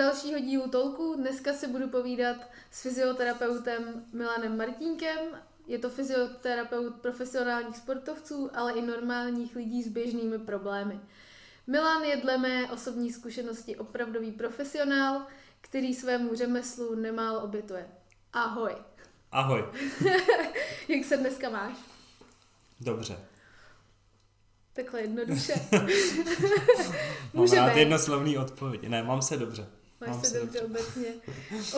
dalšího dílu Tolku. Dneska si budu povídat s fyzioterapeutem Milanem Martínkem. Je to fyzioterapeut profesionálních sportovců, ale i normálních lidí s běžnými problémy. Milan je dle mé osobní zkušenosti opravdový profesionál, který svému řemeslu nemálo obětuje. Ahoj. Ahoj. Jak se dneska máš? Dobře. Takhle jednoduše. mám rád jednoslovný odpověď. Ne, mám se dobře. Máš mám se, dobře, dobře obecně.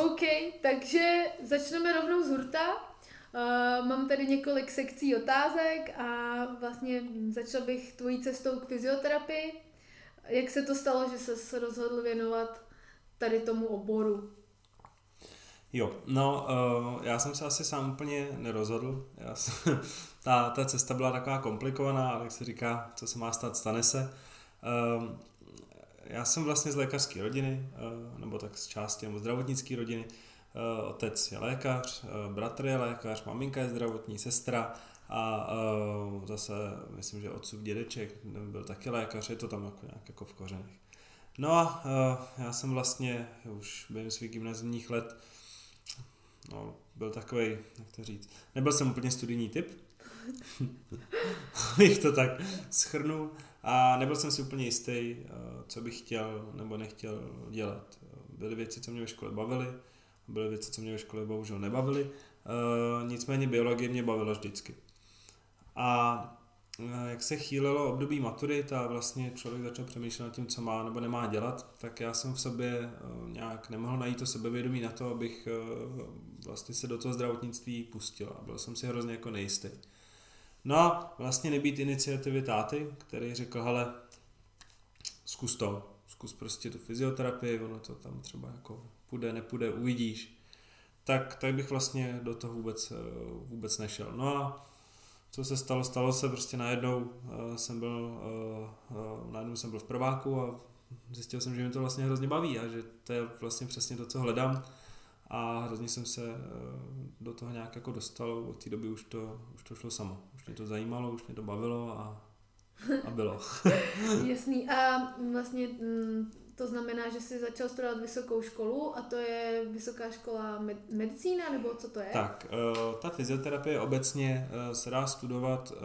OK, takže začneme rovnou z hurta. Uh, mám tady několik sekcí otázek a vlastně začal bych tvojí cestou k fyzioterapii. Jak se to stalo, že se rozhodl věnovat tady tomu oboru? Jo, no, uh, já jsem se asi sám úplně nerozhodl. Já jsem, ta, ta cesta byla taková komplikovaná, ale jak se říká, co se má stát, stane se. Uh, já jsem vlastně z lékařské rodiny, uh, nebo tak z části, nebo zdravotnické rodiny. Uh, otec je lékař, uh, bratr je lékař, maminka je zdravotní, sestra a zase myslím, že otcův dědeček byl taky lékař, je to tam jako nějak jako v kořenech. No a já jsem vlastně už během svých gymnazijních let no, byl takový, jak to říct, nebyl jsem úplně studijní typ, bych to tak schrnul a nebyl jsem si úplně jistý, uh, co bych chtěl nebo nechtěl dělat. Byly věci, co mě ve škole bavily, byly věci, co mě ve škole bohužel nebavily, uh, nicméně biologie mě bavila vždycky. A Eh, jak se chýlilo období maturit a vlastně člověk začal přemýšlet nad tím, co má nebo nemá dělat, tak já jsem v sobě eh, nějak nemohl najít to sebevědomí na to, abych eh, vlastně se do toho zdravotnictví pustil a byl jsem si hrozně jako nejistý. No a vlastně nebýt iniciativy táty, který řekl, hele, zkus to, zkus prostě tu fyzioterapii, ono to tam třeba jako půjde, nepůjde, uvidíš. Tak, tak bych vlastně do toho vůbec, vůbec nešel. No a co se stalo, stalo se prostě najednou uh, jsem byl, uh, najednou jsem byl v prváku a zjistil jsem, že mi to vlastně hrozně baví a že to je vlastně přesně to, co hledám a hrozně jsem se do toho nějak jako dostal, od té doby už to, už to šlo samo. Už mě to zajímalo, už mě to bavilo a, a bylo. Jasný. A vlastně mm, to znamená, že jsi začal studovat vysokou školu a to je vysoká škola med- medicína, nebo co to je? Tak, uh, ta fyzioterapie obecně uh, se dá studovat uh,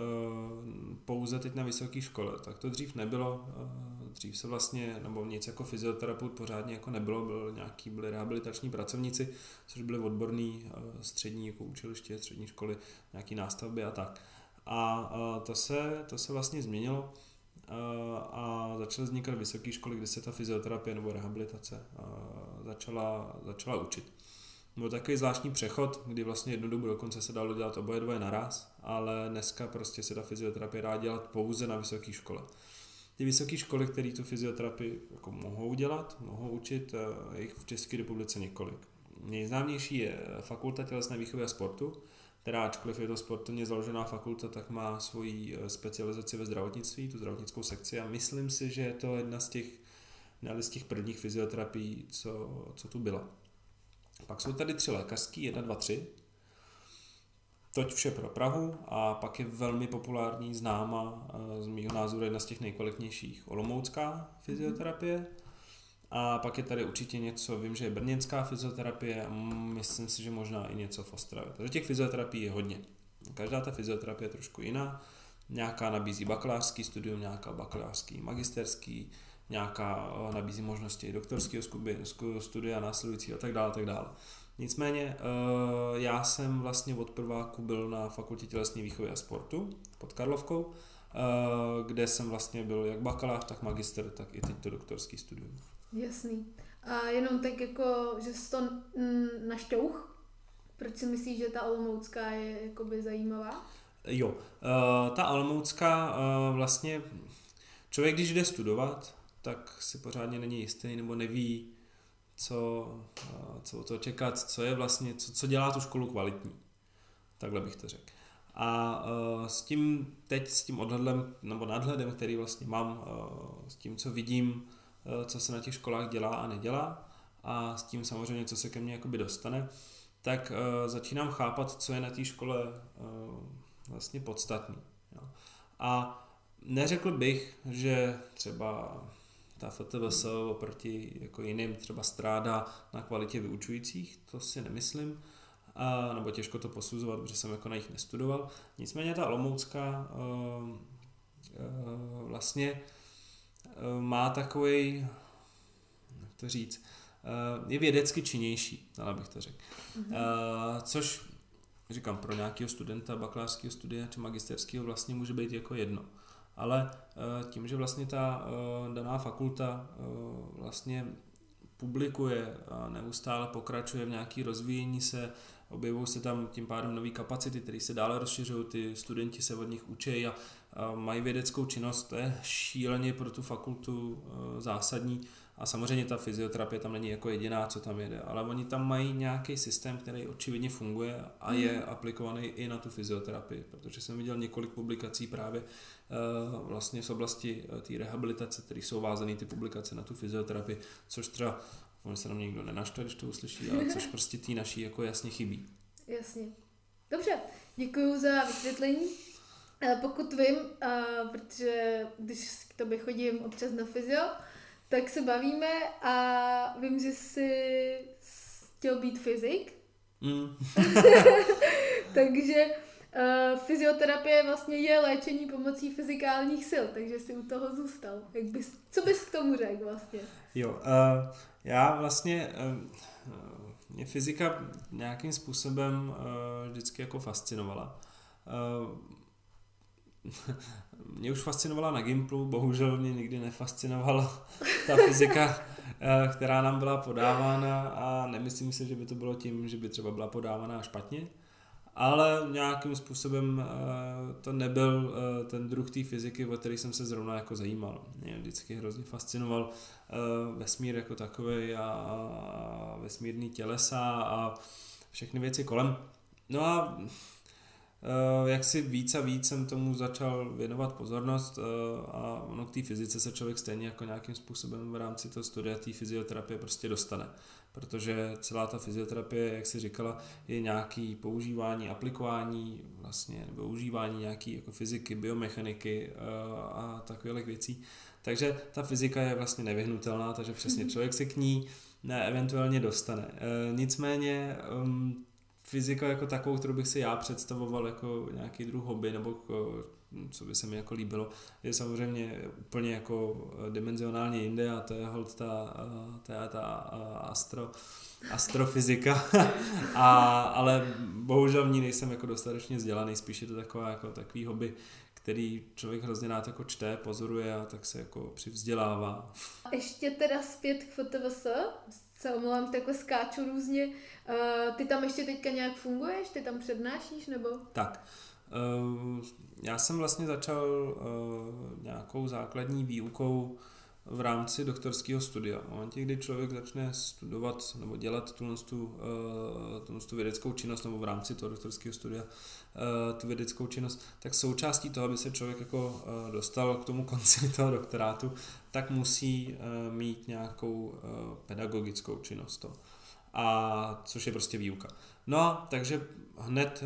pouze teď na vysoké škole. Tak to dřív nebylo. Dřív se vlastně, nebo nic jako fyzioterapeut pořádně jako nebylo, byl nějaký, byli rehabilitační pracovníci, což byly odborní střední jako učiliště, střední školy, nějaký nástavby a tak. A to se, to se vlastně změnilo a začaly vznikat vysoké školy, kde se ta fyzioterapie nebo rehabilitace začala, začala učit. Byl takový zvláštní přechod, kdy vlastně jednu dobu dokonce se dalo dělat oboje dvoje naraz, ale dneska prostě se ta fyzioterapie dá dělat pouze na vysoké škole. Ty vysoké školy, které tu fyzioterapii jako mohou dělat, mohou učit, je jich v České republice několik. Nejznámější je Fakulta tělesné výchovy a sportu, která ačkoliv je to sportovně založená fakulta, tak má svoji eh, specializaci ve zdravotnictví, tu zdravotnickou sekci a myslím si, že je to jedna z těch, jedna z těch prvních fyzioterapií, co, co tu byla. Pak jsou tady tři lékařský, jedna, dva, tři. Toť vše pro Prahu a pak je velmi populární, známa, eh, z mého názoru jedna z těch nejkvalitnějších Olomoucká fyzioterapie. A pak je tady určitě něco, vím, že je brněnská fyzioterapie a myslím si, že možná i něco v Ostravě. Takže těch fyzioterapií je hodně. Každá ta fyzioterapie je trošku jiná. Nějaká nabízí bakalářský studium, nějaká bakalářský, magisterský, nějaká eh, nabízí možnosti doktorského studia následující a tak dále, tak dále. Nicméně eh, já jsem vlastně od prváku byl na fakultě tělesné výchovy a sportu pod Karlovkou, eh, kde jsem vlastně byl jak bakalář, tak magister, tak i teď to doktorský studium. Jasný. A jenom tak jako, že jsi to našťouch? Proč si myslíš, že ta Olomoucká je jakoby zajímavá? Jo, uh, ta Olomoucká uh, vlastně, člověk když jde studovat, tak si pořádně není jistý nebo neví, co, uh, co to čekat, co je vlastně, co, co dělá tu školu kvalitní. Takhle bych to řekl. A s tím teď, s tím odhledem, nebo nadhledem, který vlastně mám, s tím, co vidím, Eh, co se na těch školách dělá a nedělá a s tím samozřejmě, co se ke mně jakoby dostane, tak uh, začínám chápat, co je na té škole uh, vlastně podstatný. A neřekl bych, že třeba ta FTVS oproti jako jiným třeba stráda na kvalitě vyučujících, to si nemyslím, a, nebo těžko to posuzovat, protože jsem jako na nich nestudoval. Nicméně ta Olomoucká uh, uh, vlastně má takový, jak to říct, uh, je vědecky činnější, ale bych to řekl. Mm-hmm. Což říkám, pro nějakého studenta bakalářského studia či magisterského vlastně může být jako jedno. Ale tím, že vlastně ta daná fakulta vlastně publikuje a neustále pokračuje v nějaký rozvíjení se, objevují se tam tím pádem nové kapacity, které se dále rozšiřují, ty studenti se od nich učí a, a mají vědeckou činnost, to je šíleně pro tu fakultu uh, zásadní a samozřejmě ta fyzioterapie tam není jako jediná, co tam jede, ale oni tam mají nějaký systém, který očividně funguje a je mm. aplikovaný i na tu fyzioterapii, protože jsem viděl několik publikací právě uh, vlastně z oblasti uh, té rehabilitace, které jsou vázané ty publikace na tu fyzioterapii, což třeba on se nám někdo nenaštve, když to uslyší, ale což prostě tý naší jako jasně chybí. Jasně. Dobře, děkuji za vysvětlení. Pokud vím, protože když k tobě chodím občas na fyzio, tak se bavíme a vím, že jsi chtěl být fyzik. Mm. takže uh, fyzioterapie vlastně je léčení pomocí fyzikálních sil, takže jsi u toho zůstal. Jak bys, co bys k tomu řekl vlastně? Jo, uh, já vlastně, uh, mě fyzika nějakým způsobem uh, vždycky jako fascinovala. Uh, mě už fascinovala na Gimplu, bohužel mě nikdy nefascinovala ta fyzika, eh, která nám byla podávána a nemyslím si, že by to bylo tím, že by třeba byla podávána špatně, ale nějakým způsobem eh, to nebyl eh, ten druh té fyziky, o který jsem se zrovna jako zajímal. Mě vždycky hrozně fascinoval vesmír jako takový a vesmírný tělesa a všechny věci kolem. No a jak si víc a víc jsem tomu začal věnovat pozornost eh, a ono k té fyzice se člověk stejně jako nějakým způsobem v rámci toho studia té fyzioterapie prostě dostane. Protože celá ta fyzioterapie, jak si říkala, je nějaký používání, aplikování vlastně, nebo užívání nějaký jako fyziky, biomechaniky eh, a takových věcí. Takže ta fyzika je vlastně nevyhnutelná, takže přesně mhm. člověk se k ní ne, eventuálně dostane. Nicméně um, fyzika jako takovou, kterou bych si já představoval jako nějaký druh hobby, nebo jako, co by se mi jako líbilo, je samozřejmě úplně jako dimenzionálně jinde a to je hold ta, ta, ta astro, astrofyzika, a, ale bohužel v ní nejsem jako dostatečně vzdělaný, spíš je to taková jako takový hobby, který člověk hrozně rád jako čte, pozoruje a tak se jako přivzdělává. Ještě teda zpět k FTVS, se omlouvám, jako skáču různě. Uh, ty tam ještě teďka nějak funguješ? Ty tam přednášíš nebo? Tak, uh, já jsem vlastně začal uh, nějakou základní výukou v rámci doktorského studia. V momentě, kdy člověk začne studovat nebo dělat tu, tu, tu, tu vědeckou činnost nebo v rámci toho doktorského studia tu vědeckou činnost, tak součástí toho, aby se člověk jako dostal k tomu konci toho doktorátu, tak musí mít nějakou pedagogickou činnost. To. A což je prostě výuka. No, takže hned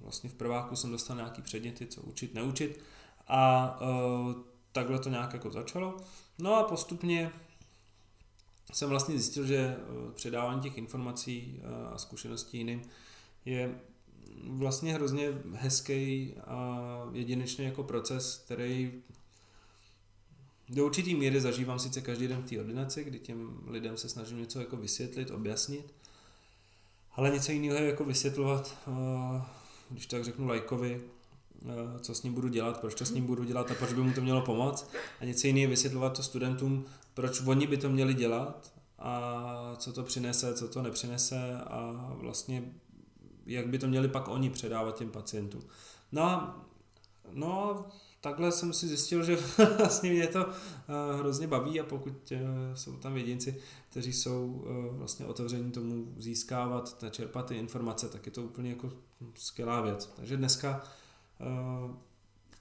vlastně v prváku jsem dostal nějaký předměty, co učit, neučit a takhle to nějak jako začalo. No a postupně jsem vlastně zjistil, že eh, předávání těch informací eh, a zkušeností jiným je vlastně hrozně hezký a jedinečný jako proces, který do určitý míry zažívám sice každý den v té ordinaci, kdy těm lidem se snažím něco jako vysvětlit, objasnit, ale něco jiného je jako vysvětlovat, eh, když tak řeknu lajkovi, co s ním budu dělat, proč to s ním budu dělat a proč by mu to mělo pomoct. A něco jiného vysvětlovat to studentům, proč oni by to měli dělat a co to přinese, co to nepřinese a vlastně jak by to měli pak oni předávat těm pacientům. No no, takhle jsem si zjistil, že vlastně mě to eh, hrozně baví a pokud eh, jsou tam jedinci, kteří jsou vlastně otevření tomu získávat, čerpat ty informace, tak je to úplně jako skvělá věc. Takže dneska Eh,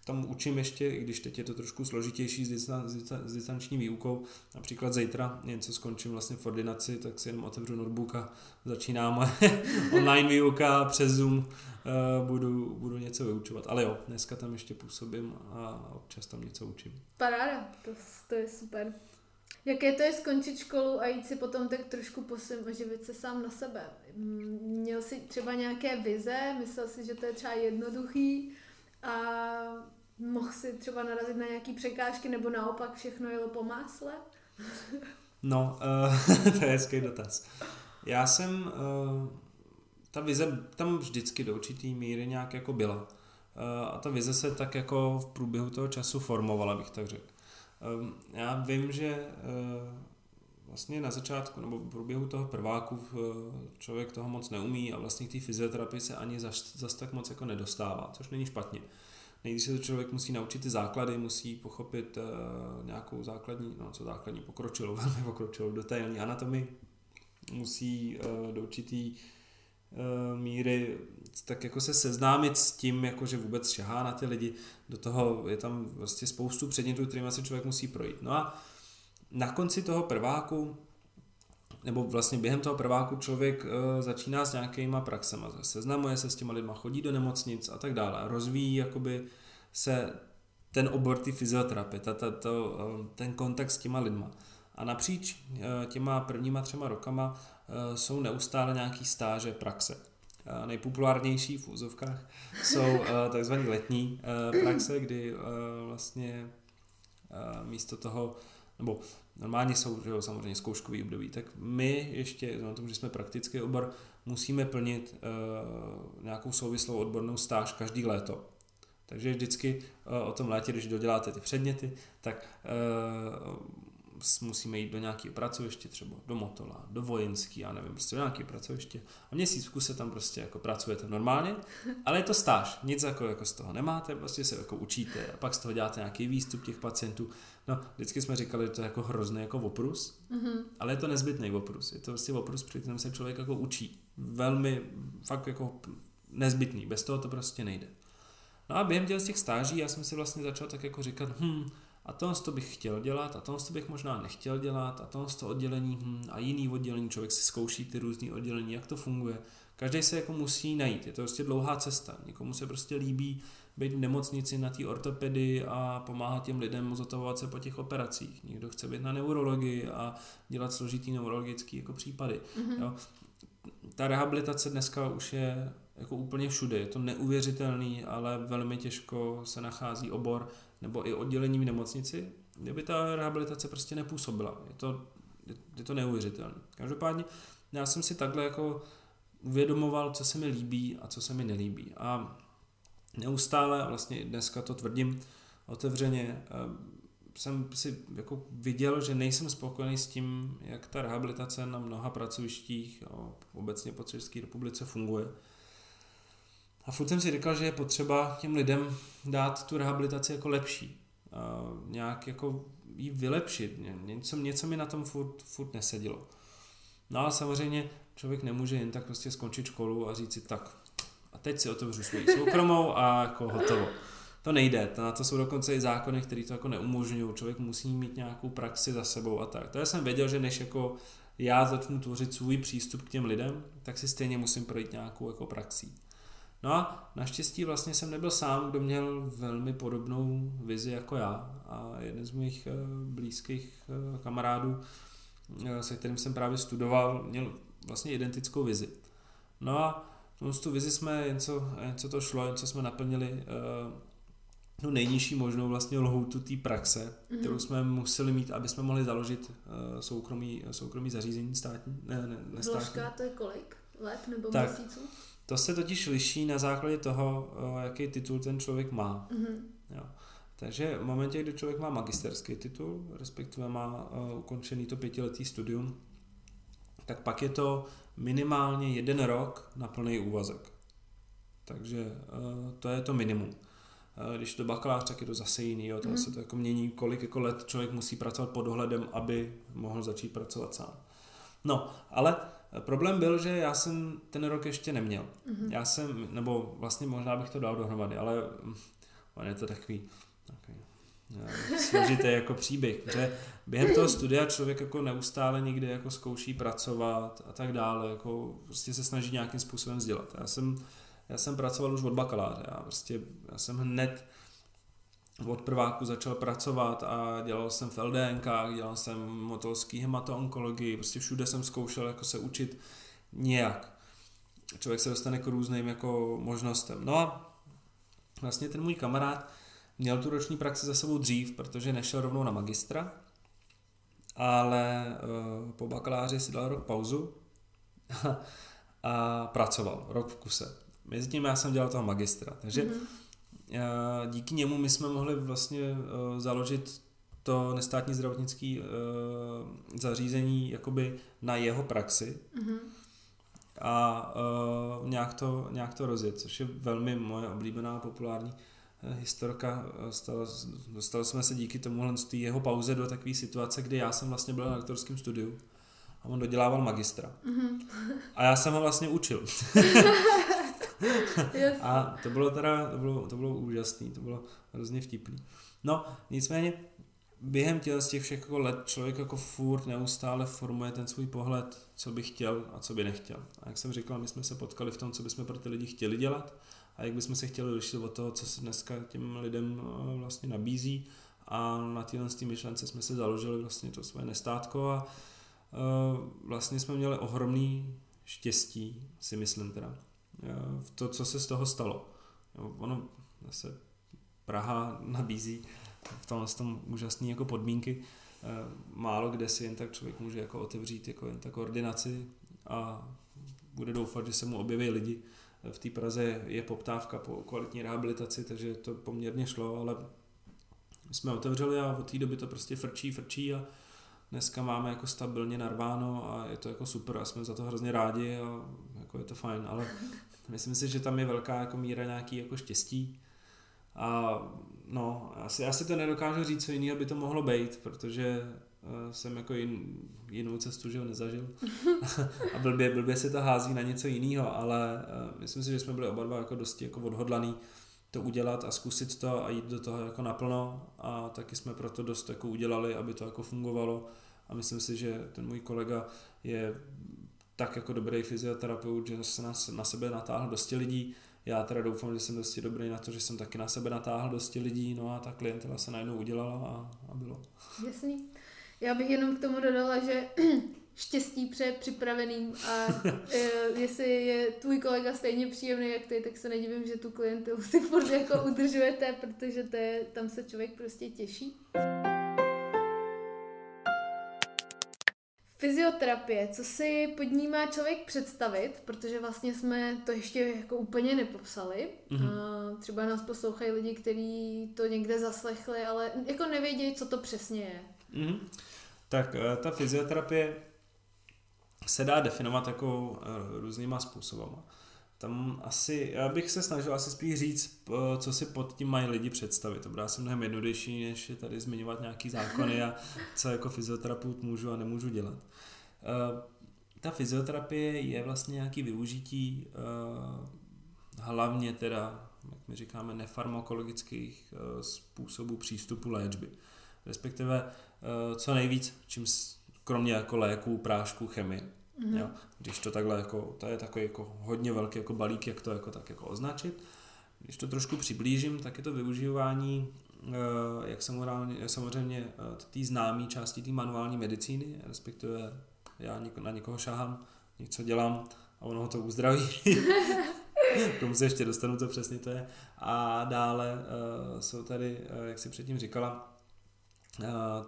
tam učím ještě, i když teď je to trošku složitější s, s distanční výukou. Například zítra, jen co skončím vlastně v ordinaci, tak si jenom otevřu notebook a začínám online výuka přes Zoom eh, budu, budu něco vyučovat. Ale jo, dneska tam ještě působím a občas tam něco učím. Paráda, to, to je super. Jaké to je skončit školu a jít si potom tak trošku posím a živit se sám na sebe? Měl jsi třeba nějaké vize, myslel si, že to je třeba jednoduchý a mohl si třeba narazit na nějaké překážky nebo naopak všechno jelo po másle? no, uh, to je hezký dotaz. Já jsem, uh, ta vize tam vždycky do určitý míry nějak jako byla. Uh, a ta vize se tak jako v průběhu toho času formovala, bych tak řekl. Um, já vím, že uh, vlastně na začátku nebo v průběhu toho prváku člověk toho moc neumí a vlastně k té fyzioterapii se ani zas, zas tak moc jako nedostává, což není špatně. Nejdřív se to člověk musí naučit ty základy, musí pochopit uh, nějakou základní, no co základní, pokročilou, velmi pokročilou detailní anatomii, musí uh, do určitý uh, míry tak jako se seznámit s tím, jako že vůbec šahá na ty lidi, do toho je tam vlastně spoustu předmětů, kterými se člověk musí projít. No a na konci toho prváku, nebo vlastně během toho prváku člověk uh, začíná s nějakýma praxema, seznamuje se s těma lidma, chodí do nemocnic a tak dále, rozvíjí jakoby se ten obor ty fyzioterapie, ta, ta, to, uh, ten kontakt s těma lidma. A napříč uh, těma prvníma třema rokama jsou neustále nějaký stáže praxe. Nejpopulárnější v úzovkách jsou takzvané letní praxe, kdy vlastně místo toho nebo normálně jsou že jo, samozřejmě zkouškový období, tak my ještě, na tom, že jsme praktický obor, musíme plnit uh, nějakou souvislou odbornou stáž každý léto. Takže vždycky uh, o tom létě, když doděláte ty předměty, tak uh, musíme jít do nějakého pracoviště, třeba do Motola, do vojenský, já nevím, prostě do nějaké pracoviště. A měsíc v kuse tam prostě jako pracujete normálně, ale je to stáž, nic jako, jako z toho nemáte, prostě se jako učíte a pak z toho děláte nějaký výstup těch pacientů. No, vždycky jsme říkali, že to je jako hrozný jako oprus, mm-hmm. ale je to nezbytný oprus. Je to prostě oprus, při kterém se člověk jako učí. Velmi, fakt jako nezbytný. Bez toho to prostě nejde. No a během těch stáží já jsem si vlastně začal tak jako říkat, hm, a tohle to bych chtěl dělat, a tohle to bych možná nechtěl dělat, a tohle to oddělení hm, a jiný oddělení, člověk si zkouší ty různé oddělení, jak to funguje. Každý se jako musí najít, je to prostě dlouhá cesta. Někomu se prostě líbí být v nemocnici na té ortopedii a pomáhat těm lidem zotavovat se po těch operacích. Někdo chce být na neurologii a dělat složitý neurologický jako případy. Mm-hmm. Jo. Ta rehabilitace dneska už je jako úplně všude. Je to neuvěřitelný, ale velmi těžko se nachází obor nebo i oddělení v nemocnici, kde by ta rehabilitace prostě nepůsobila. Je to, je to neuvěřitelné. Každopádně já jsem si takhle jako uvědomoval, co se mi líbí a co se mi nelíbí. A neustále, vlastně dneska to tvrdím otevřeně, eh, jsem si jako viděl, že nejsem spokojený s tím, jak ta rehabilitace na mnoha pracovištích obecně po České republice funguje. A furt jsem si říkal, že je potřeba těm lidem dát tu rehabilitaci jako lepší. Nějak jako ji vylepšit. Něco, něco mi na tom furt, furt nesedělo. No a samozřejmě člověk nemůže jen tak prostě skončit školu a říct si tak, a teď si otevřu svou soukromou a jako hotovo. To nejde, na to jsou dokonce i zákony, které to jako neumožňují. Člověk musí mít nějakou praxi za sebou a tak. To já jsem věděl, že než jako já začnu tvořit svůj přístup k těm lidem, tak si stejně musím projít nějakou jako praxí. No a naštěstí vlastně jsem nebyl sám, kdo měl velmi podobnou vizi jako já. A jeden z mých eh, blízkých eh, kamarádů, eh, se kterým jsem právě studoval, měl vlastně identickou vizi. No a tu vizi jsme, jen co, jen co to šlo, jen co jsme naplnili tu nejnižší možnou vlastně lhoutu té praxe, mm-hmm. kterou jsme museli mít, aby jsme mohli založit soukromý, soukromý zařízení státní, ne, ne, ne státní. to je kolik? Let nebo tak, měsíců? To se totiž liší na základě toho, eh, jaký titul ten člověk má. Mm-hmm. Jo. Takže v momentě, kdy člověk má magisterský titul, respektive má uh, ukončený to pětiletý studium, tak pak je to minimálně jeden rok na plný úvazek. Takže uh, to je to minimum. Uh, když to bakalář, tak je to zase jiný. Jo. To mm. se to jako mění, kolik jako let člověk musí pracovat pod dohledem, aby mohl začít pracovat sám. No, ale Problém byl, že já jsem ten rok ještě neměl. Mm-hmm. Já jsem, nebo vlastně možná bych to dal dohromady, ale mm, on je to takový, takový eh, složitý jako příběh, že během toho studia člověk jako neustále někde jako zkouší pracovat a tak dále, jako prostě se snaží nějakým způsobem vzdělat. Já jsem, já jsem pracoval už od bakaláře, já prostě, já jsem hned od prváku začal pracovat a dělal jsem v LDNK, dělal jsem motolský hematoonkologii, prostě všude jsem zkoušel jako se učit nějak. Člověk se dostane k různým jako možnostem. No a vlastně ten můj kamarád měl tu roční praxi za sebou dřív, protože nešel rovnou na magistra, ale uh, po bakaláři si dal rok pauzu a pracoval rok v kuse. Mezi tím já jsem dělal toho magistra, takže mm-hmm. díky němu my jsme mohli vlastně uh, založit to nestátní zdravotnické uh, zařízení jakoby na jeho praxi mm-hmm. a uh, nějak, to, nějak to rozjet, což je velmi moje oblíbená populární historka. Stalo, dostali jsme se díky tomu z jeho pauze do takové situace, kdy já jsem vlastně byl na doktorském studiu a on dodělával magistra. Mm-hmm. A já jsem ho vlastně učil. a to bylo teda, to bylo, to bylo úžasný, to bylo hrozně vtipný. No, nicméně během těch, z těch všech jako let člověk jako furt neustále formuje ten svůj pohled, co by chtěl a co by nechtěl. A jak jsem říkal, my jsme se potkali v tom, co bychom pro ty lidi chtěli dělat a jak bychom se chtěli lišit od toho, co se dneska těm lidem eh, vlastně nabízí a na téhle myšlence jsme se založili vlastně to svoje nestátko a uh, vlastně jsme měli ohromný štěstí, si myslím teda, uh, v to, co se z toho stalo. Ono zase Praha nabízí v tomhle tom úžasné jako podmínky. Málo kde si jen tak člověk může jako otevřít jako jen tak koordinaci a bude doufat, že se mu objeví lidi, v té Praze je poptávka po kvalitní rehabilitaci, takže to poměrně šlo, ale jsme otevřeli a od té doby to prostě frčí, frčí a dneska máme jako stabilně narváno a je to jako super a jsme za to hrozně rádi a jako je to fajn, ale myslím si, že tam je velká jako míra nějaký jako štěstí. A no, asi, asi to nedokážu říct, co jiného by to mohlo být, protože jsem jako jin, jinou cestu že ho nezažil a blbě, blbě se to hází na něco jiného, ale uh, myslím si, že jsme byli oba dva jako dosti jako odhodlaný to udělat a zkusit to a jít do toho jako naplno a taky jsme proto dost jako udělali, aby to jako fungovalo a myslím si, že ten můj kolega je tak jako dobrý fyzioterapeut, že se na, na sebe natáhl dosti lidí. Já teda doufám, že jsem dosti dobrý na to, že jsem taky na sebe natáhl dosti lidí, no a ta klientela se najednou udělala a, a bylo. Jasný. Já bych jenom k tomu dodala, že štěstí před připraveným a e, jestli je tvůj kolega stejně příjemný jak ty, tak se nedivím, že tu klientelu si furt jako udržujete, protože to je, tam se člověk prostě těší. Fyzioterapie, co si pod ní má člověk představit, protože vlastně jsme to ještě jako úplně nepopsali. Mm-hmm. A třeba nás poslouchají lidi, kteří to někde zaslechli, ale jako nevědějí, co to přesně je. Mm-hmm. Tak eh, ta fyzioterapie se dá definovat jako eh, různýma způsobama. Tam asi, já bych se snažil asi spíš říct, eh, co si pod tím mají lidi představit. To bude asi mnohem jednodušší, než tady zmiňovat nějaký zákony a co jako fyzioterapeut můžu a nemůžu dělat. Ta fyzioterapie je vlastně nějaký využití hlavně teda, jak my říkáme, nefarmakologických způsobů přístupu léčby. Respektive Eh, co nejvíc, čím kromě jako léků, prášků, chemie. Mm-hmm. Jo? Když to takhle jako, to je takový jako hodně velký jako balík, jak to jako tak jako označit. Když to trošku přiblížím, tak je to využívání eh, jak samozřejmě, samozřejmě eh, té známé části té manuální medicíny, respektive já na někoho šahám, něco dělám a ono ho to uzdraví. K tomu se ještě dostanu, co přesně to je. A dále uh, jsou tady, uh, jak si předtím říkala,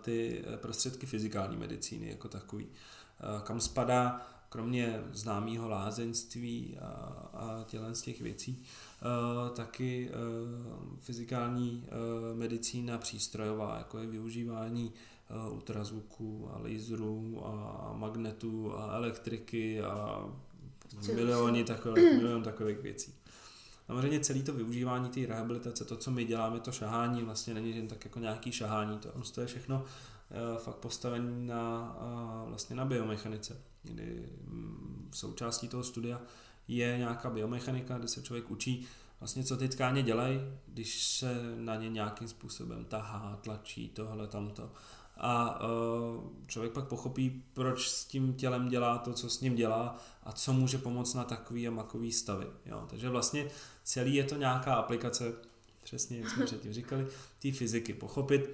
ty prostředky fyzikální medicíny jako takový. Kam spadá kromě známého lázeňství a, a tělen z těch věcí, taky fyzikální medicína přístrojová, jako je využívání ultrazvuku a laserů a magnetů a elektriky a miliony takových, milion takových věcí. Samozřejmě celé to využívání té rehabilitace, to, co my děláme, to šahání, vlastně není jen tak jako nějaký šahání, to, to je všechno uh, fakt postavené na, uh, vlastně na biomechanice, kdy um, součástí toho studia je nějaká biomechanika, kde se člověk učí vlastně, co ty tkáně dělají, když se na ně nějakým způsobem tahá, tlačí, tohle, tamto a uh, člověk pak pochopí, proč s tím tělem dělá to, co s ním dělá a co může pomoct na takový a makový stavy. Jo? Takže vlastně celý je to nějaká aplikace přesně, jak jsme předtím říkali, té fyziky, pochopit,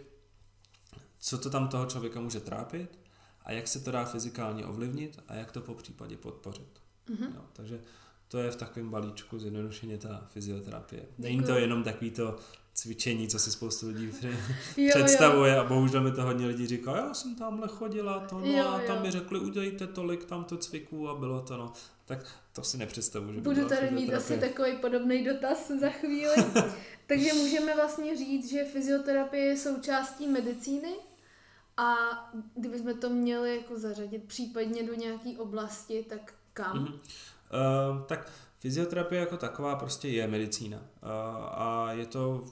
co to tam toho člověka může trápit a jak se to dá fyzikálně ovlivnit a jak to po případě podpořit. Mm-hmm. Jo, takže to je v takovém balíčku zjednodušeně ta fyzioterapie. Není to jenom takový to cvičení, co si spoustu lidí představuje jo, jo. a bohužel mi to hodně lidí říká, já jsem tamhle chodila, to, no jo, a tam jo. mi řekli, udělejte tolik tamto cviků a bylo to, no. Tak to si nepředstavuji, že Budu tady mít asi takový podobný dotaz za chvíli. Takže můžeme vlastně říct, že fyzioterapie je součástí medicíny a kdybychom to měli jako zařadit případně do nějaké oblasti, tak kam? Mm-hmm. Uh, tak fyzioterapie jako taková prostě je medicína. Uh, a je to,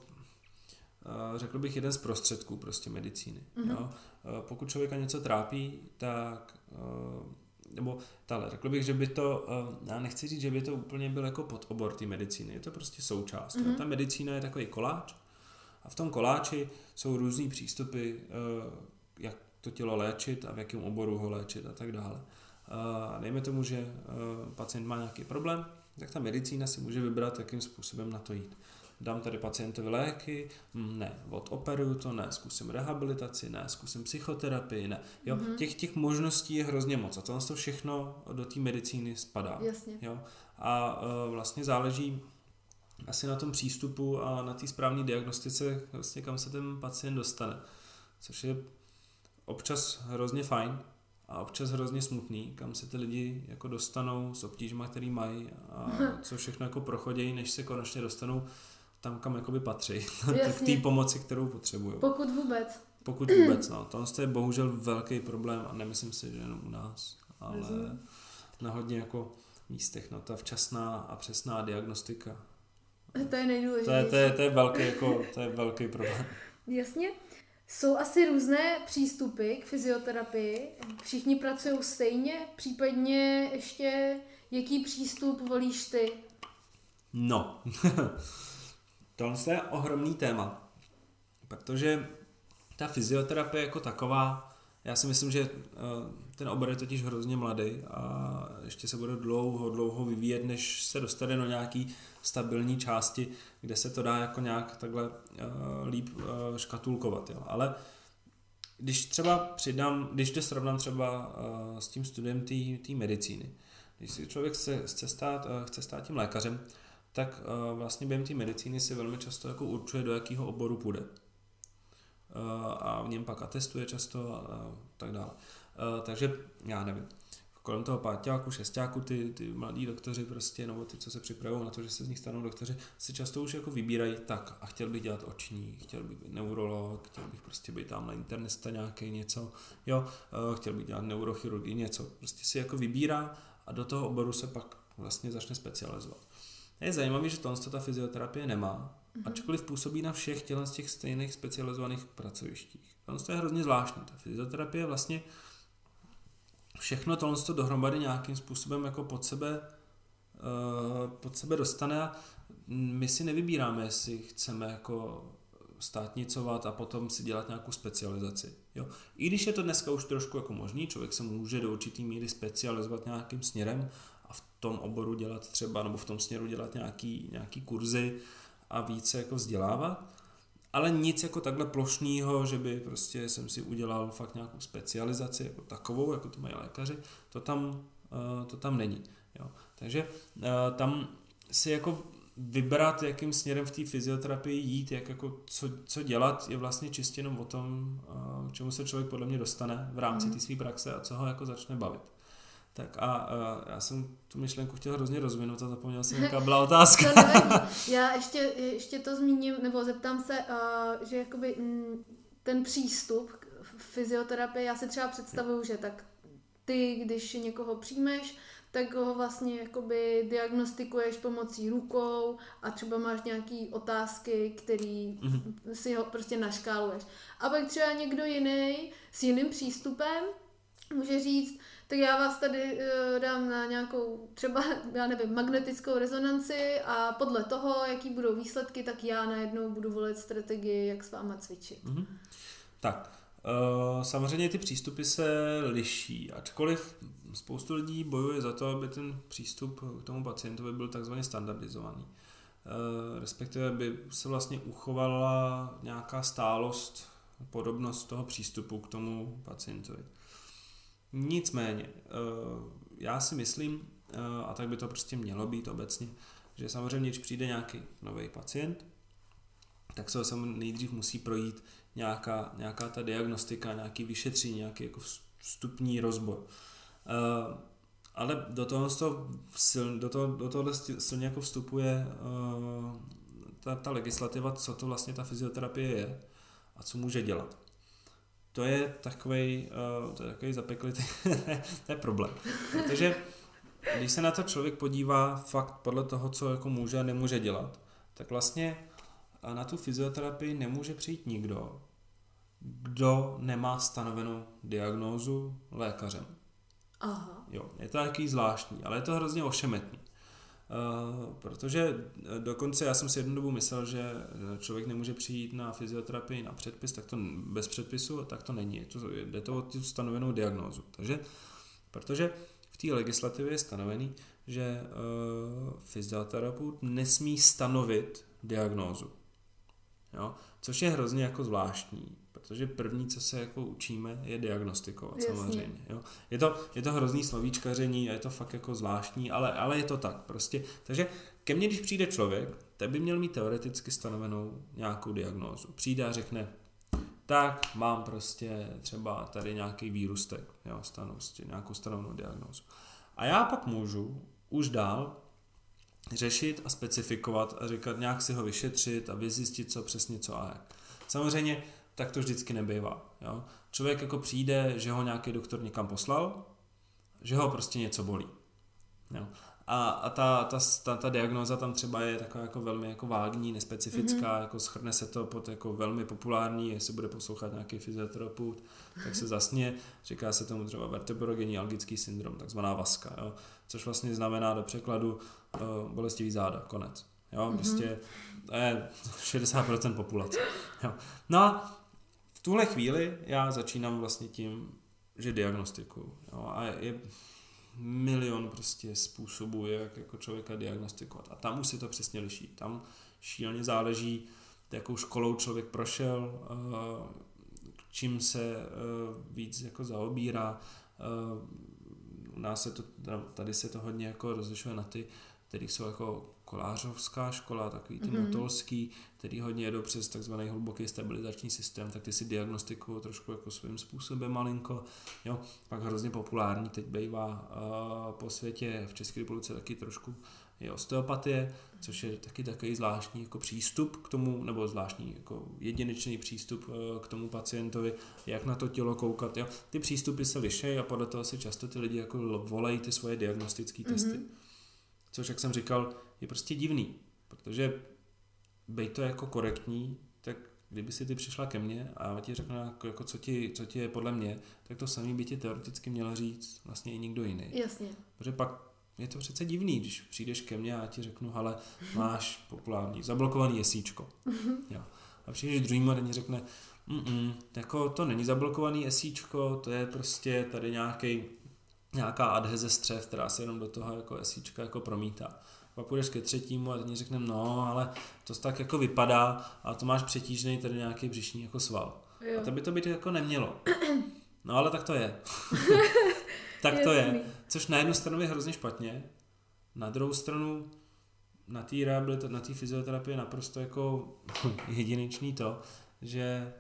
uh, řekl bych, jeden z prostředků prostě medicíny. Mm-hmm. Jo? Uh, pokud člověka něco trápí, tak uh, nebo tale, řekl bych, že by to, já nechci říct, že by to úplně byl jako podobor té medicíny, je to prostě součást. Mm-hmm. Ta medicína je takový koláč a v tom koláči jsou různý přístupy, jak to tělo léčit a v jakém oboru ho léčit a tak dále. A dejme tomu, že pacient má nějaký problém, tak ta medicína si může vybrat, jakým způsobem na to jít. Dám tady pacientovi léky, ne, odoperuju to, ne, zkusím rehabilitaci, ne, zkusím psychoterapii, ne. Jo, mm-hmm. těch, těch možností je hrozně moc a to všechno do té medicíny spadá. Jasně. Jo? A uh, vlastně záleží asi na tom přístupu a na té správné diagnostice, vlastně kam se ten pacient dostane. Což je občas hrozně fajn, a občas hrozně smutný, kam se ty lidi jako dostanou s obtížma, který mají a co všechno jako prochodějí, než se konečně dostanou tam, kam jakoby patří, k té pomoci, kterou potřebují. Pokud vůbec. Pokud vůbec, no. To je bohužel velký problém a nemyslím si, že jenom u nás, ale Rozumím. na hodně jako místech, no ta včasná a přesná diagnostika. To je nejdůležitější. To je, to je, to je, velký, jako, to je velký problém. Jasně. Jsou asi různé přístupy k fyzioterapii. Všichni pracují stejně, případně ještě jaký přístup volíš ty? No, tohle je ohromný téma, protože ta fyzioterapie jako taková, já si myslím, že eh, ten obor je totiž hrozně mladý a ještě se bude dlouho, dlouho vyvíjet, než se dostane do nějaký stabilní části, kde se to dá jako nějak takhle uh, líp uh, škatulkovat. Jo. Ale když třeba přidám, když to srovnám třeba s tím studiem té medicíny, když si člověk chce, chce, stát, chce stát tím lékařem, tak uh, vlastně během té medicíny si velmi často jako určuje, do jakého oboru půjde. Uh, a v něm pak atestuje často a, tak dále. Uh, takže já nevím kolem toho páťáku, šestáku ty, ty mladí doktoři prostě, nebo ty, co se připravují na to, že se z nich stanou doktoři, si často už jako vybírají tak a chtěl bych dělat oční, chtěl bych být neurolog, chtěl bych prostě být tam na internista nějaký něco, jo, chtěl bych dělat neurochirurgii něco, prostě si jako vybírá a do toho oboru se pak vlastně začne specializovat. Je zajímavé, že tohle ta fyzioterapie nemá, mm-hmm. ačkoliv působí na všech tělen z těch stejných specializovaných pracovištích. To je hrozně zvláštní. Ta fyzioterapie vlastně všechno tohle to dohromady nějakým způsobem jako pod sebe, uh, pod sebe dostane a my si nevybíráme, jestli chceme jako státnicovat a potom si dělat nějakou specializaci. Jo? I když je to dneska už trošku jako možný, člověk se může do určitý míry specializovat nějakým směrem tom oboru dělat třeba, nebo v tom směru dělat nějaký, nějaký kurzy a více jako vzdělávat, ale nic jako takhle plošného, že by prostě jsem si udělal fakt nějakou specializaci jako takovou, jako to mají lékaři, to tam, uh, to tam není. Jo. Takže uh, tam si jako vybrat, jakým směrem v té fyzioterapii jít, jak jako co, co dělat, je vlastně čistě jenom o tom, k čemu se člověk podle mě dostane v rámci mm. té své praxe a co ho jako začne bavit. Tak a uh, já jsem tu myšlenku chtěl hrozně rozvinout a zapomněl jsem, jaká byla otázka. já ještě, ještě to zmíním, nebo zeptám se, uh, že jakoby m, mm, ten přístup k fyzioterapii, já si třeba představuju, že tak ty, když někoho přijmeš, tak ho vlastně jakoby diagnostikuješ pomocí rukou a třeba máš nějaký otázky, který mm-hmm. si ho prostě naškáluješ. A pak třeba někdo jiný s jiným přístupem může říct, tak já vás tady uh, dám na nějakou třeba, já nevím, magnetickou rezonanci a podle toho, jaký budou výsledky, tak já najednou budu volit strategii, jak s váma cvičit. Mm-hmm. Tak, uh, samozřejmě ty přístupy se liší, ačkoliv spoustu lidí bojuje za to, aby ten přístup k tomu pacientovi byl takzvaně standardizovaný. respektive by se vlastně uchovala nějaká stálost, podobnost toho přístupu k tomu pacientovi. Nicméně, já si myslím, a tak by to prostě mělo být obecně, že samozřejmě, když přijde nějaký nový pacient, tak se ho nejdřív musí projít nějaká, nějaká ta diagnostika, nějaký vyšetření, nějaký jako vstupní rozbor. Uh, ale do toho, do toho, do tohohle silně jako vstupuje ta, ta legislativa, co to vlastně ta fyzioterapie je a co může dělat. To je takový, uh, to je takový zapeklitý, to je problém. Protože když se na to člověk podívá fakt podle toho, co jako může a nemůže dělat, tak vlastně na tu fyzioterapii nemůže přijít nikdo, kdo nemá stanovenou diagnózu lékařem. Aha. Jo, je to takový zvláštní, ale je to hrozně ošemetný. Uh, protože dokonce já jsem si jednu dobu myslel, že člověk nemůže přijít na fyzioterapii na předpis, tak to bez předpisu, tak to není. Je to, jde to o tu stanovenou diagnózu. Takže, protože v té legislativě je stanovený, že uh, fyzioterapeut nesmí stanovit diagnózu. Jo? Což je hrozně jako zvláštní, protože první, co se jako učíme, je diagnostikovat Jasně. samozřejmě. Jo? Je, to, je to hrozný slovíčkaření a je to fakt jako zvláštní, ale, ale je to tak prostě. Takže ke mně, když přijde člověk, ten by měl mít teoreticky stanovenou nějakou diagnózu. Přijde a řekne, tak mám prostě třeba tady nějaký výrustek, jo, stanu, prostě nějakou stanovenou diagnózu. A já pak můžu už dál řešit a specifikovat a říkat, nějak si ho vyšetřit a vyzjistit, co přesně co a jak. Samozřejmě tak to vždycky nebývá. Jo? Člověk jako přijde, že ho nějaký doktor někam poslal, že ho prostě něco bolí. Jo? A, a ta, ta, ta, ta diagnóza tam třeba je taková jako velmi jako vágní, nespecifická, mm-hmm. jako schrne se to pod jako velmi populární, jestli bude poslouchat nějaký fyzioterapeut, tak se zasně, říká se tomu třeba vertebrogenialgický syndrom, takzvaná vaska, jo? což vlastně znamená do překladu uh, bolestivý záda, konec. Jo, mm-hmm. prostě to je 60% populace. Jo. No a tuhle chvíli já začínám vlastně tím, že diagnostikuju. Jo, a je milion prostě způsobů, jak jako člověka diagnostikovat. A tam už se to přesně liší. Tam šíleně záleží, jakou školou člověk prošel, eh, čím se eh, víc jako zaobírá. U nás se to, tady se to hodně jako rozlišuje na ty, který jsou jako kolářovská škola, takový ty mm-hmm. motolský, který hodně jedou přes takzvaný hluboký stabilizační systém, tak ty si diagnostikují trošku jako svým způsobem malinko. Jo. Pak hrozně populární teď bývá uh, po světě, v České republice taky trošku je osteopatie, což je taky takový zvláštní jako přístup k tomu, nebo zvláštní jako jedinečný přístup uh, k tomu pacientovi, jak na to tělo koukat. Jo. Ty přístupy se liší a podle toho si často ty lidi jako volají ty svoje diagnostické testy. Mm-hmm. Což, jak jsem říkal, je prostě divný, protože bej to jako korektní, tak kdyby si ty přišla ke mně a já ti řeknu, jako, jako co, ti, co ti je podle mě, tak to samý by ti teoreticky měla říct vlastně i nikdo jiný. Jasně. Protože pak je to přece divný, když přijdeš ke mně a já ti řeknu, ale máš populární, zablokovaný jesíčko. jo. A přijdeš druhým a ti řekne, Mm-mm, jako to není zablokovaný esíčko, to je prostě tady nějaký nějaká adheze střev, která se jenom do toho jako esíčka jako promítá. Pak půjdeš ke třetímu a teď řekne, no, ale to tak jako vypadá a to máš přetížený tady nějaký břišní jako sval. Jo. A to by to být jako nemělo. No ale tak to je. tak to je. Což na jednu stranu je hrozně špatně, na druhou stranu na té na té fyzioterapii je naprosto jako jedinečný to, že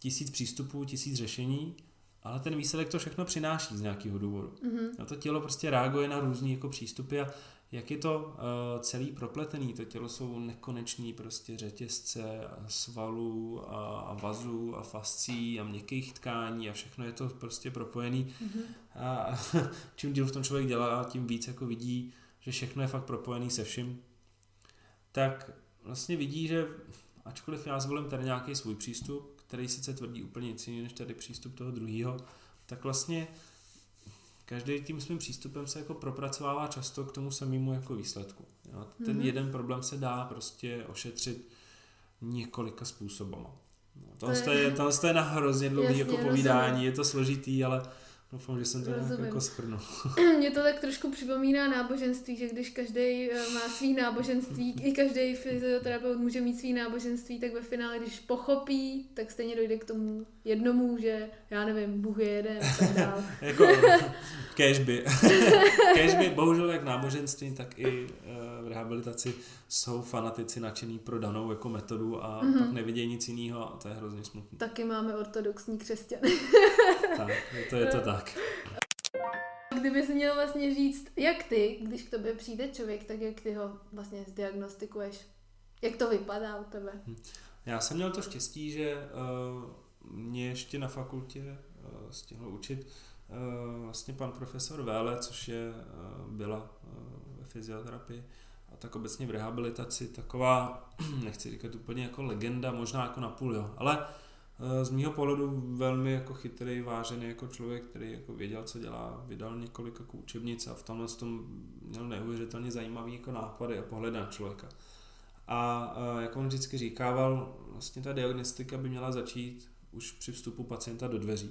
tisíc přístupů, tisíc řešení ale ten výsledek to všechno přináší z nějakého důvodu. Mm-hmm. A to tělo prostě reaguje na různé jako přístupy a jak je to uh, celý propletený, to tělo jsou nekonečný prostě řetězce a svalů a, a vazů a fascí a měkkých tkání a všechno je to prostě propojený. Mm-hmm. A čím díl v tom člověk dělá, tím víc jako vidí, že všechno je fakt propojený se vším. Tak vlastně vidí, že ačkoliv já zvolím tady nějaký svůj přístup, který sice tvrdí úplně nic jiného než tady přístup toho druhého, tak vlastně každý tím svým přístupem se jako propracovává často k tomu samému jako výsledku. Jo? Ten mm-hmm. jeden problém se dá prostě ošetřit několika způsobama. No, to, je, to je na hrozně dlouhý jako povídání, je to složitý, ale Doufám, že jsem to nějak jako schrnul. Mě to tak trošku připomíná náboženství, že když každý eh, má svý náboženství, i každý fyzioterapeut může mít svý náboženství, tak ve finále, když pochopí, tak stejně dojde k tomu jednomu, že já nevím, Bůh je jeden a tak dál. jako kežby. kežby, bohužel jak náboženství, tak i uh, v rehabilitaci jsou fanatici nadšený pro danou jako metodu a mm-hmm. pak nevidějí nic jiného a to je hrozně smutné. Taky máme ortodoxní křesťany. Tak, to je to tak. Kdybys měl vlastně říct, jak ty, když k tobě přijde člověk, tak jak ty ho vlastně zdiagnostikuješ? Jak to vypadá u tebe? Hm. Já jsem měl to štěstí, že uh, mě ještě na fakultě uh, stihl učit uh, vlastně pan profesor Véle, což je, uh, byla uh, ve fyzioterapii a tak obecně v rehabilitaci taková, nechci říkat úplně jako legenda, možná jako na půl, jo, ale z mýho pohledu velmi jako chytrý, vážený jako člověk, který jako věděl, co dělá, vydal několik jako učebnic a v tomhle tom měl neuvěřitelně zajímavý jako nápady a pohled na člověka. A jak on vždycky říkával, vlastně ta diagnostika by měla začít už při vstupu pacienta do dveří.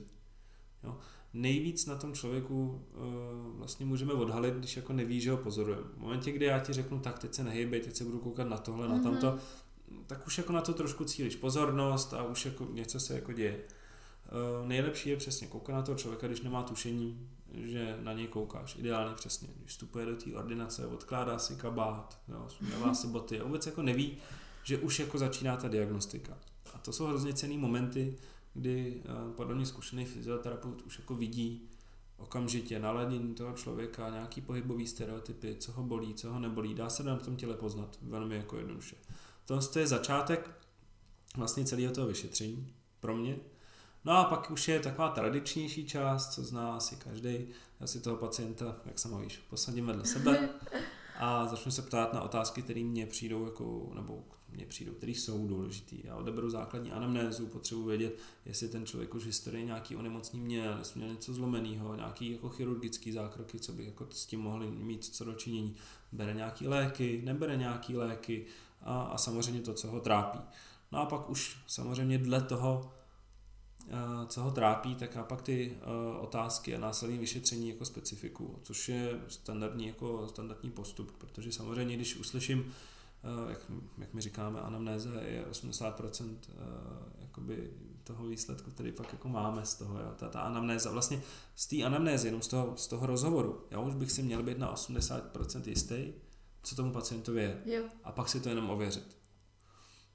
Jo. Nejvíc na tom člověku uh, vlastně můžeme odhalit, když jako neví, že ho pozorujeme. V momentě, kdy já ti řeknu, tak teď se nehejbej, teď se budu koukat na tohle, mm-hmm. na tamto, mhm. Tak už jako na to trošku cílíš pozornost a už jako něco se jako děje. Uh, nejlepší je přesně koukat na toho člověka, když nemá tušení, že na něj koukáš. Ideálně přesně. Když vstupuje do té ordinace, odkládá si kabát, jo, si boty a vůbec jako neví, že už jako začíná ta diagnostika. A to jsou hrozně cený momenty, kdy uh, podobně zkušený fyzioterapeut už jako vidí okamžitě naladění toho člověka, nějaký pohybový stereotypy, co ho bolí, co ho nebolí, dá se na tom těle poznat velmi jako jednoduše. To je začátek vlastně celého toho vyšetření pro mě. No a pak už je taková tradičnější část, co zná asi každý. Já si toho pacienta, jak sama víš, posadím vedle sebe a začnu se ptát na otázky, které mě přijdou, jako, nebo mě přijdou, které jsou důležitý. Já odeberu základní anamnézu, potřebuji vědět, jestli ten člověk už v historii nějaký onemocnění měl, jestli měl něco zlomeného, nějaký jako chirurgický zákroky, co by jako s tím mohli mít co dočinění. Bere nějaký léky, nebere nějaký léky a, a samozřejmě to, co ho trápí. No a pak už samozřejmě dle toho, eh, co ho trápí, tak a pak ty eh, otázky a následné vyšetření jako specifiku, což je standardní, jako standardní postup, protože samozřejmě, když uslyším Eh, jak, jak my říkáme, anamnéze je 80% eh, jakoby toho výsledku, který pak jako máme z toho, jo. Ta, ta anamnéza, vlastně z té anamnézy, jenom z toho, z toho rozhovoru, já už bych si měl být na 80% jistý, co tomu pacientovi je. Jo. A pak si to jenom ověřit.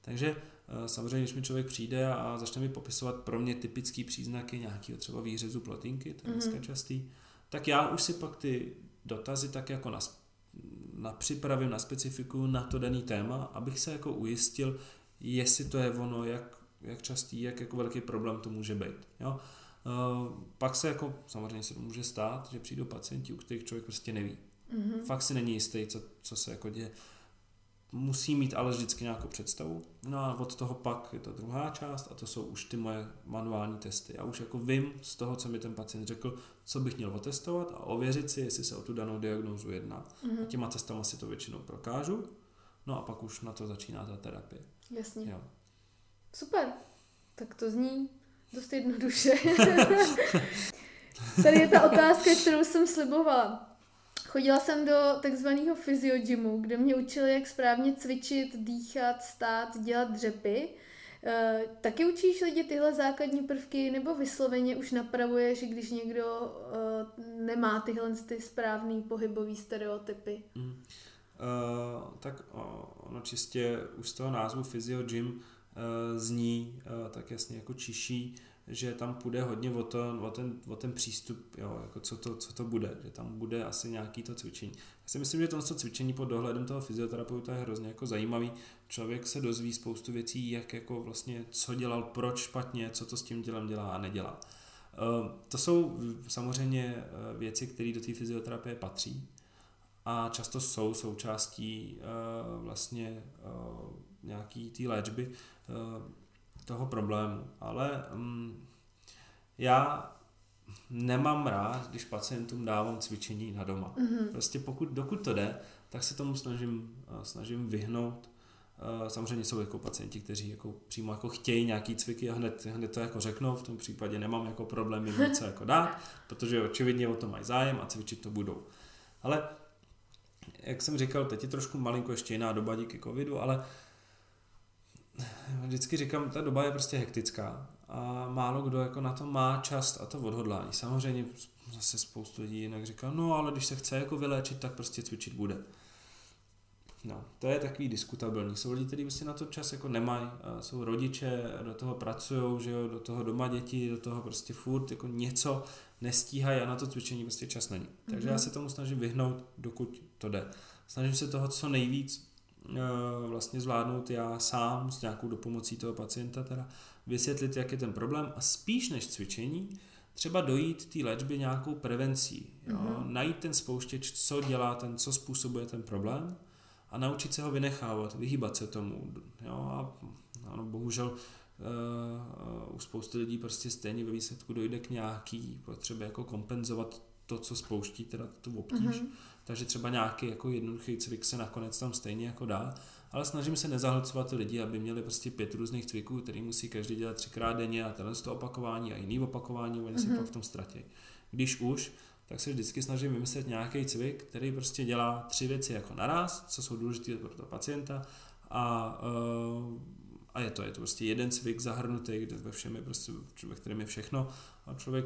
Takže eh, samozřejmě, když mi člověk přijde a začne mi popisovat pro mě typické příznaky nějakého třeba výřezu plotinky, to je dneska mm-hmm. častý, tak já už si pak ty dotazy tak jako nas, na připravím, na specifiku na to daný téma, abych se jako ujistil, jestli to je ono, jak, jak častý, jak jako velký problém to může být. Jo? Uh, pak se jako, samozřejmě se to může stát, že přijdou pacienti, u kterých člověk prostě neví. Mm-hmm. Fakt si není jistý, co, co se jako děje musí mít ale vždycky nějakou představu. No a od toho pak je ta druhá část a to jsou už ty moje manuální testy. Já už jako vím z toho, co mi ten pacient řekl, co bych měl otestovat a ověřit si, jestli se o tu danou diagnózu jedná. Mm-hmm. A těma testama si to většinou prokážu. No a pak už na to začíná ta terapie. Jasně. Jo. Super. Tak to zní dost jednoduše. Tady je ta otázka, kterou jsem slibovala. Chodila jsem do takzvaného gymu, kde mě učili, jak správně cvičit, dýchat, stát, dělat dřepy. E, taky učíš lidi tyhle základní prvky, nebo vysloveně už napravuješ, když někdo e, nemá tyhle ty správné pohybové stereotypy? Mm. Uh, tak ono čistě už z toho názvu Physio Gym uh, zní uh, tak jasně jako čiší, že tam půjde hodně o, to, o, ten, o ten přístup, jo, jako co, to, co to bude, že tam bude asi nějaký to cvičení. Já si myslím, že to cvičení pod dohledem toho fyzioterapeuta je hrozně jako zajímavý. Člověk se dozví spoustu věcí, jak jako vlastně, co dělal, proč špatně, co to s tím dělem dělá a nedělá. Eh, to jsou samozřejmě eh, věci, které do té fyzioterapie patří a často jsou součástí eh, vlastně nějaký té léčby toho problému. Ale um, já nemám rád, když pacientům dávám cvičení na doma. Mm-hmm. Prostě pokud, dokud to jde, tak se tomu snažím, snažím vyhnout Samozřejmě jsou jako pacienti, kteří jako přímo jako chtějí nějaký cviky a hned, hned to jako řeknou, v tom případě nemám jako problém jim něco jako dát, protože očividně o to mají zájem a cvičit to budou. Ale jak jsem říkal, teď je trošku malinko ještě jiná doba díky covidu, ale vždycky říkám, ta doba je prostě hektická a málo kdo jako na to má čas a to odhodlání. Samozřejmě zase spoustu lidí jinak říká, no ale když se chce jako vyléčit, tak prostě cvičit bude. No, to je takový diskutabilní. Jsou lidi, kteří prostě na to čas jako nemají. Jsou rodiče, do toho pracují, že jo, do toho doma děti, do toho prostě furt jako něco nestíhají a na to cvičení prostě čas není. Takže mm-hmm. já se tomu snažím vyhnout, dokud to jde. Snažím se toho co nejvíc vlastně zvládnout já sám s nějakou dopomocí toho pacienta, teda vysvětlit, jak je ten problém a spíš než cvičení, třeba dojít té léčby nějakou prevencí. Jo? Mm-hmm. Najít ten spouštěč, co dělá ten, co způsobuje ten problém a naučit se ho vynechávat, vyhýbat se tomu. Jo? A ano, bohužel uh, u spousty lidí prostě stejně ve výsledku dojde k nějaký potřebě jako kompenzovat to, co spouští, teda tu obtíž. Mm-hmm. Takže třeba nějaký jako jednoduchý cvik se nakonec tam stejně jako dá, ale snažím se nezahlcovat ty lidi, aby měli prostě pět různých cviků, který musí každý dělat třikrát denně a tenhle to opakování a jiný opakování, oni mm-hmm. se pak v tom ztratí. Když už, tak se vždycky snažím vymyslet nějaký cvik, který prostě dělá tři věci jako naraz, co jsou důležité pro toho pacienta a, uh, a je to, je to prostě jeden cvik zahrnutý, kde ve všem je prostě, ve kterém je všechno a člověk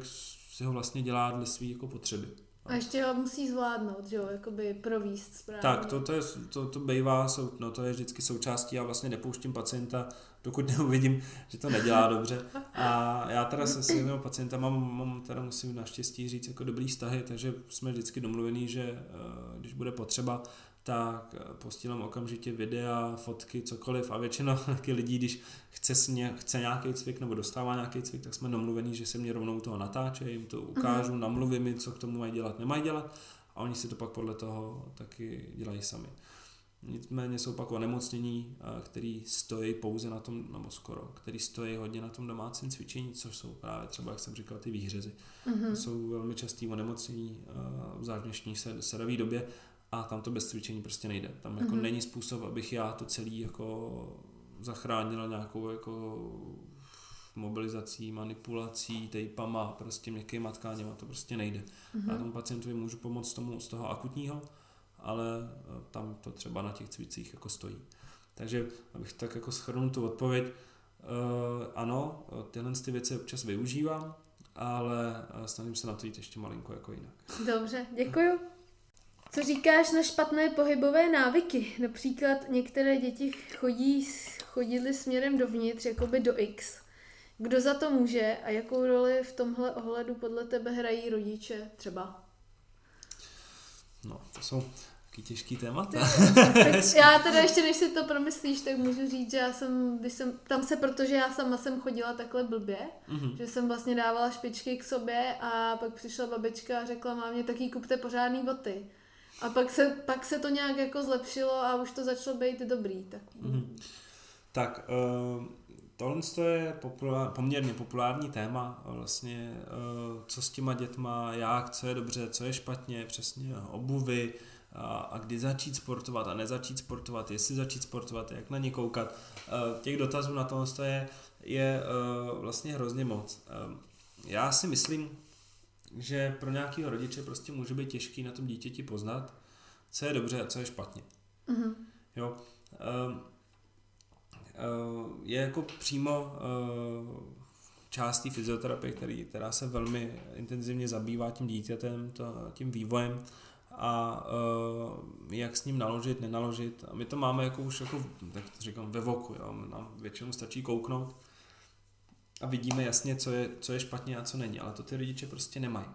si ho vlastně dělá dle své jako potřeby. A ještě ho musí zvládnout, že jo, jakoby províst správně. Tak, to, to, je, to, to bývá, no to je vždycky součástí, já vlastně nepouštím pacienta, dokud neuvidím, že to nedělá dobře. A já teda se svými pacienta mám, mám teda musím naštěstí říct jako dobrý vztahy, takže jsme vždycky domluvení, že eh, když bude potřeba, tak eh, postílám okamžitě videa, fotky, cokoliv a většina lidí, když chce, sně, chce nějaký cvik nebo dostává nějaký cvik, tak jsme domluvení, že se mě rovnou toho natáče, jim to ukážu, mm-hmm. namluvím jim, co k tomu mají dělat, nemají dělat a oni si to pak podle toho taky dělají sami. Nicméně jsou pak onemocnění, eh, který stojí pouze na tom, nebo skoro, který stojí hodně na tom domácím cvičení, což jsou právě třeba, jak jsem říkal, ty výhřezy. Mm-hmm. Jsou velmi častý onemocnění, eh, v dnešní sedové době a tam to bez cvičení prostě nejde. Tam jako mm-hmm. není způsob, abych já to celý jako zachránila nějakou jako mobilizací, manipulací, tejpama, prostě měkkýma tkáněma, to prostě nejde. Mm-hmm. Já tomu pacientovi můžu pomoct tomu z toho akutního, ale eh, tam to třeba na těch cvicích jako stojí. Takže abych tak jako schrnul tu odpověď, uh, ano, tyhle ty věci občas využívám, ale eh, snažím se na to jít ještě malinko jako jinak. Dobře, děkuju. Co říkáš na špatné pohybové návyky? Například některé děti chodí, chodily směrem dovnitř, jakoby do X. Kdo za to může a jakou roli v tomhle ohledu podle tebe hrají rodiče třeba? No, to jsou taky těžký témata. já teda ještě, než si to promyslíš, tak můžu říct, že já jsem, když jsem, tam se, protože já sama jsem chodila takhle blbě, mm-hmm. že jsem vlastně dávala špičky k sobě a pak přišla babička a řekla mámě, taky kupte pořádný boty. A pak se, pak se to nějak jako zlepšilo a už to začalo být dobrý. Tak, mm-hmm. tak uh, tohle je populár, poměrně populární téma, vlastně uh, co s těma dětma, jak, co je dobře, co je špatně, přesně obuvy a, a kdy začít sportovat a nezačít sportovat, jestli začít sportovat, jak na ně koukat. Uh, těch dotazů na tohle je, je uh, vlastně hrozně moc. Uh, já si myslím, že pro nějakého rodiče prostě může být těžký na tom dítěti poznat, co je dobře a co je špatně. Mm-hmm. Jo. Uh, uh, je jako přímo uh, část té fyzioterapie, který, která se velmi intenzivně zabývá tím dítětem, to, tím vývojem a uh, jak s ním naložit, nenaložit. A my to máme jako už jako, tak to říkám, ve voku. Jo. Nám většinou stačí kouknout a vidíme jasně, co je, co je špatně a co není, ale to ty rodiče prostě nemají.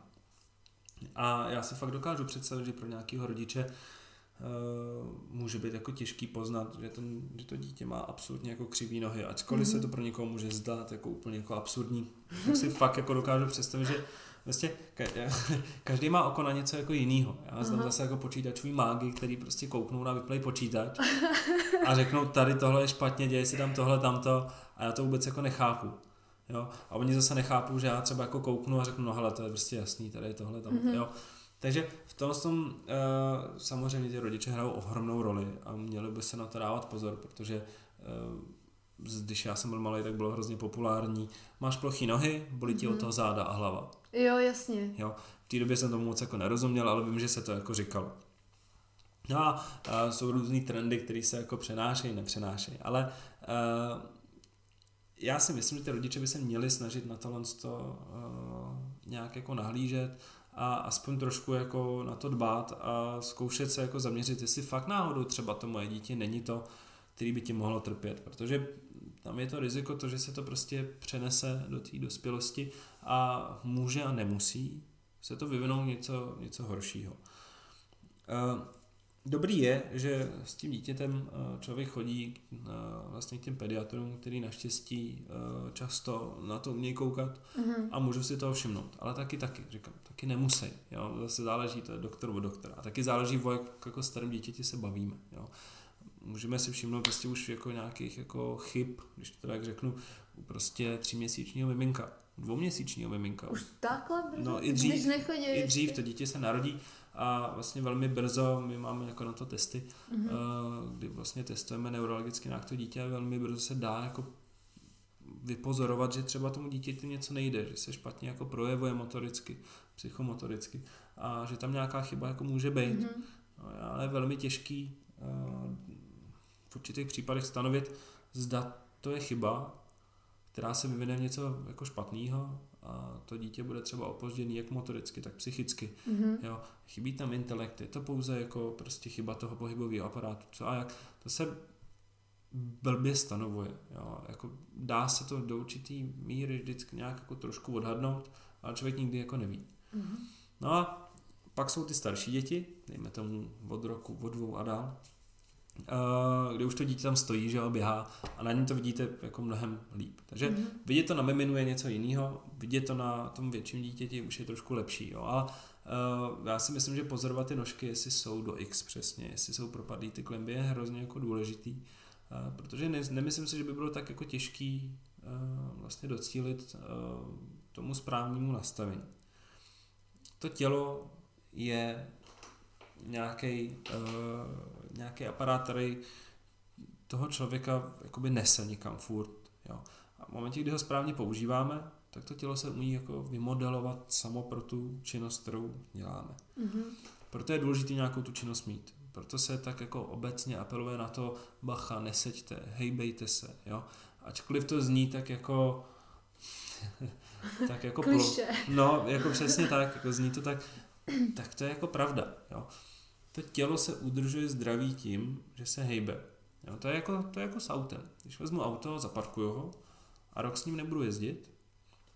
A já si fakt dokážu představit, že pro nějakého rodiče uh, může být jako těžký poznat, že, ten, že to dítě má absolutně jako křivý nohy, ačkoliv mm-hmm. se to pro někoho může zdát jako úplně jako absurdní, tak si fakt jako dokážu představit, že vlastně každý má oko na něco jako jiného. Já znám zase jako počítačový mágy, který prostě kouknou na vyplej počítač a řeknou tady tohle je špatně, děje si tam tohle, tamto a já to vůbec jako nechápu. Jo? A oni zase nechápou, že já třeba jako kouknu a řeknu, no hele, to je prostě jasný, tady je tohle, tam, mm-hmm. jo. Takže v tom, tom uh, samozřejmě ty rodiče hrajou ohromnou roli a měli by se na to dávat pozor, protože uh, když já jsem byl malý, tak bylo hrozně populární. Máš plochý nohy, bolí ti mm-hmm. od toho záda a hlava. Jo, jasně. Jo, v té době jsem tomu moc jako nerozuměl, ale vím, že se to jako říkalo. No a, a jsou různý trendy, které se jako přenášejí, nepřenášejí, ale uh, já si myslím, že ty rodiče by se měli snažit na tohle to, uh, nějak jako nahlížet a aspoň trošku jako na to dbát a zkoušet se jako zaměřit, jestli fakt náhodou třeba to moje dítě není to, který by ti mohlo trpět, protože tam je to riziko to, že se to prostě přenese do té dospělosti a může a nemusí se to vyvinout něco, něco horšího. Uh, Dobrý je, že s tím dítětem eh, člověk chodí eh, vlastně k těm pediatrům, který naštěstí eh, často na to umějí koukat mm-hmm. a můžu si toho všimnout. Ale taky taky, říkám, taky nemusí. Jo? Zase záleží, to je doktor od doktora. A taky záleží, o jak jako starém dítěti se bavíme. Jo? Můžeme si všimnout prostě už jako nějakých jako chyb, když to tak řeknu, prostě tříměsíčního miminka, dvouměsíčního miminka. Už takhle brzo, no, i dřív, i dřív to dítě se narodí a vlastně velmi brzo my máme jako na to testy, mm-hmm. kdy vlastně testujeme neurologicky na to dítě a velmi brzo se dá jako vypozorovat, že třeba tomu dítěti něco nejde, že se špatně jako projevuje motoricky, psychomotoricky a že tam nějaká chyba jako může být. Mm-hmm. Ale je velmi těžký eh, v určitých případech stanovit, zda to je chyba, která se vyvine něco jako špatného to dítě bude třeba opožděný jak motoricky, tak psychicky. Mm-hmm. Jo. Chybí tam intelekt, je to pouze jako prostě chyba toho pohybového aparátu. Co a jak, to se blbě stanovuje. Jo. Jako dá se to do určitý míry vždycky nějak jako trošku odhadnout, ale člověk nikdy jako neví. Mm-hmm. No a pak jsou ty starší děti, dejme tomu od roku, od dvou a dál, kde už to dítě tam stojí, že jo, běhá a na ní to vidíte jako mnohem líp. Takže mm-hmm. vidět to na miminu je něco jiného, vidět to na tom větším dítěti už je trošku lepší, jo, ale uh, já si myslím, že pozorovat ty nožky, jestli jsou do X přesně, jestli jsou propadlý ty klemby, je hrozně jako důležitý, uh, protože ne, nemyslím si, že by bylo tak jako těžký uh, vlastně docílit uh, tomu správnému nastavení. To tělo je nějaký uh, nějaký aparát, který toho člověka jakoby nese někam furt. Jo. A v momentě, kdy ho správně používáme, tak to tělo se umí jako vymodelovat samo pro tu činnost, kterou děláme. Mm-hmm. Proto je důležité nějakou tu činnost mít. Proto se tak jako obecně apeluje na to, bacha, neseďte, hejbejte se, jo. Ačkoliv to zní tak jako tak jako plo, no, jako přesně tak, jako zní to tak, tak to je jako pravda, jo to tělo se udržuje zdraví tím, že se hejbe. Jo, to, je jako, to je jako s autem. Když vezmu auto, zaparkuju ho a rok s ním nebudu jezdit,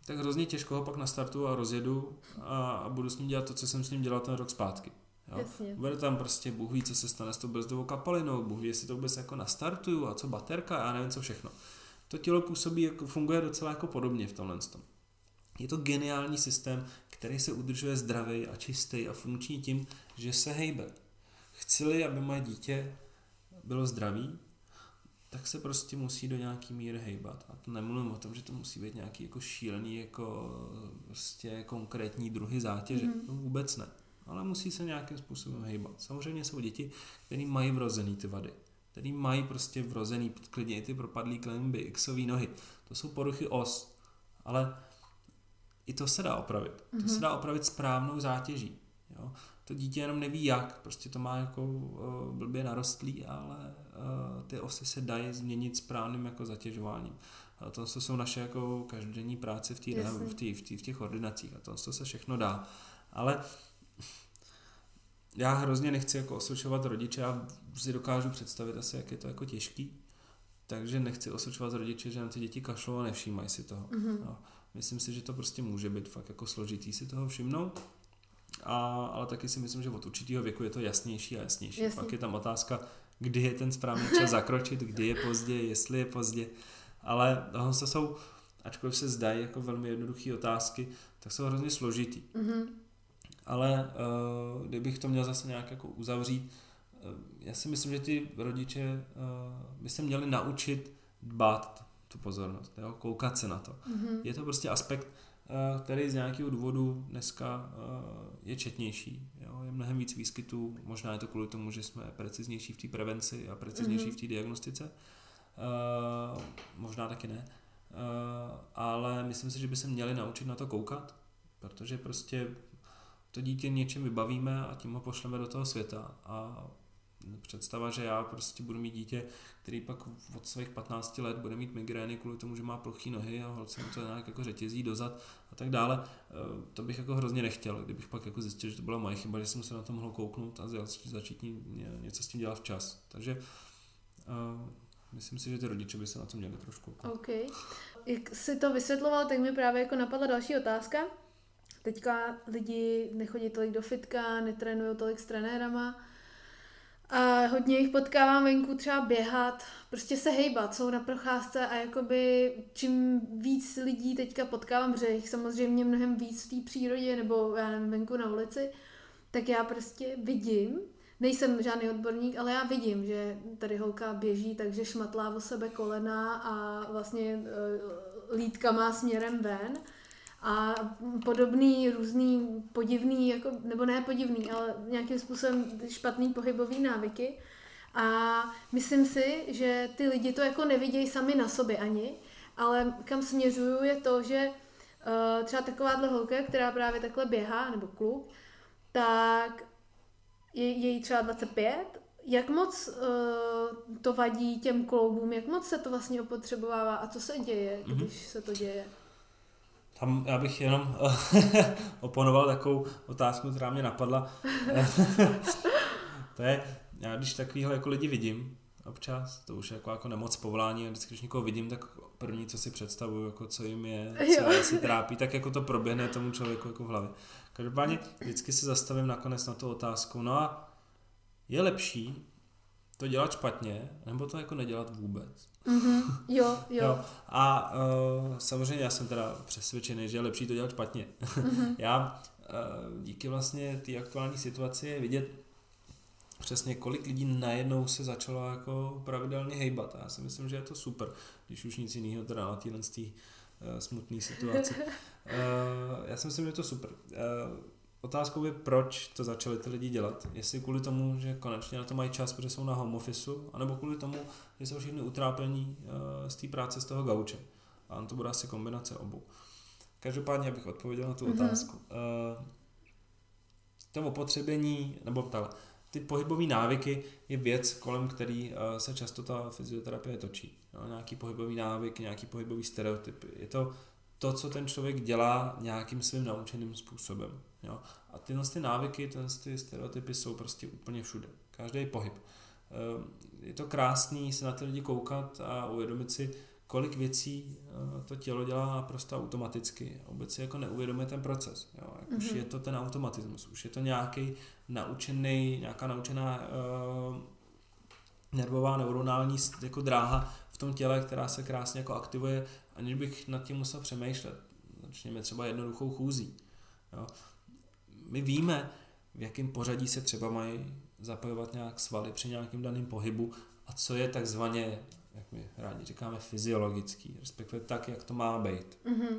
tak hrozně těžko ho pak nastartuju a rozjedu a, a budu s ním dělat to, co jsem s ním dělal ten rok zpátky. Jo. Bude tam prostě, Bůh ví, co se stane s tou brzdovou kapalinou, Bůh ví, jestli to vůbec jako nastartuju a co baterka, já nevím co všechno. To tělo působí, jako, funguje docela jako podobně v tomhle tom. Je to geniální systém, který se udržuje zdravý a čistý a funkční tím, že se hejbe. Chci-li, aby moje dítě bylo zdravý, tak se prostě musí do nějaký míry hejbat. A to nemluvím o tom, že to musí být nějaký jako šílený, jako prostě konkrétní druhy zátěže. Mm. No vůbec ne. Ale musí se nějakým způsobem hejbat. Samozřejmě jsou děti, které mají vrozený ty vady. Který mají prostě vrozený, klidně i ty propadlý klemby, xový nohy. To jsou poruchy os. Ale i to se dá opravit. Mm-hmm. To se mhm. dá opravit správnou zátěží. Jo? To dítě jenom neví jak, prostě to má jako uh, blbě narostlý, ale uh, ty osy se dají změnit správným jako zatěžováním. A to jsou naše jako každodenní práce v, tý, v, tý, v, tý, v těch ordinacích a to, to se všechno dá. Ale já hrozně nechci jako osočovat rodiče, já si dokážu představit asi, jak je to jako těžký, takže nechci osočovat rodiče, že na ty děti kašlou a nevšímají si toho. Mm-hmm. No, myslím si, že to prostě může být fakt jako složitý si toho všimnout a, ale taky si myslím, že od určitého věku je to jasnější a jasnější. Jasný. Pak je tam otázka, kdy je ten správný čas zakročit, kdy je pozdě, jestli je pozdě. Ale tohle jsou, ačkoliv se zdají jako velmi jednoduché otázky, tak jsou hrozně složitý. Mm-hmm. Ale uh, kdybych to měl zase nějak jako uzavřít, uh, já si myslím, že ty rodiče uh, by se měli naučit dbát tu pozornost, jo? koukat se na to. Mm-hmm. Je to prostě aspekt, který z nějakého důvodu dneska je četnější. Jo? Je mnohem víc výskytů, možná je to kvůli tomu, že jsme preciznější v té prevenci a preciznější mm-hmm. v té diagnostice. Možná taky ne. Ale myslím si, že by se měli naučit na to koukat, protože prostě to dítě něčem vybavíme a tím ho pošleme do toho světa. A představa, že já prostě budu mít dítě, který pak od svých 15 let bude mít migrény kvůli tomu, že má plochý nohy a holce mu to nějak jako řetězí dozad a tak dále, eh, to bych jako hrozně nechtěl, kdybych pak jako zjistil, že to byla moje chyba, že jsem se na to mohl kouknout a začít něco s tím dělat včas. Takže uh, myslím si, že ty rodiče by se na to měli trošku. OK. Jak si to vysvětloval, tak mi právě jako napadla další otázka. Teďka lidi nechodí tolik do fitka, netrénují tolik s trenérama, a hodně jich potkávám venku třeba běhat, prostě se hejbat, jsou na procházce a jakoby čím víc lidí teďka potkávám, že jich samozřejmě mnohem víc v té přírodě nebo já nevím, venku na ulici, tak já prostě vidím, nejsem žádný odborník, ale já vidím, že tady holka běží, takže šmatlá o sebe kolena a vlastně uh, lítka má směrem ven a podobný různý podivný, jako, nebo ne podivný, ale nějakým způsobem špatný pohybový návyky. A myslím si, že ty lidi to jako nevidějí sami na sobě ani, ale kam směřuju je to, že uh, třeba takováhle holka, která právě takhle běhá, nebo kluk, tak je, je jí třeba 25, jak moc uh, to vadí těm kloubům, jak moc se to vlastně opotřebovává a co se děje, mm-hmm. když se to děje? Tam já bych jenom oponoval takovou otázku, která mě napadla. to je, já když takovýhle jako lidi vidím občas, to už je jako, jako nemoc povolání, a vždycky, když někoho vidím, tak první, co si představuju, jako co jim je, co je si trápí, tak jako to proběhne tomu člověku jako v hlavě. Každopádně vždycky se zastavím nakonec na tu otázku, no a je lepší to dělat špatně, nebo to jako nedělat vůbec. Mm-hmm. Jo, jo, jo. A uh, samozřejmě já jsem teda přesvědčený, že je lepší to dělat špatně. Mm-hmm. já uh, díky vlastně té aktuální situaci je vidět přesně kolik lidí najednou se začalo jako pravidelně hejbat. A já si myslím, že je to super, když už nic jiného teda na téhle uh, smutné situaci. uh, já si myslím, že je to super. Uh, Otázkou je, proč to začali ty lidi dělat. Jestli kvůli tomu, že konečně na to mají čas, protože jsou na home office, anebo kvůli tomu, že jsou všichni utrápení uh, z té práce, z toho gauče. A to bude asi kombinace obou. Každopádně, abych odpověděl na tu mm-hmm. otázku. Uh, to opotřebení, nebo ta, ty pohybové návyky je věc, kolem který uh, se často ta fyzioterapie točí. No, nějaký pohybový návyk, nějaký pohybový stereotypy. Je to to, co ten člověk dělá nějakým svým naučeným způsobem. Jo? A tyhle ty návyky, tyhle ty stereotypy jsou prostě úplně všude. Každý pohyb. Ehm, je to krásný se na ty lidi koukat a uvědomit si, kolik věcí eh, to tělo dělá naprosto automaticky. Vůbec si jako neuvědomuje ten proces. Jo? Jak mm-hmm. Už mhm. je to ten automatismus, už je to nějaký naučený, nějaká naučená uh, nervová neuronální jako dráha v tom těle, která se krásně jako aktivuje, aniž bych nad tím musel přemýšlet. Začněme třeba jednoduchou chůzí. Jo? My víme, v jakém pořadí se třeba mají zapojovat nějak svaly při nějakém daném pohybu a co je takzvaně, jak my rádi říkáme, fyziologický, respektive tak, jak to má být. Mm-hmm.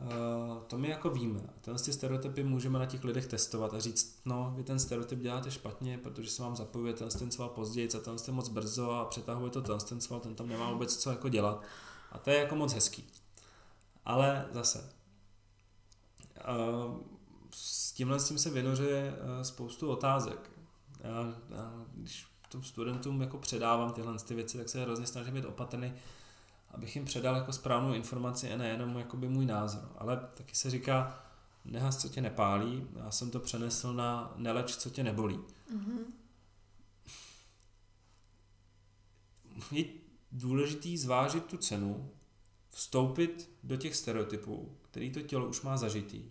Uh, to my jako víme. Tenhle ty stereotypy můžeme na těch lidech testovat a říct, no, vy ten stereotyp děláte špatně, protože se vám zapojuje ten, ten sval později a ten jste moc brzo a přetahuje to ten, ten sval, ten tam nemá vůbec co jako dělat. A to je jako moc hezký. Ale zase, uh, s tímhle s tím se vynořuje uh, spoustu otázek. Já, já, když to studentům jako předávám tyhle ty věci, tak se hrozně snažím být opatrný, abych jim předal jako správnou informaci a nejenom jakoby můj názor. Ale taky se říká, nehas, co tě nepálí. Já jsem to přenesl na neleč, co tě nebolí. Mm-hmm. Je důležitý zvážit tu cenu, vstoupit do těch stereotypů, který to tělo už má zažitý,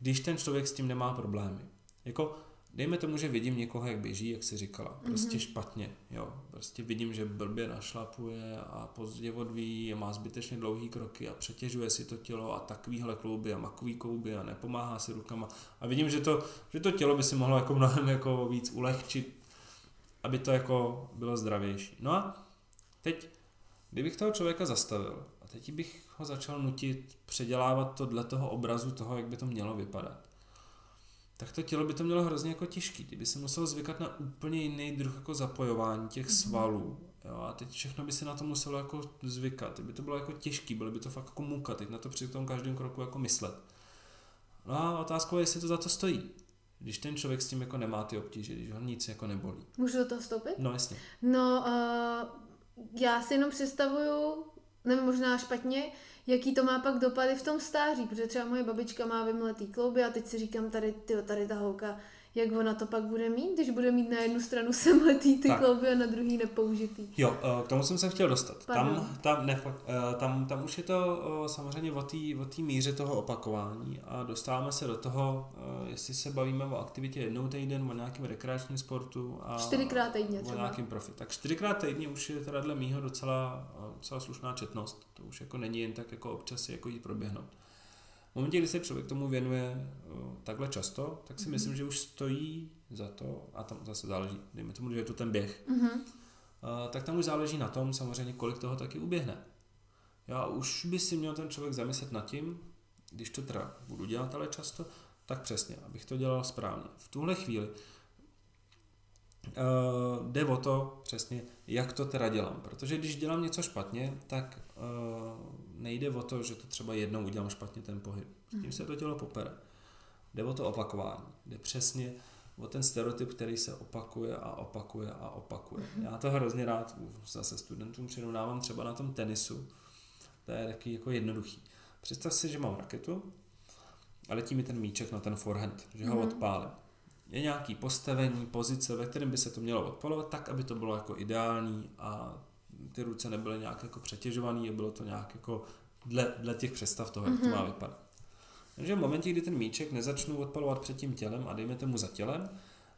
když ten člověk s tím nemá problémy. Jako dejme tomu, že vidím někoho, jak běží, jak si říkala, prostě mm-hmm. špatně, jo, prostě vidím, že blbě našlapuje a pozdě odvíjí a má zbytečně dlouhý kroky a přetěžuje si to tělo a takovýhle klouby a makový klouby a nepomáhá si rukama a vidím, že to, že to tělo by si mohlo jako mnohem jako víc ulehčit, aby to jako bylo zdravější. No a teď, kdybych toho člověka zastavil a teď bych ho začal nutit předělávat to dle toho obrazu toho, jak by to mělo vypadat. Tak to tělo by to mělo hrozně jako těžký. Ty by se musel zvykat na úplně jiný druh jako zapojování těch mm-hmm. svalů. Jo, a teď všechno by se na to muselo jako zvykat. Ty by to bylo jako těžký, bylo by to fakt jako muka, teď na to při tom každém kroku jako myslet. No a otázkou je, jestli to za to stojí. Když ten člověk s tím jako nemá ty obtíže, když ho nic jako nebolí. Můžu do toho vstoupit? No jasně. No, uh, já si jenom představuju, nevím, možná špatně, jaký to má pak dopady v tom stáří, protože třeba moje babička má vymletý klouby a teď si říkám tady, tyjo, tady ta holka jak ona to pak bude mít, když bude mít na jednu stranu semletý ty tak. klouby a na druhý nepoužitý. Jo, eh, k tomu jsem se chtěl dostat. Tam, tam, ne, eh, tam, tam už je to eh, samozřejmě o té o míře toho opakování a dostáváme se do toho, jestli se bavíme o aktivitě jednou týden, o nějakém rekreačním sportu a čtyřikrát týdně třeba. o nějakým profi. Tak čtyřikrát týdně už je teda dle mýho docela, docela slušná četnost. To už jako není jen tak jako občas jako jít proběhnout. V momentě, kdy se člověk tomu věnuje takhle často, tak si mm-hmm. myslím, že už stojí za to, a tam zase záleží, dejme tomu, že je to ten běh, mm-hmm. tak tam už záleží na tom samozřejmě, kolik toho taky uběhne. Já už by si měl ten člověk zamyslet nad tím, když to teda budu dělat ale často, tak přesně, abych to dělal správně. V tuhle chvíli uh, jde o to přesně, jak to teda dělám. Protože když dělám něco špatně, tak uh, nejde o to, že to třeba jednou udělám špatně ten pohyb. Tím se to tělo popere. Jde o to opakování. Jde přesně o ten stereotyp, který se opakuje a opakuje a opakuje. Mhm. Já to hrozně rád zase studentům přirovnávám třeba na tom tenisu. To je taky jako jednoduchý. Představ si, že mám raketu a letí mi ten míček na ten forehand, že ho mm-hmm. odpálím. Je nějaký postavení, pozice, ve kterém by se to mělo odpalovat tak, aby to bylo jako ideální a ty ruce nebyly nějak jako přetěžovaný a bylo to nějak jako dle, dle těch představ toho, jak mm-hmm. to má mhm. vypadat. Takže v momentě, kdy ten míček nezačnu odpalovat před tím tělem a dejme tomu za tělem,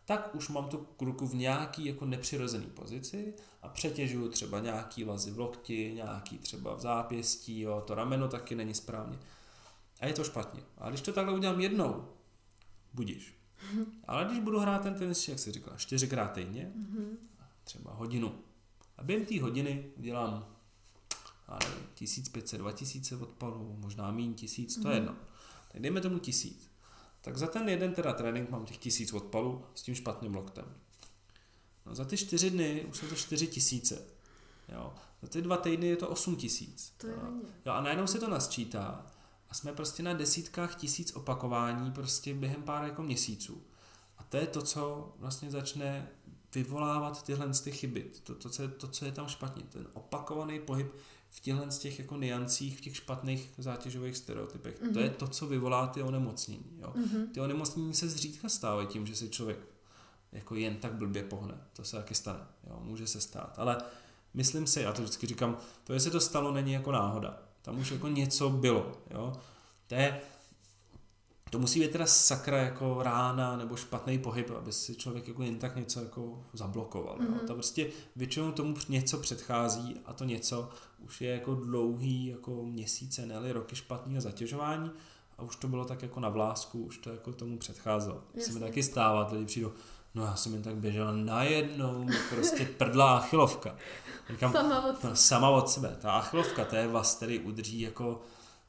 tak už mám tu ruku v nějaký jako nepřirozený pozici a přetěžuju třeba nějaký vazy v lokti, nějaký třeba v zápěstí, jo, to rameno taky není správně. A je to špatně. A když to takhle udělám jednou, budíš. Mm-hmm. Ale když budu hrát ten tenis, jak jsi říkala, čtyřikrát týdně, mm-hmm. třeba hodinu, a během té hodiny udělám 1500, 2000 odpalů, možná méně 1000, to je mhm. jedno. Tak dejme tomu 1000. Tak za ten jeden teda trénink mám těch 1000 odpalů s tím špatným loktem. No za ty čtyři dny už jsou to 4000. Jo. Za ty dva týdny je to 8000. To je jo. jo. A najednou se to nasčítá a jsme prostě na desítkách tisíc opakování prostě během pár jako měsíců. A to je to, co vlastně začne vyvolávat tyhle ty chyby, to, to, co je, to, co je tam špatně, ten opakovaný pohyb v těchhle z těch jako niancích, v těch špatných zátěžových stereotypech. Mm-hmm. To je mhm. to, co vyvolá ty onemocnění. Jo. Mm-hmm. Ty onemocnění se zřídka stávají tím, že se člověk jako jen tak blbě pohne. To se taky stane. Jo. Může se stát. Ale myslím si, já to vždycky říkám, to, jestli to stalo, není jako náhoda. Tam už jako něco bylo. Jo. To je, to musí být teda sakra jako rána nebo špatný pohyb, aby si člověk jako jen tak něco jako zablokoval. Mm-hmm. To prostě většinou tomu něco předchází a to něco už je jako dlouhý jako měsíce, ne roky špatného zatěžování a už to bylo tak jako na vlásku, už to jako tomu předcházelo. Se mi taky stává, lidi přijdou, no já jsem jen tak běžela najednou, prostě prdla achilovka. Říkám, sama od sebe. No, sama od sebe. Ta achilovka, to je vás, který udrží jako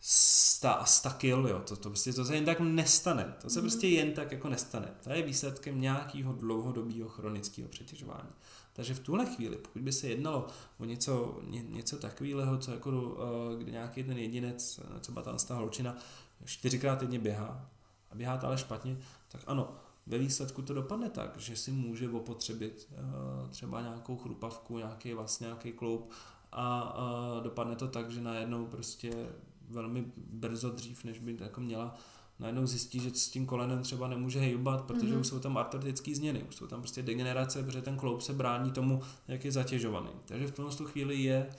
100 a 100 kil, jo, to, to, prostě, to se jen tak nestane, to se mm. prostě jen tak jako nestane. To je výsledkem nějakého dlouhodobého chronického přetěžování. Takže v tuhle chvíli, pokud by se jednalo o něco, ně, něco takového, co jako, uh, kdy nějaký ten jedinec, eh, třeba tam ta holčina, čtyřikrát týdně běhá a běhá to ale špatně, tak ano, ve výsledku to dopadne tak, že si může opotřebit uh, třeba nějakou chrupavku, nějaký vlastně nějaký kloup a uh, dopadne to tak, že najednou prostě velmi brzo dřív, než by jako měla, najednou zjistí, že s tím kolenem třeba nemůže hejbat, protože mm-hmm. už jsou tam artrotické změny, už jsou tam prostě degenerace, protože ten kloup se brání tomu, jak je zatěžovaný. Takže v tomto chvíli je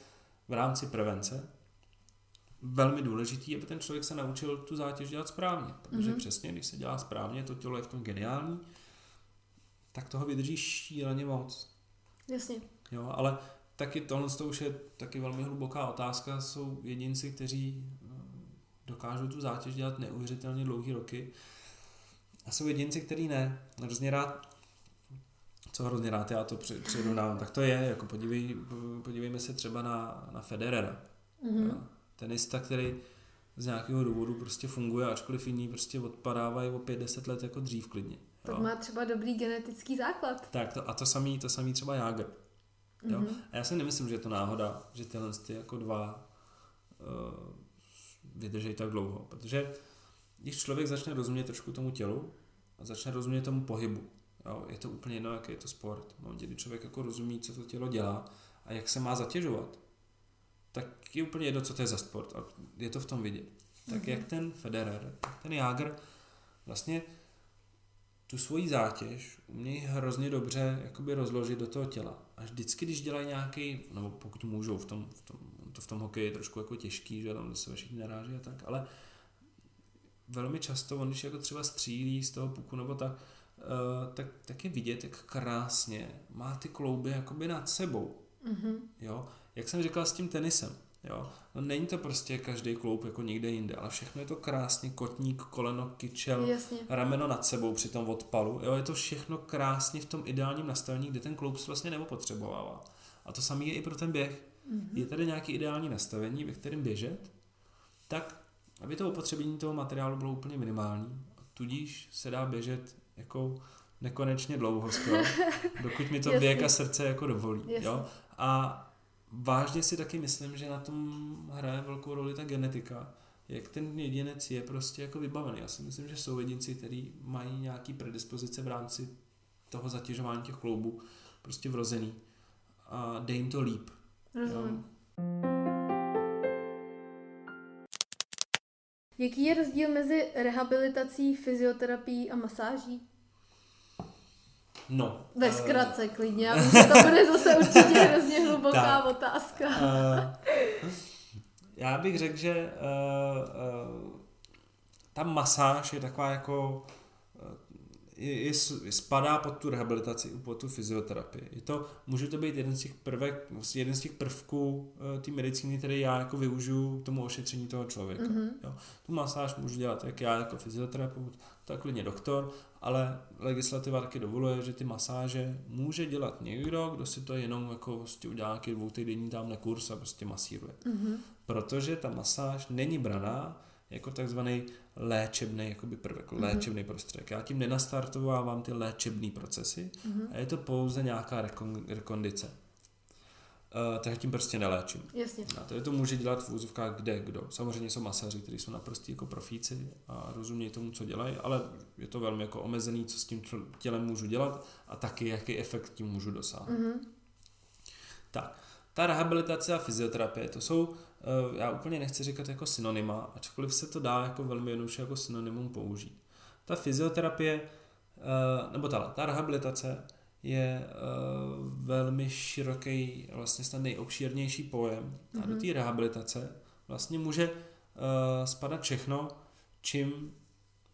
v rámci prevence velmi důležitý, aby ten člověk se naučil tu zátěž dělat správně, protože mm-hmm. přesně, když se dělá správně, to tělo je v tom geniální, tak toho vydrží šíleně moc. Jasně. Jo, ale taky tohle to už je taky velmi hluboká otázka. Jsou jedinci, kteří eh, dokážou tu zátěž dělat neuvěřitelně dlouhý roky. A jsou jedinci, kteří ne. Hrozně rád, co hrozně rád já to přirovnávám, tak to je, jako podívej, podívejme se třeba na, na Federera. Mm-hmm. tenista, který z nějakého důvodu prostě funguje, ačkoliv jiní prostě odpadávají o 5-10 let jako dřív klidně. Tak má třeba dobrý genetický základ. Tak to, a to samý, to samý třeba Jágr. Jo? Mm-hmm. A já si nemyslím, že je to náhoda, že tyhle ty jako dva uh, vydrží tak dlouho, protože když člověk začne rozumět trošku tomu tělu a začne rozumět tomu pohybu, jo, je to úplně jedno, jaký je to sport. No, kdy člověk jako rozumí, co to tělo dělá a jak se má zatěžovat, tak je úplně jedno, co to je za sport a je to v tom vidět. Tak mm-hmm. jak ten Federer, ten Jágr vlastně tu svoji zátěž umějí hrozně dobře jakoby rozložit do toho těla. A vždycky, když dělají nějaký, nebo pokud můžou, v tom, v tom, to v tom hokeji je trošku jako těžký, že tam se všichni naráží a tak, ale velmi často on, když jako třeba střílí z toho puku nebo tak, uh, tak, tak je vidět, jak krásně má ty klouby jakoby nad sebou. Mm-hmm. Jo? Jak jsem říkal s tím tenisem. Jo? No není to prostě každý kloub jako někde jinde, ale všechno je to krásně, kotník, koleno, kyčel, Jasně. rameno nad sebou při tom odpalu. Jo? Je to všechno krásně v tom ideálním nastavení, kde ten kloub se vlastně nepotřebovává. A to samé je i pro ten běh. Mm-hmm. Je tady nějaký ideální nastavení, ve kterém běžet, tak aby to opotřebení toho materiálu bylo úplně minimální. Tudíž se dá běžet jako nekonečně dlouho skoro, dokud mi to běh a srdce jako dovolí. Jo? A vážně si taky myslím, že na tom hraje velkou roli ta genetika. Jak ten jedinec je prostě jako vybavený. Já si myslím, že jsou jedinci, kteří mají nějaký predispozice v rámci toho zatěžování těch kloubů prostě vrozený. A dej jim to líp. Rozumím. Jaký je rozdíl mezi rehabilitací, fyzioterapií a masáží? No. Ve uh, zkratce klidně, já vím, že to bude zase určitě hrozně hluboká tak, otázka. Uh, já bych řekl, že uh, uh, ta masáž je taková jako je, je, spadá pod tu rehabilitaci, pod tu fyzioterapii. Je to, může to být jeden z těch prvek, vlastně jeden z těch prvků uh, té medicíny, který já jako využiju k tomu ošetření toho člověka. Mm-hmm. Jo. Tu masáž můžu dělat jak já jako fyzioterapeut, tak klidně doktor, ale legislativa taky dovoluje, že ty masáže může dělat někdo, kdo si to jenom jako prostě udělá nějaký dvoutýdenní tamhle kurz a prostě masíruje. Mm-hmm. Protože ta masáž není braná jako takzvaný léčebný jakoby prvek, mm-hmm. léčebný prostředek. Já tím nenastartovávám ty léčebné procesy mm-hmm. a je to pouze nějaká rekon, rekondice. Uh, takže tím prostě neléčím. Jasně. A tady to může dělat v úzovkách kde kdo. Samozřejmě jsou masaři, kteří jsou naprostí jako profíci a rozumějí tomu, co dělají, ale je to velmi jako omezený, co s tím tělem můžu dělat a taky jaký efekt tím můžu dosáhnout. Mm-hmm. Tak, ta rehabilitace a fyzioterapie, to jsou, uh, já úplně nechci říkat jako synonyma, ačkoliv se to dá jako velmi jednoduše jako synonymum použít. Ta fyzioterapie, uh, nebo ta, ta rehabilitace je uh, velmi široký, vlastně ten nejobšírnější pojem. Mm-hmm. A do mhm. té rehabilitace vlastně může uh, spadat všechno, čím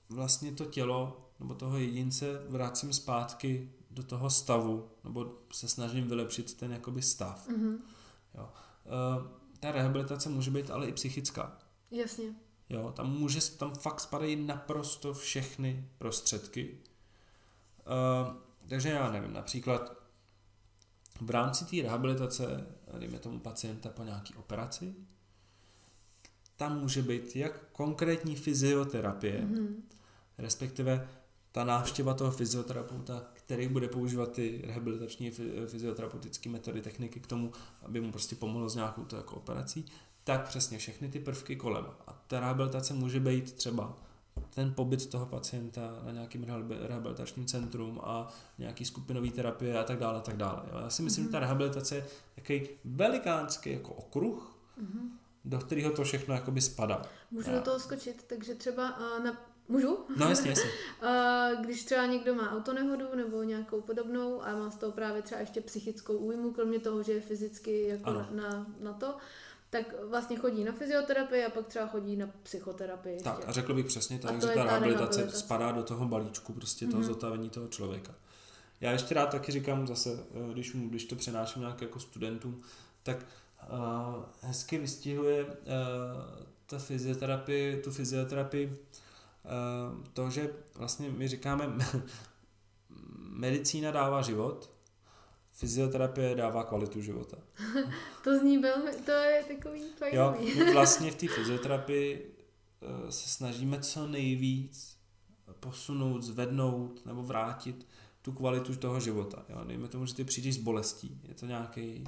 vlastně to tělo nebo toho jedince vracím zpátky do toho stavu, nebo se snažím vylepšit ten jakoby stav. Mm-hmm. Jo. Uh, ta rehabilitace může být ale i psychická. Jasně. Jo, tam může, tam fakt spadají naprosto všechny prostředky. Uh, takže já nevím, například v rámci té rehabilitace, dejme tomu pacienta po nějaké operaci, tam může být jak konkrétní fyzioterapie, mm-hmm. respektive ta návštěva toho fyzioterapeuta, který bude používat ty rehabilitační fyzioterapeutické metody, techniky k tomu, aby mu prostě pomohlo s nějakou to jako operací, tak přesně všechny ty prvky kolem. A ta rehabilitace může být třeba ten pobyt toho pacienta na nějakém rehabilitačním centrum a nějaký skupinový terapie a tak dále, a tak dále. Jo. Já si myslím, mm-hmm. že ta mhm. rehabilitace je takový velikánský jako okruh, mm-hmm. do kterého to všechno jakoby spadá. Můžu do toho skočit, takže třeba uh, na Můžu? No jasně, jasně. Když třeba někdo má autonehodu nebo nějakou podobnou a má z toho právě třeba ještě psychickou újmu, kromě toho, že je fyzicky jako na, na to, tak vlastně chodí na fyzioterapii a pak třeba chodí na psychoterapii. Ještě. Tak a řekl bych přesně tak, že ta rehabilitace, rehabilitace spadá do toho balíčku prostě toho mm-hmm. zotavení toho člověka. Já ještě rád taky říkám zase, eh, když, když to přenáším nějak jako studentům, tak uh, hezky vystihuje uh, ta fyzioterapie, tu fyzioterapii uh, to, že vlastně my říkáme medicína dává život, fyzioterapie dává kvalitu života. to zní velmi, to je takový Jo, my vlastně v té fyzioterapii eh, se snažíme co nejvíc posunout, zvednout nebo vrátit tu kvalitu toho života. Jo? Dejme tomu, že ty přijdeš s bolestí, je to nějaký,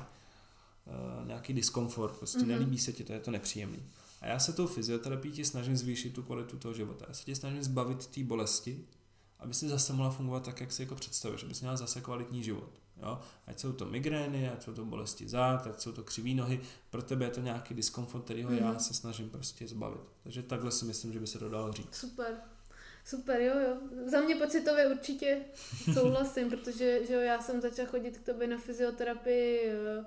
uh, nějaký diskomfort, prostě mm-hmm. nelíbí se ti to, je to nepříjemný. A já se tou fyzioterapií ti snažím zvýšit tu kvalitu toho života. Já se ti snažím zbavit té bolesti, aby si zase mohla fungovat tak, jak si jako představuješ, aby si měla zase kvalitní život. Jo? Ať jsou to migrény, ať jsou to bolesti zad, ať jsou to křivé nohy, pro tebe je to nějaký diskomfort, kterýho mm-hmm. já mhm. se snažím prostě zbavit. Takže takhle si myslím, že by se to dalo říct. Super. Super, jo, jo. Za mě pocitově určitě souhlasím, protože že jo, já jsem začala chodit k tobě na fyzioterapii, eh,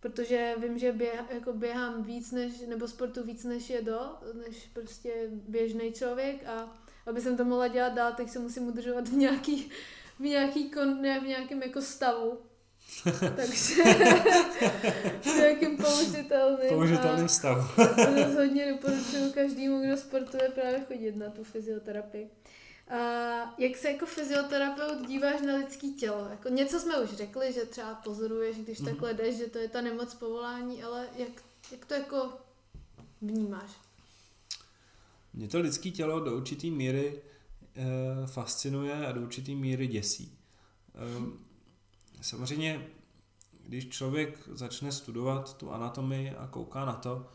protože vím, že běh, jako běhám víc než, nebo sportu víc než je do, než prostě běžný člověk a aby jsem to mohla dělat dál, tak se musím udržovat v nějaký, v nějaký, kon, ne, v nějakém jako stavu. Takže nějakým použitelným. Použitelným stavu. rozhodně doporučuji každému, kdo sportuje, právě chodit na tu fyzioterapii. A jak se jako fyzioterapeut díváš na lidský tělo? Jako něco jsme už řekli, že třeba pozoruješ, když mm-hmm. takhle jdeš, že to je ta nemoc povolání, ale jak, jak to jako vnímáš? Mě to lidské tělo do určité míry fascinuje a do určité míry děsí. E, Samozřejmě, když člověk začne studovat tu anatomii a kouká na to,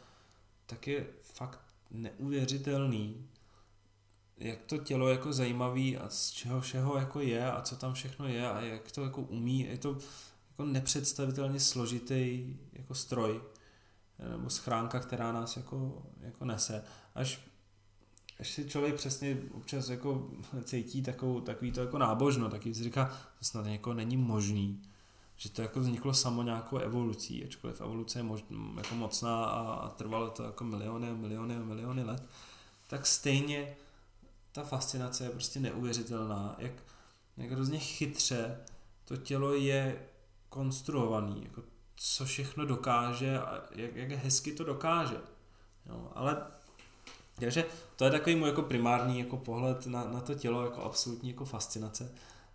tak je fakt neuvěřitelný, jak to tělo jako zajímavý a z čeho všeho jako je a co tam všechno je a jak to jako umí. Je to jako nepředstavitelně složitý jako stroj nebo schránka, která nás jako, jako nese. Až, až si člověk přesně občas jako cítí takovou, takový to jako nábožno, taky si říká, to snad jako není možný, že to jako vzniklo samo nějakou evolucí, ačkoliv evoluce je mož, jako mocná a, a trvalo to jako miliony a miliony a miliony let, tak stejně ta fascinace je prostě neuvěřitelná, jak, jak hrozně chytře to tělo je konstruovaný, jako co všechno dokáže a jak, jak hezky to dokáže. Jo, ale takže to je takový můj jako primární jako pohled na, na to tělo, jako absolutní jako fascinace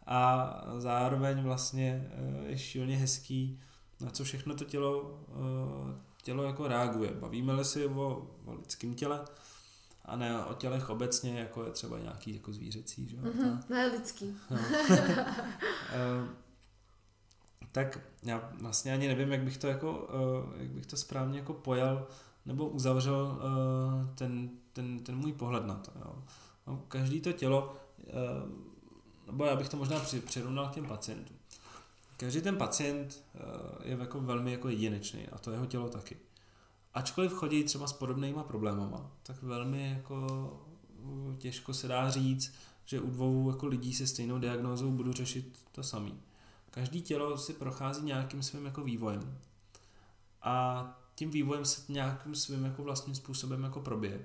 a zároveň vlastně eh, je šíleně hezký, na co všechno to tělo, eh, tělo jako reaguje. Bavíme-li si o, o lidském těle, a ne o tělech obecně, jako je třeba nějaký jako zvířecí, že? Mm-hmm, ne lidský. No. Eh, tak já vlastně ani nevím, jak bych to jako, jak bych to správně jako pojal nebo uzavřel ten, ten, ten můj pohled na to. Jo. No, každý to tělo nebo já bych to možná přirovnal k těm pacientům. Každý ten pacient eh, je jako velmi jako jedinečný a to jeho tělo taky. Ačkoliv chodí třeba s podobnýma problémama, tak velmi jako eh, těžko se dá říct, že u dvou jako lidí se stejnou diagnózou budu řešit to samý. Každý tělo si prochází nějakým svým jako vývojem. A tím vývojem se nějakým svým jako vlastním způsobem jako probije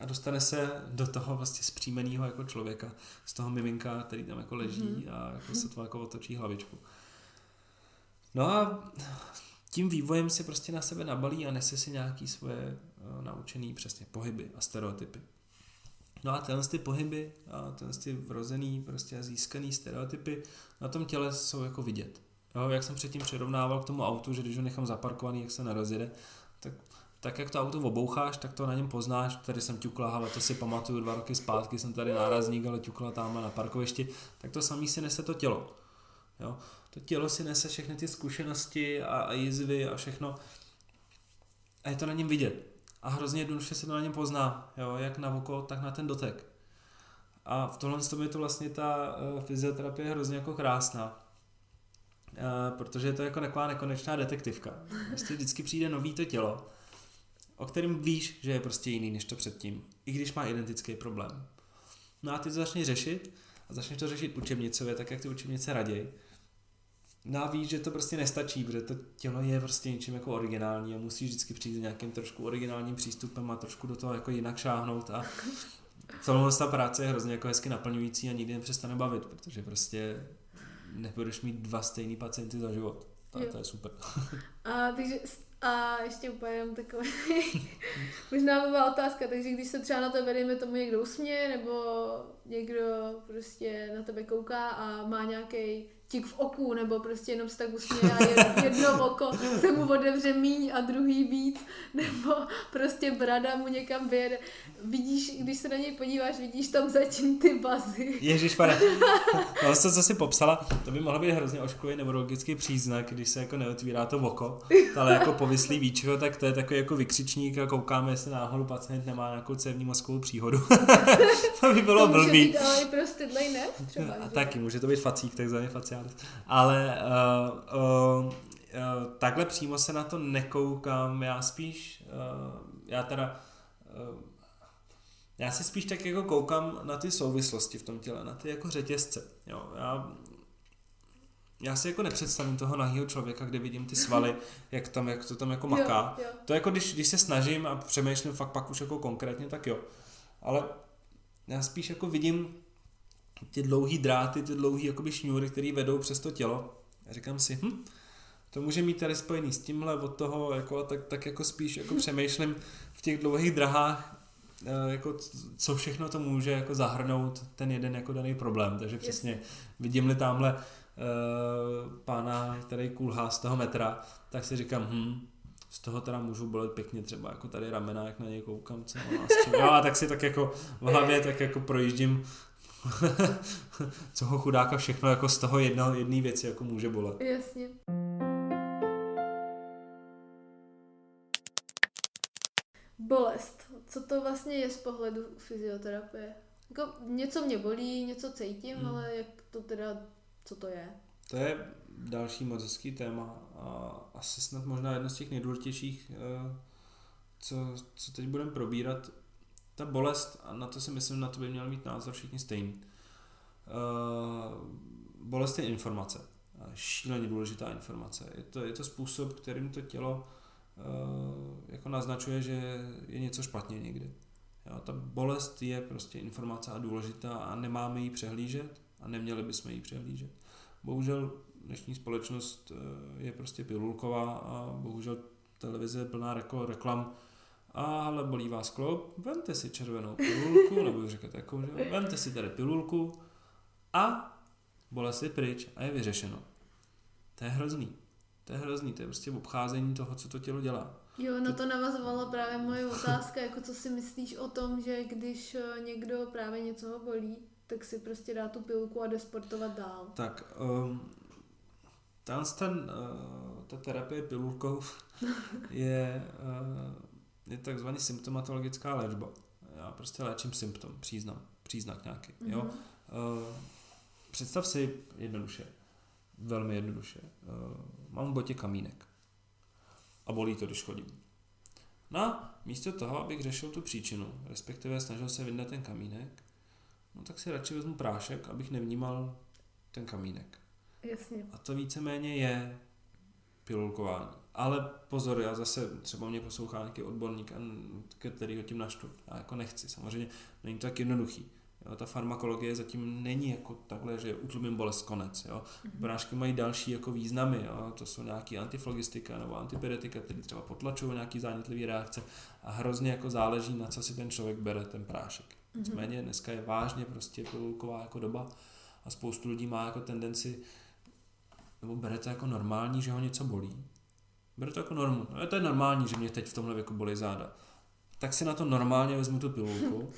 a dostane se do toho vlastně zpříjmeného jako člověka, z toho miminka, který tam jako leží mm-hmm. a jako se to jako otočí hlavičku. No a tím vývojem si prostě na sebe nabalí a nese si nějaký svoje uh, naučený přesně pohyby a stereotypy. No a tenhle ty pohyby a tenhle ty vrozený prostě získaný stereotypy na tom těle jsou jako vidět. Jo, jak jsem předtím přirovnával k tomu autu, že když ho nechám zaparkovaný, jak se nerozjede, tak tak jak to auto oboucháš, tak to na něm poznáš. Tady jsem ťukla, ale to si pamatuju dva roky zpátky, jsem tady nárazník, ale ťukla tam na parkovišti. Tak to samý si nese to tělo. Jo? To tělo si nese všechny ty zkušenosti a, a jizvy a všechno. A je to na něm vidět. A hrozně jednoduše se to na něm pozná. Jo? Jak na oko, tak na ten dotek. A v tohle je to vlastně ta uh, fyzioterapie hrozně jako krásná. Uh, protože je to jako taková nekonečná detektivka. Prostě vždycky přijde nový to tělo o kterém víš, že je prostě jiný než to předtím, i když má identický problém. No a ty to začneš řešit a začneš to řešit učebnicově, tak jak ty učebnice raději. No a víš, že to prostě nestačí, protože to tělo je prostě něčím jako originální a musíš vždycky přijít s nějakým trošku originálním přístupem a trošku do toho jako jinak šáhnout a celou ta práce je hrozně jako hezky naplňující a nikdy nepřestane bavit, protože prostě nebudeš mít dva stejný pacienty za život. To, to je super. A takže a ještě úplně jenom takový, možná byla otázka, takže když se třeba na tebe, dejme tomu, někdo usměje, nebo někdo prostě na tebe kouká a má nějaký tik v oku, nebo prostě jenom se tak usměje a jedno oko se mu otevře míň a druhý víc, nebo prostě brada mu někam vyjede. Vidíš, když se na něj podíváš, vidíš tam zatím ty bazy. Ježíš, pane. No, to, co jsi popsala, to by mohlo být hrozně ošklivý neurologický příznak, když se jako neotvírá to oko, ale jako povislý víčko, tak to je takový jako vykřičník a koukáme, jestli náhodou pacient nemá nějakou cévní mozkovou příhodu. to by bylo to blbý. Může být ale i prostě třeba. A taky, může to být facík, takzvaný Ale uh, uh, uh, takhle přímo se na to nekoukám, já spíš, uh, já teda, uh, já si spíš tak jako koukám na ty souvislosti v tom těle, na ty jako řetězce. Jo, já, já si jako nepředstavím toho nahýho člověka, kde vidím ty svaly, jak, tam, jak to tam jako maká. Jo, jo. To jako když, když se snažím a přemýšlím fakt pak už jako konkrétně, tak jo. Ale já spíš jako vidím ty dlouhý dráty, ty dlouhý jakoby šňůry, které vedou přes to tělo. A říkám si, hm, to může mít tady spojený s tímhle od toho, jako, tak, tak jako spíš jako přemýšlím v těch dlouhých drahách, eh, jako co všechno to může jako zahrnout ten jeden jako daný problém. Takže přesně vidím-li tamhle uh, pána, který kulhá z toho metra, tak si říkám, hm, z toho teda můžu bolet pěkně třeba jako tady ramena, jak na něj koukám, co má a tak si tak jako v hlavě tak jako projíždím co ho chudáka všechno jako z toho jedno, jedné věci jako může bolet. Jasně. Bolest. Co to vlastně je z pohledu fyzioterapie? Jako něco mě bolí, něco cítím, hmm. ale jak to teda, co to je? To je další moc hezký téma a asi snad možná jedno z těch nejdůležitějších, eh, co, co teď budeme probírat, ta bolest, a na to si myslím, na to by měl mít názor všichni stejný. Uh, bolest je informace. Šíleně důležitá informace. Je to, je to způsob, kterým to tělo uh, jako naznačuje, že je něco špatně někdy. Jo, ta bolest je prostě informace a důležitá a nemáme ji přehlížet a neměli bychom ji přehlížet. Bohužel dnešní společnost je prostě pilulková a bohužel televize je plná reklam, ale bolí vás klop, vemte si červenou pilulku, nebo říkat jako, že vemte si tady pilulku a bolest je pryč a je vyřešeno. To je hrozný. To je hrozný, to je prostě obcházení toho, co to tělo dělá. Jo, na to navazovala právě moje otázka, jako co si myslíš o tom, že když eh, někdo právě něco ho bolí, tak si prostě dá tu pilku a jde sportovat dál. Tak, um, ten, ten, uh, ta terapie pilulkou je uh, je takzvaný symptomatologická léčba. Já prostě léčím symptom, příznam, příznak nějaký. Mm-hmm. Jo? Uh, představ si jednoduše, velmi jednoduše. Uh, mám v botě kamínek a bolí to, když chodím. No místo toho, abych řešil tu příčinu, respektive snažil se vyndat ten kamínek, no tak si radši vezmu prášek, abych nevnímal ten kamínek. Jasně. A to víceméně je pilulkování. Ale pozor, já zase třeba mě poslouchá nějaký odborník, který ho tím naštvu. Já jako nechci, samozřejmě není to tak jednoduchý. Jo, ta farmakologie zatím není jako takhle, že utlumím bolest konec. Jo. Mm-hmm. mají další jako významy, jo. to jsou nějaký antiflogistika nebo antipyretika, které třeba potlačují nějaký zánětlivé reakce a hrozně jako záleží, na co si ten člověk bere ten prášek. Mm-hmm. Nicméně dneska je vážně prostě pilulková jako doba a spoustu lidí má jako tendenci nebo bere to jako normální, že ho něco bolí Beru to jako normu. No, to je normální, že mě teď v tomhle věku bolí záda. Tak si na to normálně vezmu tu pilulku.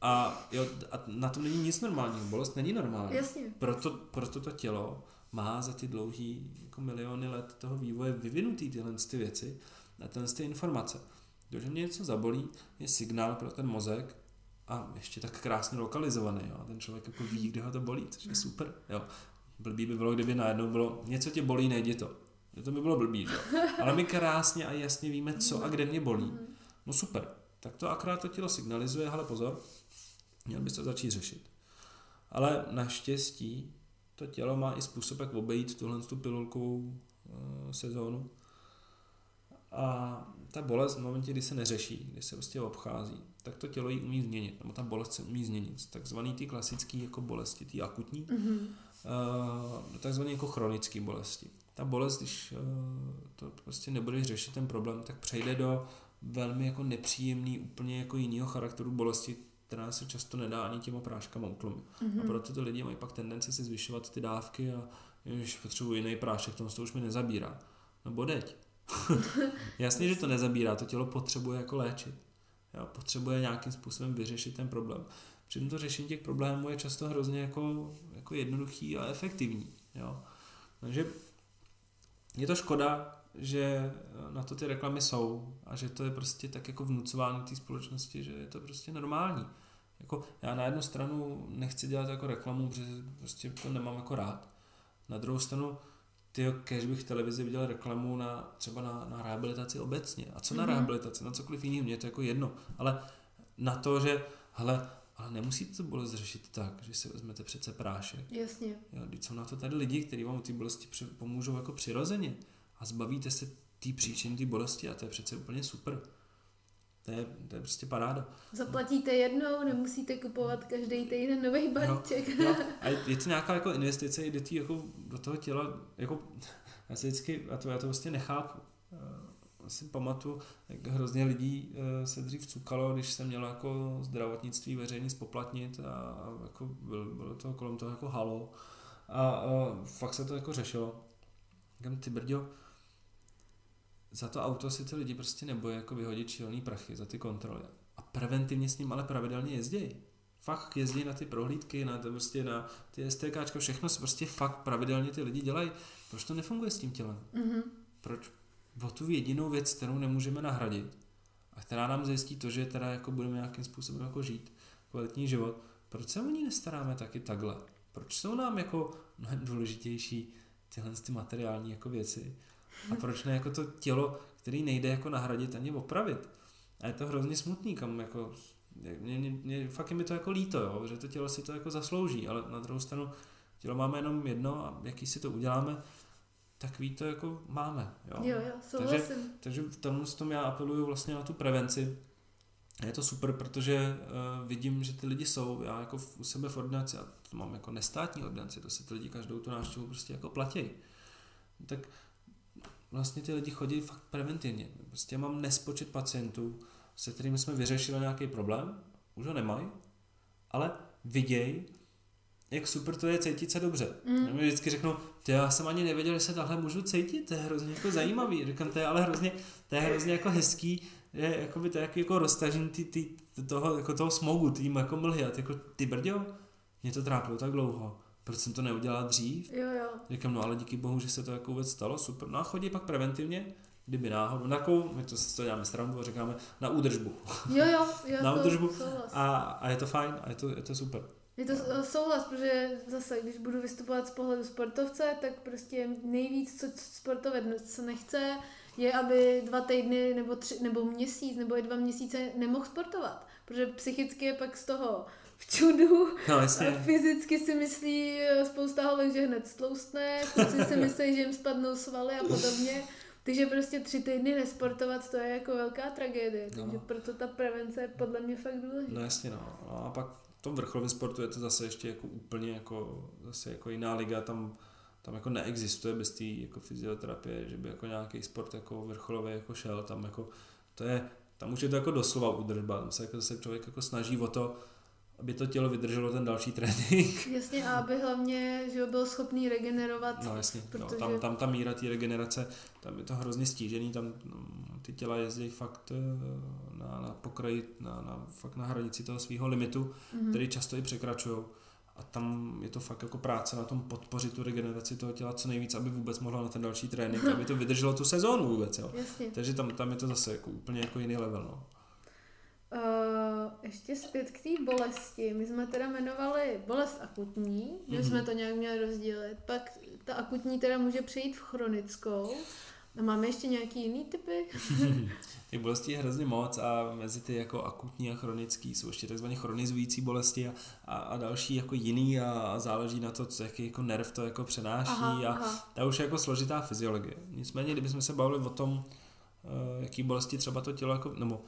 A, jo, a na tom není nic normálního. Bolest není normální. Jasně. Proto, proto to tělo má za ty dlouhý jako miliony let toho vývoje vyvinutý tyhle ty věci a tyhle ty informace. To, že mě něco zabolí, je signál pro ten mozek a ještě tak krásně lokalizovaný. Jo. Ten člověk jako ví, kde ho to bolí, což je super. Jo. Blbý by bylo, kdyby najednou bylo, něco tě bolí, nejdi to. To by bylo blbý, že? Ale my krásně a jasně víme, co a kde mě bolí. No super. Tak to akorát to tělo signalizuje, ale pozor, měl bys to začít řešit. Ale naštěstí to tělo má i způsob, jak obejít tuhle tu pilulkovou uh, sezónu. A ta bolest v momentě, kdy se neřeší, kdy se prostě obchází, tak to tělo ji umí změnit, nebo ta bolest se umí změnit. Takzvaný ty klasické jako bolesti, ty akutní, mm-hmm. uh, takzvané jako chronické bolesti ta bolest, když eh, to prostě nebudeš řešit ten problém, tak přejde do velmi jako nepříjemný, úplně jako jiného charakteru bolesti, která se často nedá ani těma práškama utlumit. Mm-hmm. A proto ty lidi mají pak tendenci si zvyšovat ty dávky a když potřebuji jiný prášek, to, to už mi nezabírá. No bodeď. Jasně, že to nezabírá, to tělo potřebuje jako léčit. Jo, potřebuje nějakým způsobem vyřešit ten problém. Přitom to řešení těch problémů je často hrozně jako, jako jednoduchý a efektivní. Jo. Takže je to škoda, že na to ty reklamy jsou a že to je prostě tak jako vnucováno té společnosti, že je to prostě normální. Jako já na jednu stranu nechci dělat jako reklamu, protože prostě to nemám jako rád. Na druhou stranu, ty, když bych v televizi viděl reklamu na, třeba na, na rehabilitaci obecně. A co mm-hmm. na mhm. rehabilitaci? Na cokoliv jiného, mě je to jako jedno. Ale na to, že hele, ale nemusíte to bolest řešit tak, že si vezmete přece prášek. Jasně. Jo, když jsou na to tady lidi, kteří vám ty bolesti pomůžou jako přirozeně a zbavíte se té příčiny té bolesti a to je přece úplně super. To je, to je prostě paráda. Zaplatíte jednou, nemusíte kupovat každý týden nový balíček. No, no. A je to nějaká jako investice i do, tý, jako, do toho těla, jako, já si vždycky, já to, já to vlastně nechápu. Já si pamatuju, jak hrozně lidí eh, se dřív cukalo, když se mělo jako zdravotnictví veřejně spoplatnit a, a jako bylo, bylo to kolem toho jako halo. A, a fakt se to jako řešilo. Říkám, ty brďo, za to auto si ty lidi prostě nebojí jako vyhodit čilný prachy za ty kontroly. A preventivně s ním ale pravidelně jezdí. Fakt jezdí na ty prohlídky, na, to prostě na ty STK, všechno se prostě fakt pravidelně ty lidi dělají. Proč to nefunguje s tím tělem? Mm-hmm. Proč? O tu jedinou věc, kterou nemůžeme nahradit a která nám zajistí to, že teda jako budeme nějakým způsobem jako žít kvalitní život, proč se o ní nestaráme taky takhle? Proč jsou nám jako mnohem důležitější tyhle ty materiální jako věci? A proč ne jako to tělo, který nejde jako nahradit ani opravit? A je to hrozně smutný, kam jako, mě, mě, mě, fakt je mi to jako líto, jo, že to tělo si to jako zaslouží, ale na druhou stranu tělo máme jenom jedno a jaký si to uděláme, tak ví to jako máme. Jo, jo, jo takže, takže v tom, tom já apeluju vlastně na tu prevenci. Je to super, protože uh, vidím, že ty lidi jsou, já jako v, u sebe v ordinaci, a to mám jako nestátní ordinaci, to si ty lidi každou tu návštěvu prostě jako platí. Tak vlastně ty lidi chodí fakt preventivně. Prostě mám nespočet pacientů, se kterými jsme vyřešili nějaký problém, už ho nemají, ale vidějí, jak super to je cítit se dobře. Mm. Mi vždycky řeknou, ty já jsem ani nevěděl, že se takhle můžu cítit, to je hrozně jako zajímavý. Říkám, to je ale hrozně, to je hrozně jako hezký, je jako by to jako, jako roztažení ty, ty, toho, jako toho smogu, tím jako mlhy a ty, jako, ty brďo, mě to trápilo tak dlouho proč jsem to neudělal dřív? Jo, jo. Říkám, no ale díky bohu, že se to jako vůbec stalo, super. No a chodí pak preventivně, kdyby náhodou, na kou, my to, to děláme srandu a říkáme, na údržbu. Jo, jo, jo na údržbu. A, a, je to fajn a je to, je to super. Je to souhlas, protože zase, když budu vystupovat z pohledu sportovce, tak prostě nejvíc, co sportovec nechce, je, aby dva týdny nebo, tři, nebo měsíc nebo i dva měsíce nemohl sportovat. Protože psychicky je pak z toho v čudu. No, jasně. Fyzicky si myslí eh, spousta holek, že hned stloustne, kluci si myslí, že jim spadnou svaly a podobně. Takže prostě tři týdny nesportovat, to je jako velká tragédie. No. Takže proto ta prevence je podle mě fakt důležitá. No jasně, no. no. A pak v tom vrcholovém sportu je to zase ještě jako úplně jako, zase jako jiná liga, tam tam jako neexistuje bez té jako fyzioterapie, že by jako nějaký sport jako vrcholový jako šel, tam jako to je, tam už je to jako doslova udržba, tam se jako se člověk jako snaží o to, aby to tělo vydrželo ten další trénink. Jasně, a aby hlavně že byl schopný regenerovat. No jasně, no, protože... no, tam, tam ta míra té regenerace, tam je to hrozně stížený, tam no, ty těla jezdí fakt eh, na, na pokraji, na, na, fakt na hranici toho svého limitu, mm-hmm. který často i překračují. A tam je to fakt jako práce na tom podpořit tu regeneraci toho těla co nejvíc, aby vůbec mohla na ten další trénink, aby to vydrželo tu sezónu vůbec. Jo. Jasně. Takže tam, tam je to zase jako úplně jako jiný level. No. Uh, ještě zpět k té bolesti. My jsme teda jmenovali bolest akutní, že mm-hmm. jsme to nějak měli rozdělit. Pak ta akutní teda může přejít v chronickou. A máme ještě nějaký jiný typy? Těch bolestí je hrozně moc a mezi ty jako akutní a chronický jsou ještě takzvaně chronizující bolesti a, a, a další jako jiný a, a záleží na to, co, jaký jako nerv to jako přenáší aha, a aha. ta už je jako složitá fyziologie. Nicméně, kdybychom se bavili o tom, uh, jaký bolesti třeba to tělo jako, nebo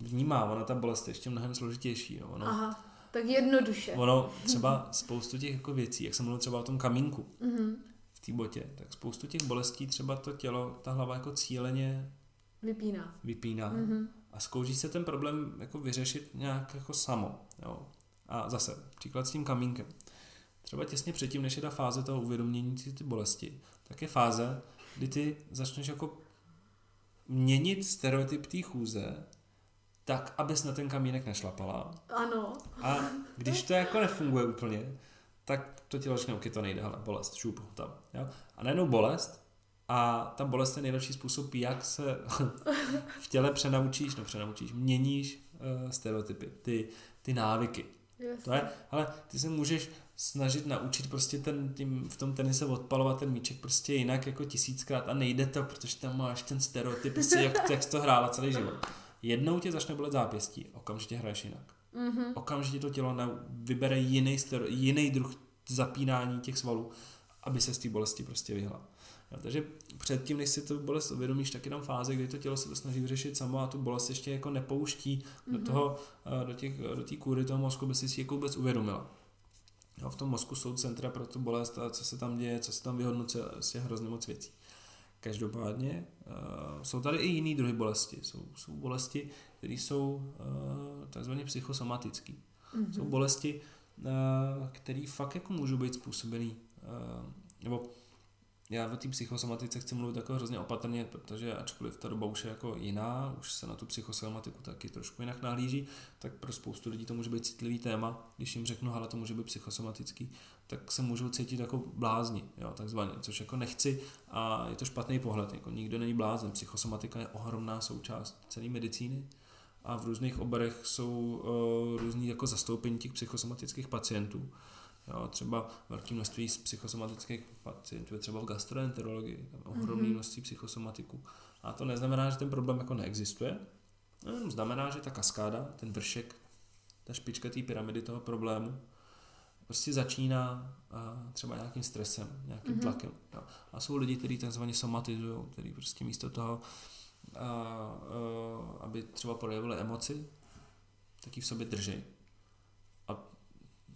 vnímá, ona ta bolest je ještě mnohem složitější. No, ono, Aha, tak jednoduše. Ono třeba spoustu těch jako věcí, jak jsem mluvil třeba o tom kamínku mm-hmm. v té botě, tak spoustu těch bolestí třeba to tělo, ta hlava jako cíleně vypíná. Vypíná. Mm-hmm. a zkouší se ten problém jako vyřešit nějak jako samo. Jo. A zase, příklad s tím kamínkem. Třeba těsně předtím, než je ta fáze toho uvědomění ty, ty bolesti, tak je fáze, kdy ty začneš jako měnit stereotyp té chůze tak, abys na ten kamínek nešlapala. Ano. A když to jako nefunguje úplně, tak to tělo řekne, ok, to nejde, ale bolest, šup, tam. Jo? A najednou bolest a ta bolest je nejlepší způsob, jak se v těle přenaučíš, no přenaučíš, měníš uh, stereotypy, ty, ty návyky. Jasně. To je, ale ty se můžeš snažit naučit prostě ten, tím, v tom tenise odpalovat ten míček prostě jinak jako tisíckrát a nejde to, protože tam máš ten stereotyp, prostě jak, jak jsi to hrála celý život. Jednou tě začne bolet zápěstí, okamžitě hraješ jinak. Mm-hmm. Okamžitě to tělo na, vybere jiný, stero, jiný druh zapínání těch svalů, aby se z té bolesti prostě vyhla. Takže předtím, než si tu bolest uvědomíš, tak je tam fáze, kdy to tělo se to snaží vyřešit samo a tu bolest ještě jako nepouští mm-hmm. do toho, eh, do, těch, do té kůry toho mozku, by si si jako vůbec uvědomila. Jo, v tom mozku jsou centra pro tu bolest a co se tam děje, co se tam vyhodnocuje, je hrozně moc věcí. Každopádně uh, jsou tady i jiný druhy bolesti. Jsou, jsou bolesti, které jsou uh, takzvaně psychosomatické. Mm-hmm. Jsou bolesti, uh, které fakt jako můžou být způsobený, uh, nebo já o té psychosomatice chci mluvit jako hrozně opatrně, protože ačkoliv ta doba už je jako jiná, už se na tu psychosomatiku taky trošku jinak nahlíží, tak pro spoustu lidí to může být citlivý téma. Když jim řeknu, ale to může být psychosomatický, tak se můžou cítit jako blázni, jo, takzvaně, což jako nechci a je to špatný pohled, jako nikdo není blázen. Psychosomatika je ohromná součást celé medicíny a v různých oborech jsou uh, různý jako zastoupení těch psychosomatických pacientů. Jo, třeba velké množství z psychosomatických pacientů je třeba v gastroenterologii, tam ohromné mm-hmm. množství psychosomatiků. A to neznamená, že ten problém jako neexistuje, no, znamená, že ta kaskáda, ten vršek, ta špička té pyramidy toho problému, prostě začíná a, třeba nějakým stresem, nějakým mm-hmm. tlakem. Jo. A jsou lidi, kteří takzvaně somatizují, kteří prostě místo toho, a, a, aby třeba projevili emoci, tak ji v sobě drží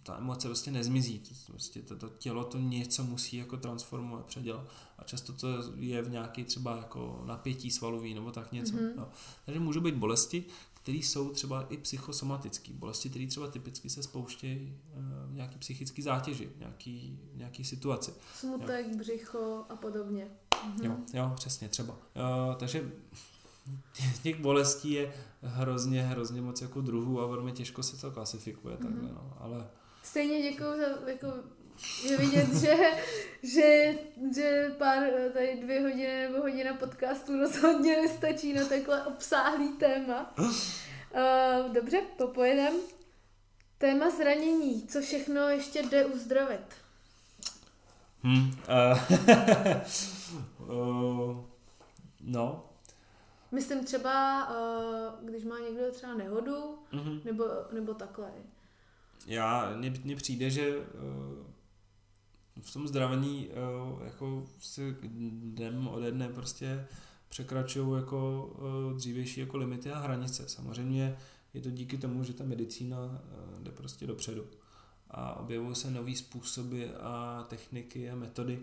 ta emoce prostě nezmizí. To, prostě to, to tělo to něco musí jako transformovat, předělat. A často to je v nějaký třeba jako napětí svalový nebo tak něco. Mm-hmm. No. Takže můžou být bolesti, které jsou třeba i psychosomatické. Bolesti, které třeba typicky se spouštějí eh, v nějaký psychický zátěži, v nějaký, v nějaký situaci. Smutek, jo. břicho a podobně. Mm-hmm. Jo, jo, přesně, třeba. Uh, takže těch bolestí je hrozně, hrozně moc jako druhů a velmi těžko se to klasifikuje mm-hmm. takhle, no. ale Stejně děkuju za, jako, je vidět, že, že, že pár, tady dvě hodiny nebo hodina podcastu rozhodně nestačí na takhle obsáhlý téma. Uh, dobře, popojedem. Téma zranění. Co všechno ještě jde uzdravit? Hmm, uh, uh, no. Myslím třeba, uh, když má někdo třeba nehodu, uh-huh. nebo, nebo takhle já, mně přijde, že uh, v tom zdravení uh, jako se dnem ode dne prostě překračují jako uh, dřívější jako limity a hranice. Samozřejmě je to díky tomu, že ta medicína jde prostě dopředu a objevují se nové způsoby a techniky a metody.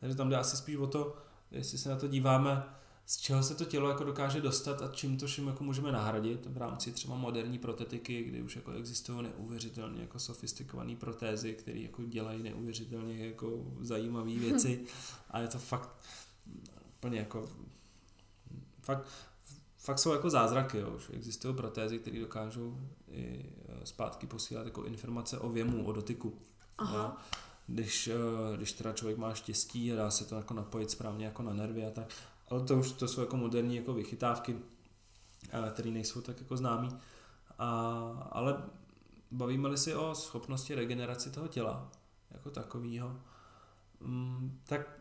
Takže tam jde asi spíš o to, jestli se na to díváme z čeho se to tělo jako dokáže dostat a čím to vším jako můžeme nahradit v rámci třeba moderní protetiky, kdy už jako existují neuvěřitelně jako sofistikované protézy, které jako dělají neuvěřitelně jako zajímavé věci a je to fakt úplně jako fakt, fakt jsou jako zázraky, jo. už existují protézy, které dokážou i e, zpátky posílat jako informace o věmu, o dotyku. Aha. Jo když, e, když teda člověk má štěstí a dá se to jako napojit správně jako na nervy a tak, ale to už to jsou jako moderní jako vychytávky, eh, které nejsou tak jako známý. A, ale bavíme-li si o schopnosti regenerace toho těla jako takového, mm, tak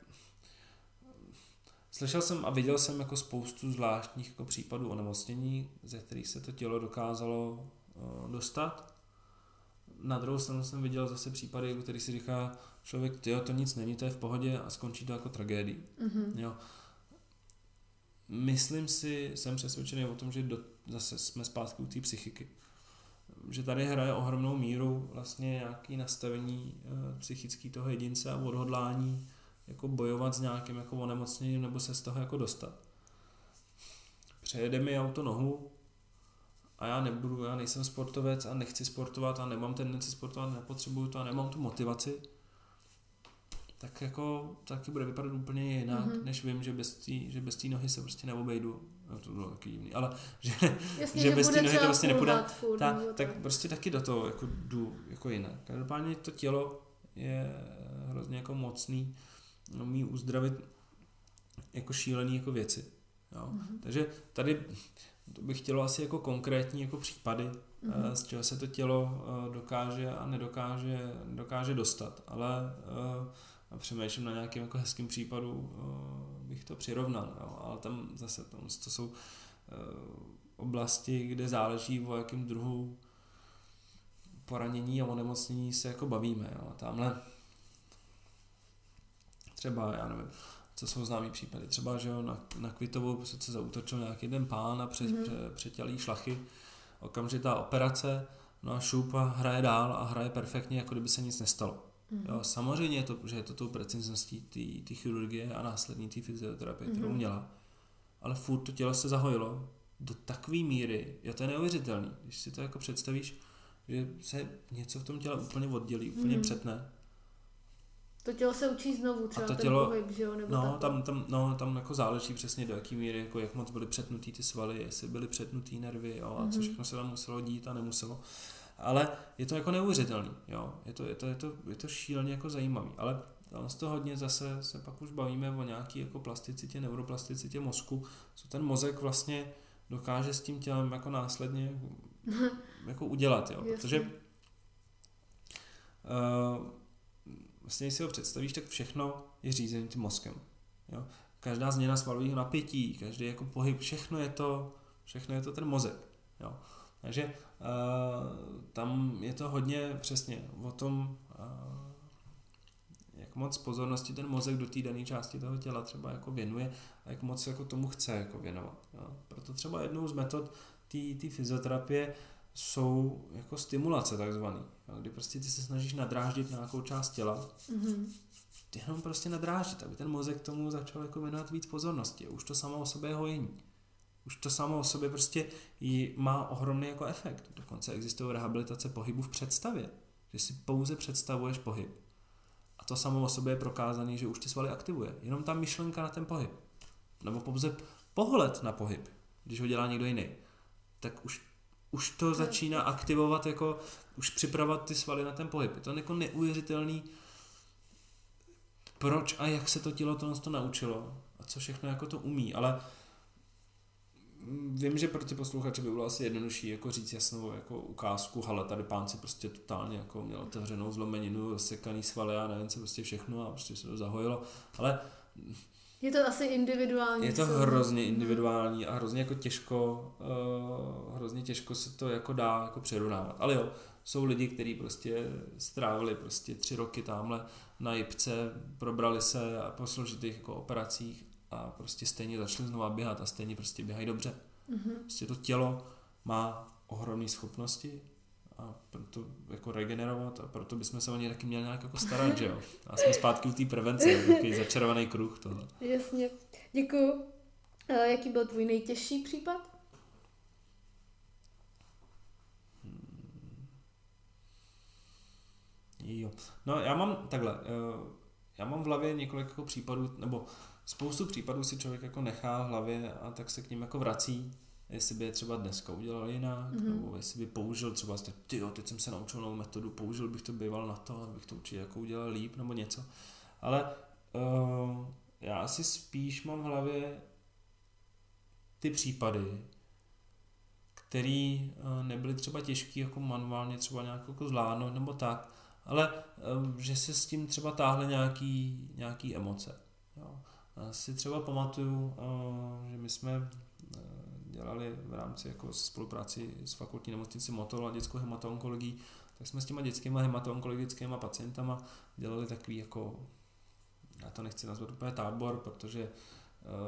slyšel jsem a viděl jsem jako spoustu zvláštních jako případů onemocnění, ze kterých se to tělo dokázalo eh, dostat. Na druhou stranu jsem viděl zase případy, u kterých si říká člověk, tyjo, to nic není, to je v pohodě a skončí to jako tragédii. Mm-hmm. Jo myslím si, jsem přesvědčený o tom, že do, zase jsme zpátky u té psychiky. Že tady hraje ohromnou míru vlastně nějaký nastavení e, psychický toho jedince a odhodlání jako bojovat s nějakým jako onemocněním nebo se z toho jako dostat. přejede mi auto nohu a já nebudu, já nejsem sportovec a nechci sportovat a nemám tendenci sportovat, nepotřebuju to a nemám tu motivaci, tak jako taky bude vypadat úplně jinak, mm-hmm. než vím, že bez té že bez té nohy se prostě neobejdu. No, to bylo taky divný, ale že, Jasně, že že bez té nohy to třeba prostě nepůjde, ta, tak tak. prostě taky do toho jako jdu jako jinak. Každopádně to tělo je hrozně jako mocný, umí uzdravit jako šílený jako věci. Jo. Mhm. Takže tady to bych chtělo asi jako konkrétní jako případy, Mhm. mm-hmm. z čeho se to tělo eh, dokáže a nedokáže, dokáže dostat. Ale uh, přemýšlím na nějakém jako hezkém případu, uh, bych to přirovnal. Jo. Ale tam zase tam, to jsou uh, oblasti, kde záleží o jakém druhu poranění a onemocnění se jako bavíme. Jo. Tamhle třeba, já nevím, co jsou známý případy. Třeba, že jo, na, na Kvitovou přece zautočil nějaký jeden pán a Mhm. mm-hmm. pře, přetělý šlachy, okamžitá operace, no a šup a hraje dál a hraje perfektně, jako kdyby se nic nestalo. Mhm. Jo, samozřejmě je to, že je to tou precizností té chirurgie a následní té fyzioterapie, kterou Mhm. měla. Ale furt to tělo se zahojilo do takové míry, je to je neuvěřitelný, když si to jako představíš, že se něco v tom těle úplně oddělí, úplně Mhm. přetne To tělo se učí znovu, třeba to ten tělo- pohyb, že jo? Nebo No, takhle. tam, tam, no, tam jako záleží přesně do jaký míry, jako jak moc byly přetnutý ty svaly, jestli byly přetnutý nervy, jo, a co Mhm. všechno se tam muselo dít a nemuselo. Ale je to jako neuvěřitelný, jo, je to, je to, je to, je to šíleně jako zajímavý, ale tam z toho hodně zase se pak už bavíme o nějaký jako plasticitě, neuroplasticitě mozku, co ten mozek vlastně dokáže s tím tělem jako následně jako udělat, jo, protože uh, vlastně, když si ho představíš, tak všechno je řízený tím mozkem. Jo? Každá změna svalového napětí, každý jako pohyb, všechno je to, všechno je to ten mozek. Jo? Takže uh, tam je to hodně přesně o tom, uh, jak moc pozornosti ten mozek do té dané části toho těla třeba jako věnuje a jak moc jako tomu chce jako věnovat. Jo? Proto třeba jednou z metod té fyzioterapie jsou jako stimulace takzvaný, jo? kdy prostě ty se snažíš nadráždit nějakou část těla Mhm. jenom prostě nadráždit, aby ten mozek tomu začal jako věnovat víc pozornosti. Už to samo o sobě je hojení. Už to samo o sobě prostě jí má ohromný jako efekt. Dokonce existují rehabilitace pohybu v představě, že si pouze představuješ pohyb. A to samo o sobě je prokázané, že už ty svaly aktivuje. Jenom ta myšlenka na ten pohyb. Nebo pouze pohled na pohyb, když ho dělá někdo jiný. Tak už, už to začíná aktivovat jako, už připravovat ty svaly na ten pohyb. Je to jako neuvěřitelný, proč a jak se to tělo to, to naučilo a co všechno jako to umí, ale vím, že pro ty posluchače by bylo asi jednodušší jako říct jasnou jako ukázku, ale tady pán si prostě totálně jako měl otevřenou zlomeninu, rozsekaný svaly a nevím co prostě všechno a prostě se to zahojilo, ale Je to asi individuální. je to co? hrozně individuální a hrozně jako těžko, uh, hrozně těžko se to jako dá jako přirovnávat. Ale jo, jsou lidi, kteří prostě strávili prostě tři roky tamhle na jipce, probrali se a po složitých jako operacích a prostě stejně začali znova běhat a stejně prostě běhají dobře. Mhm. Prostě to tělo má ohromné schopnosti a proto jako regenerovat a proto bychom se o ně taky měli nějak jako starat, že jo. A jsme zpátky u té prevence, jo, takový začarovaný kruh tohle. Jasně. Děkuju. Eh, jaký byl tvůj nejtěžší případ? Jo. No já mám takhle, eh, já mám v hlavě několik jako případů, nebo spoustu případů si člověk jako nechá v hlavě a tak se k ním jako vrací, jestli by je třeba dneska udělal jinak, Mhm. mm-hmm. nebo jestli by použil třeba, ty jo, teď jsem se naučil novou metodu, použil bych to býval na to, abych to určitě jako udělal líp, nebo něco. Ale uh, já asi spíš mám v hlavě ty případy, který uh, nebyly třeba těžký jako manuálně třeba nějak jako zvládnout nebo tak, ale um, že se s tím třeba táhly nějaký, nějaký emoce. Jo. Si třeba pamatuju, uh, že my jsme uh, dělali v rámci jako spolupráci s fakultní nemocnicí Motol a dětskou hematoonkologii, tak jsme s těma dětskými hematoonkologickými pacientama dělali takový jako, já to nechci nazvat úplně tábor, protože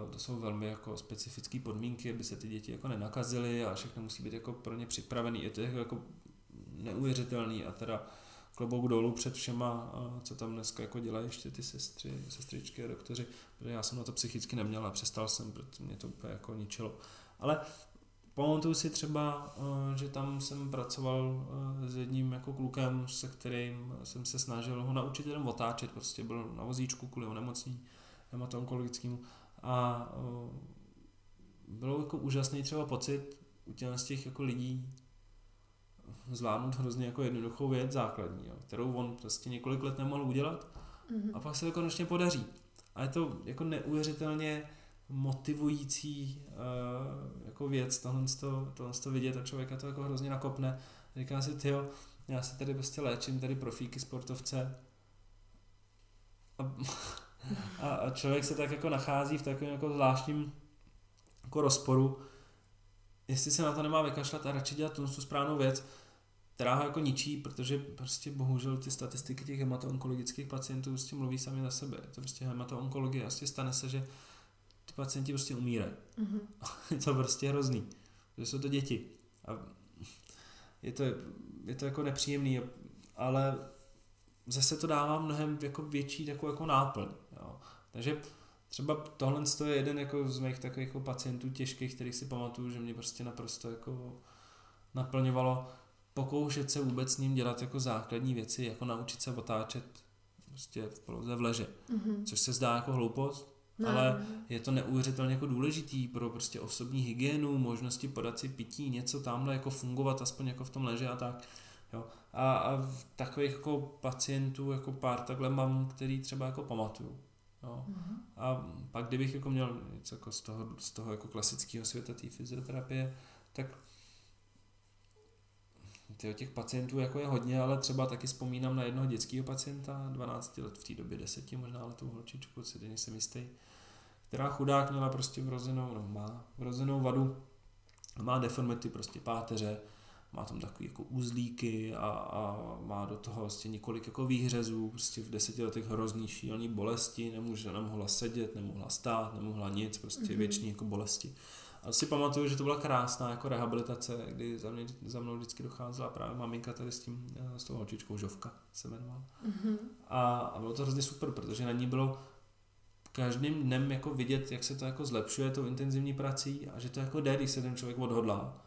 uh, to jsou velmi jako specifické podmínky, aby se ty děti jako nenakazily a všechno musí být jako pro ně připravený. Je to jako neuvěřitelný a teda klobouk dolů před všema, co tam dneska jako dělají ještě ty sestry, sestričky a doktoři, protože já jsem na to psychicky neměl a přestal jsem, protože mě to úplně jako ničilo. Ale pamatuju si třeba, eh, že tam jsem pracoval eh, s jedním jako klukem, se kterým jsem se snažil ho naučit jenom otáčet, prostě byl na vozíčku kvůli onemocnění hematoonkologickému a eh, bylo jako úžasný třeba pocit u těch, z těch jako lidí zvládnout hrozně jako jednoduchou věc základní, jo, kterou on prostě několik let nemohl udělat mm-hmm. a pak se to konečně podaří. A je to jako neuvěřitelně motivující uh, jako věc, tohle, to, tohle to vidět a člověka to jako hrozně nakopne. Říká si, ty já se tady prostě léčím, tady profíky, sportovce. A, a, a člověk se tak jako nachází v takovém jako zvláštním jako rozporu, jestli se na to nemá vykašlat a radši dělat tu správnou věc, která ho jako ničí, protože prostě bohužel ty statistiky těch hematoonkologických pacientů prostě mluví sami za sebe. To prostě hematoonkologie. Vlastně stane se, že ty pacienti prostě umírají. Mm-hmm. je to prostě hrozný. Že jsou to děti. A je to, je to jako nepříjemný, ale zase to dává mnohem jako větší takovou jako náplň. Jo. Takže třeba tohle je jeden jako z mých takových jako pacientů těžkých, kterých si pamatuju, že mě prostě naprosto jako naplňovalo pokoušet se vůbec s ním dělat jako základní věci, jako naučit se otáčet prostě v poloze v leže, mm-hmm. což se zdá jako hloupost, no. ale je to neuvěřitelně jako důležitý pro prostě osobní hygienu, možnosti podat si pití, něco tamhle jako fungovat aspoň jako v tom leže a tak. Jo. A, a takových jako pacientů jako pár takhle mám, který třeba jako pamatuju. Jo. Mm-hmm. A pak kdybych jako měl něco jako z toho, z toho jako klasického světa té fyzioterapie, tak Tyjo, těch pacientů jako je hodně, ale třeba taky vzpomínám na jednoho dětského pacienta, 12 let, v té době 10 možná letou holčičku, si nejsem jistý, která chudák měla prostě vrozenou, no má vrozenou vadu, má deformity prostě páteře, má tam takový jako uzlíky a, a má do toho vlastně několik jako výhřezů, prostě v deseti letech hrozný šílený bolesti, nemůže, nemohla sedět, nemohla stát, nemohla nic, prostě mm-hmm. věční jako bolesti. A si pamatuju, že to byla krásná jako rehabilitace, kdy za, mě, za mnou vždycky docházela právě maminka tady s tím, eh, s tou holčičkou, Žovka se jmenovala. Mm-hmm. A, a bylo to hrozně super, protože na ní bylo každým dnem jako vidět, jak se to jako zlepšuje tou intenzivní prací a že to jako jde, když se ten člověk odhodlá.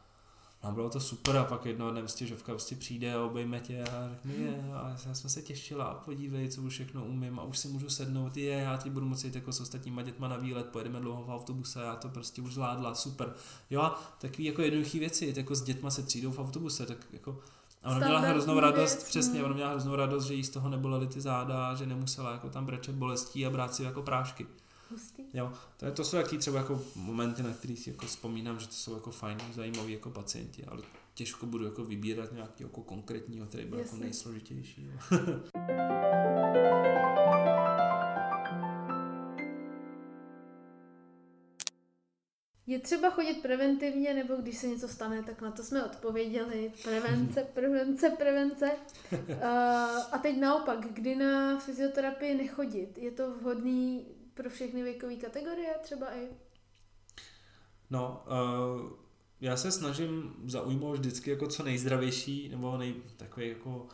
No bylo to super a pak jednoho dne prostě Žovka prostě přijde a obejme tě a řekne, je, a já jsem se těšila a podívej, co už všechno umím a už si můžu sednout, je, já ti budu moci jít jako s ostatníma dětma na výlet, pojedeme dlouho v autobuse, já to prostě už zvládla, super. Jo a takový jako jednoduché věci, jako s dětma se třídou v autobuse, tak jako a ona měla hroznou radost, věc, přesně, no. ona měla hroznou radost, že jí z toho nebolely ty záda, že nemusela jako tam brečet bolestí a brát si jako prášky. Hustý. Jo, to, je, to jsou jaký třeba jako momenty, na které si jako vzpomínám, že to jsou jako fajn, zajímaví jako pacienti, ale těžko budu jako vybírat nějaký jako konkrétního, který byl jako nejsložitější. Je třeba chodit preventivně, nebo když se něco stane, tak na to jsme odpověděli. Prevence, prevence, prevence. A teď naopak, kdy na fyzioterapii nechodit? Je to vhodný pro všechny věkové kategorie třeba i? No, uh, já se snažím zaujmout vždycky jako co nejzdravější, nebo nej, takový jako,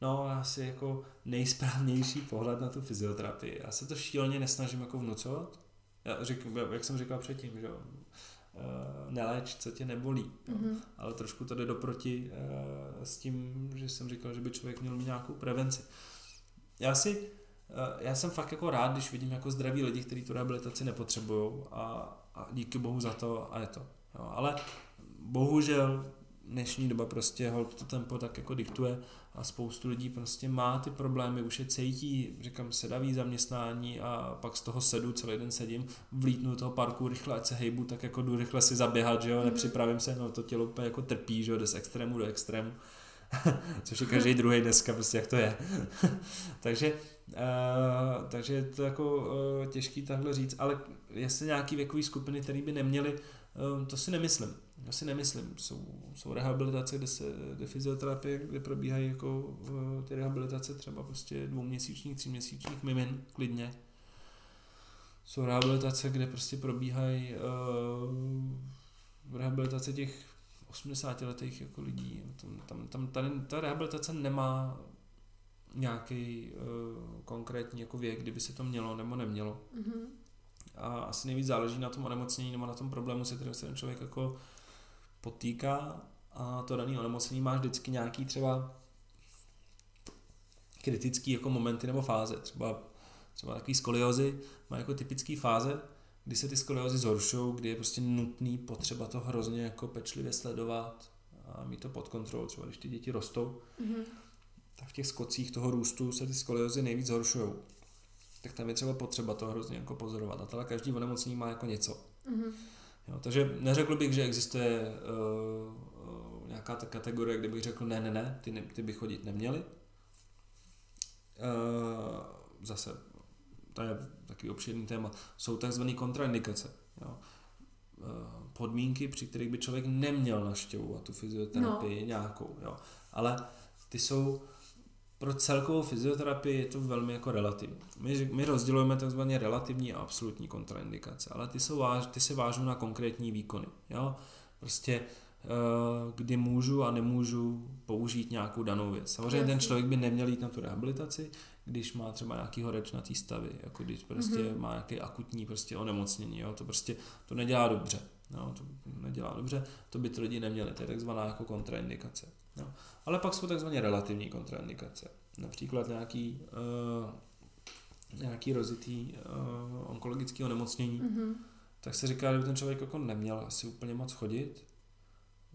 no asi jako nejsprávnější pohled na tu fyzioterapii. Já se to šíleně nesnažím jako vnucovat. Já řek, jak jsem říkal předtím, že uh, neléč, co tě nebolí. Mm-hmm. Ale trošku to jde doproti uh, s tím, že jsem říkal, že by člověk měl mít nějakou prevenci. Já si Eh, já jsem fakt jako rád, když vidím jako zdraví lidi, kteří tu rehabilitaci nepotřebují a, a díky bohu za to a je to. Jo, ale bohužel dnešní doba prostě hold to tempo tak jako diktuje a spoustu lidí prostě má ty problémy, už je cítí, říkám, sedavý zaměstnání a pak z toho sedu, celý den sedím, vlítnu do toho parku rychle, ať se hejbu, tak jako jdu rychle si zaběhat, že jo, nepřipravím se, no to tělo úplně jako trpí, že jo, jde z extrému do extrému, což je každý druhý dneska, prostě jak to je. Takže Uh, takže je to jako uh, těžký takhle říct, ale jestli nějaký věkový skupiny, které by neměly, uh, to si nemyslím. Já si nemyslím. Jsou, jsou rehabilitace, kde se kde fyzioterapie, kde probíhají jako uh, ty rehabilitace třeba prostě dvouměsíčních, tříměsíčních mimin, klidně. Jsou rehabilitace, kde prostě probíhají uh, rehabilitace těch 80 letých jako lidí. Tam, tam, tam ta, ta rehabilitace nemá nějaký uh, konkrétní jako věk, kdyby se to mělo nebo nemělo. Mm-hmm. a asi nejvíc záleží na tom onemocnění nebo na tom problému, se kterým se ten člověk jako potýká a to dané onemocnění má vždycky nějaký třeba kritický jako momenty nebo fáze. Třeba, třeba takový skoliozy má jako typický fáze, kdy se ty skoliozy zhoršují, kdy je prostě nutný potřeba to hrozně jako pečlivě sledovat a mít to pod kontrolou. Třeba když ty děti rostou, mm-hmm. Tak v těch skocích toho růstu se ty skoliozy nejvíc zhoršují. Tak tam je třeba potřeba to hrozně jako pozorovat. A teda každý onemocnění má jako něco. Mm-hmm. Jo, takže neřekl bych, že existuje uh, nějaká ta kategorie, kde bych řekl, ne, ne, ne, ty, ne, ty by chodit neměli. Uh, zase, to je takový obširný téma, jsou takzvané kontraindikace. Jo. Uh, podmínky, při kterých by člověk neměl naštěvovat tu fyzioterapii no. nějakou. Jo. Ale ty jsou pro celkovou fyzioterapii je to velmi jako relativní. My, my rozdělujeme takzvaně relativní a absolutní kontraindikace, ale ty, jsou váž, ty se vážou na konkrétní výkony. Jo? Prostě eh, kdy můžu a nemůžu použít nějakou danou věc. Samozřejmě ten člověk by neměl jít na tu rehabilitaci, když má třeba nějaký horečnatý stavy, jako když prostě mm-hmm. má nějaké akutní prostě onemocnění, jo? to prostě to nedělá dobře. Jo? To nedělá dobře, to by ty lidi neměli, to je takzvaná jako kontraindikace. Jo. Ale pak jsou takzvané relativní kontraindikace. Například nějaký, uh, nějaký rozitý uh, onkologický onemocnění. Mm-hmm. Tak se říká, že by ten člověk jako neměl asi úplně moc chodit.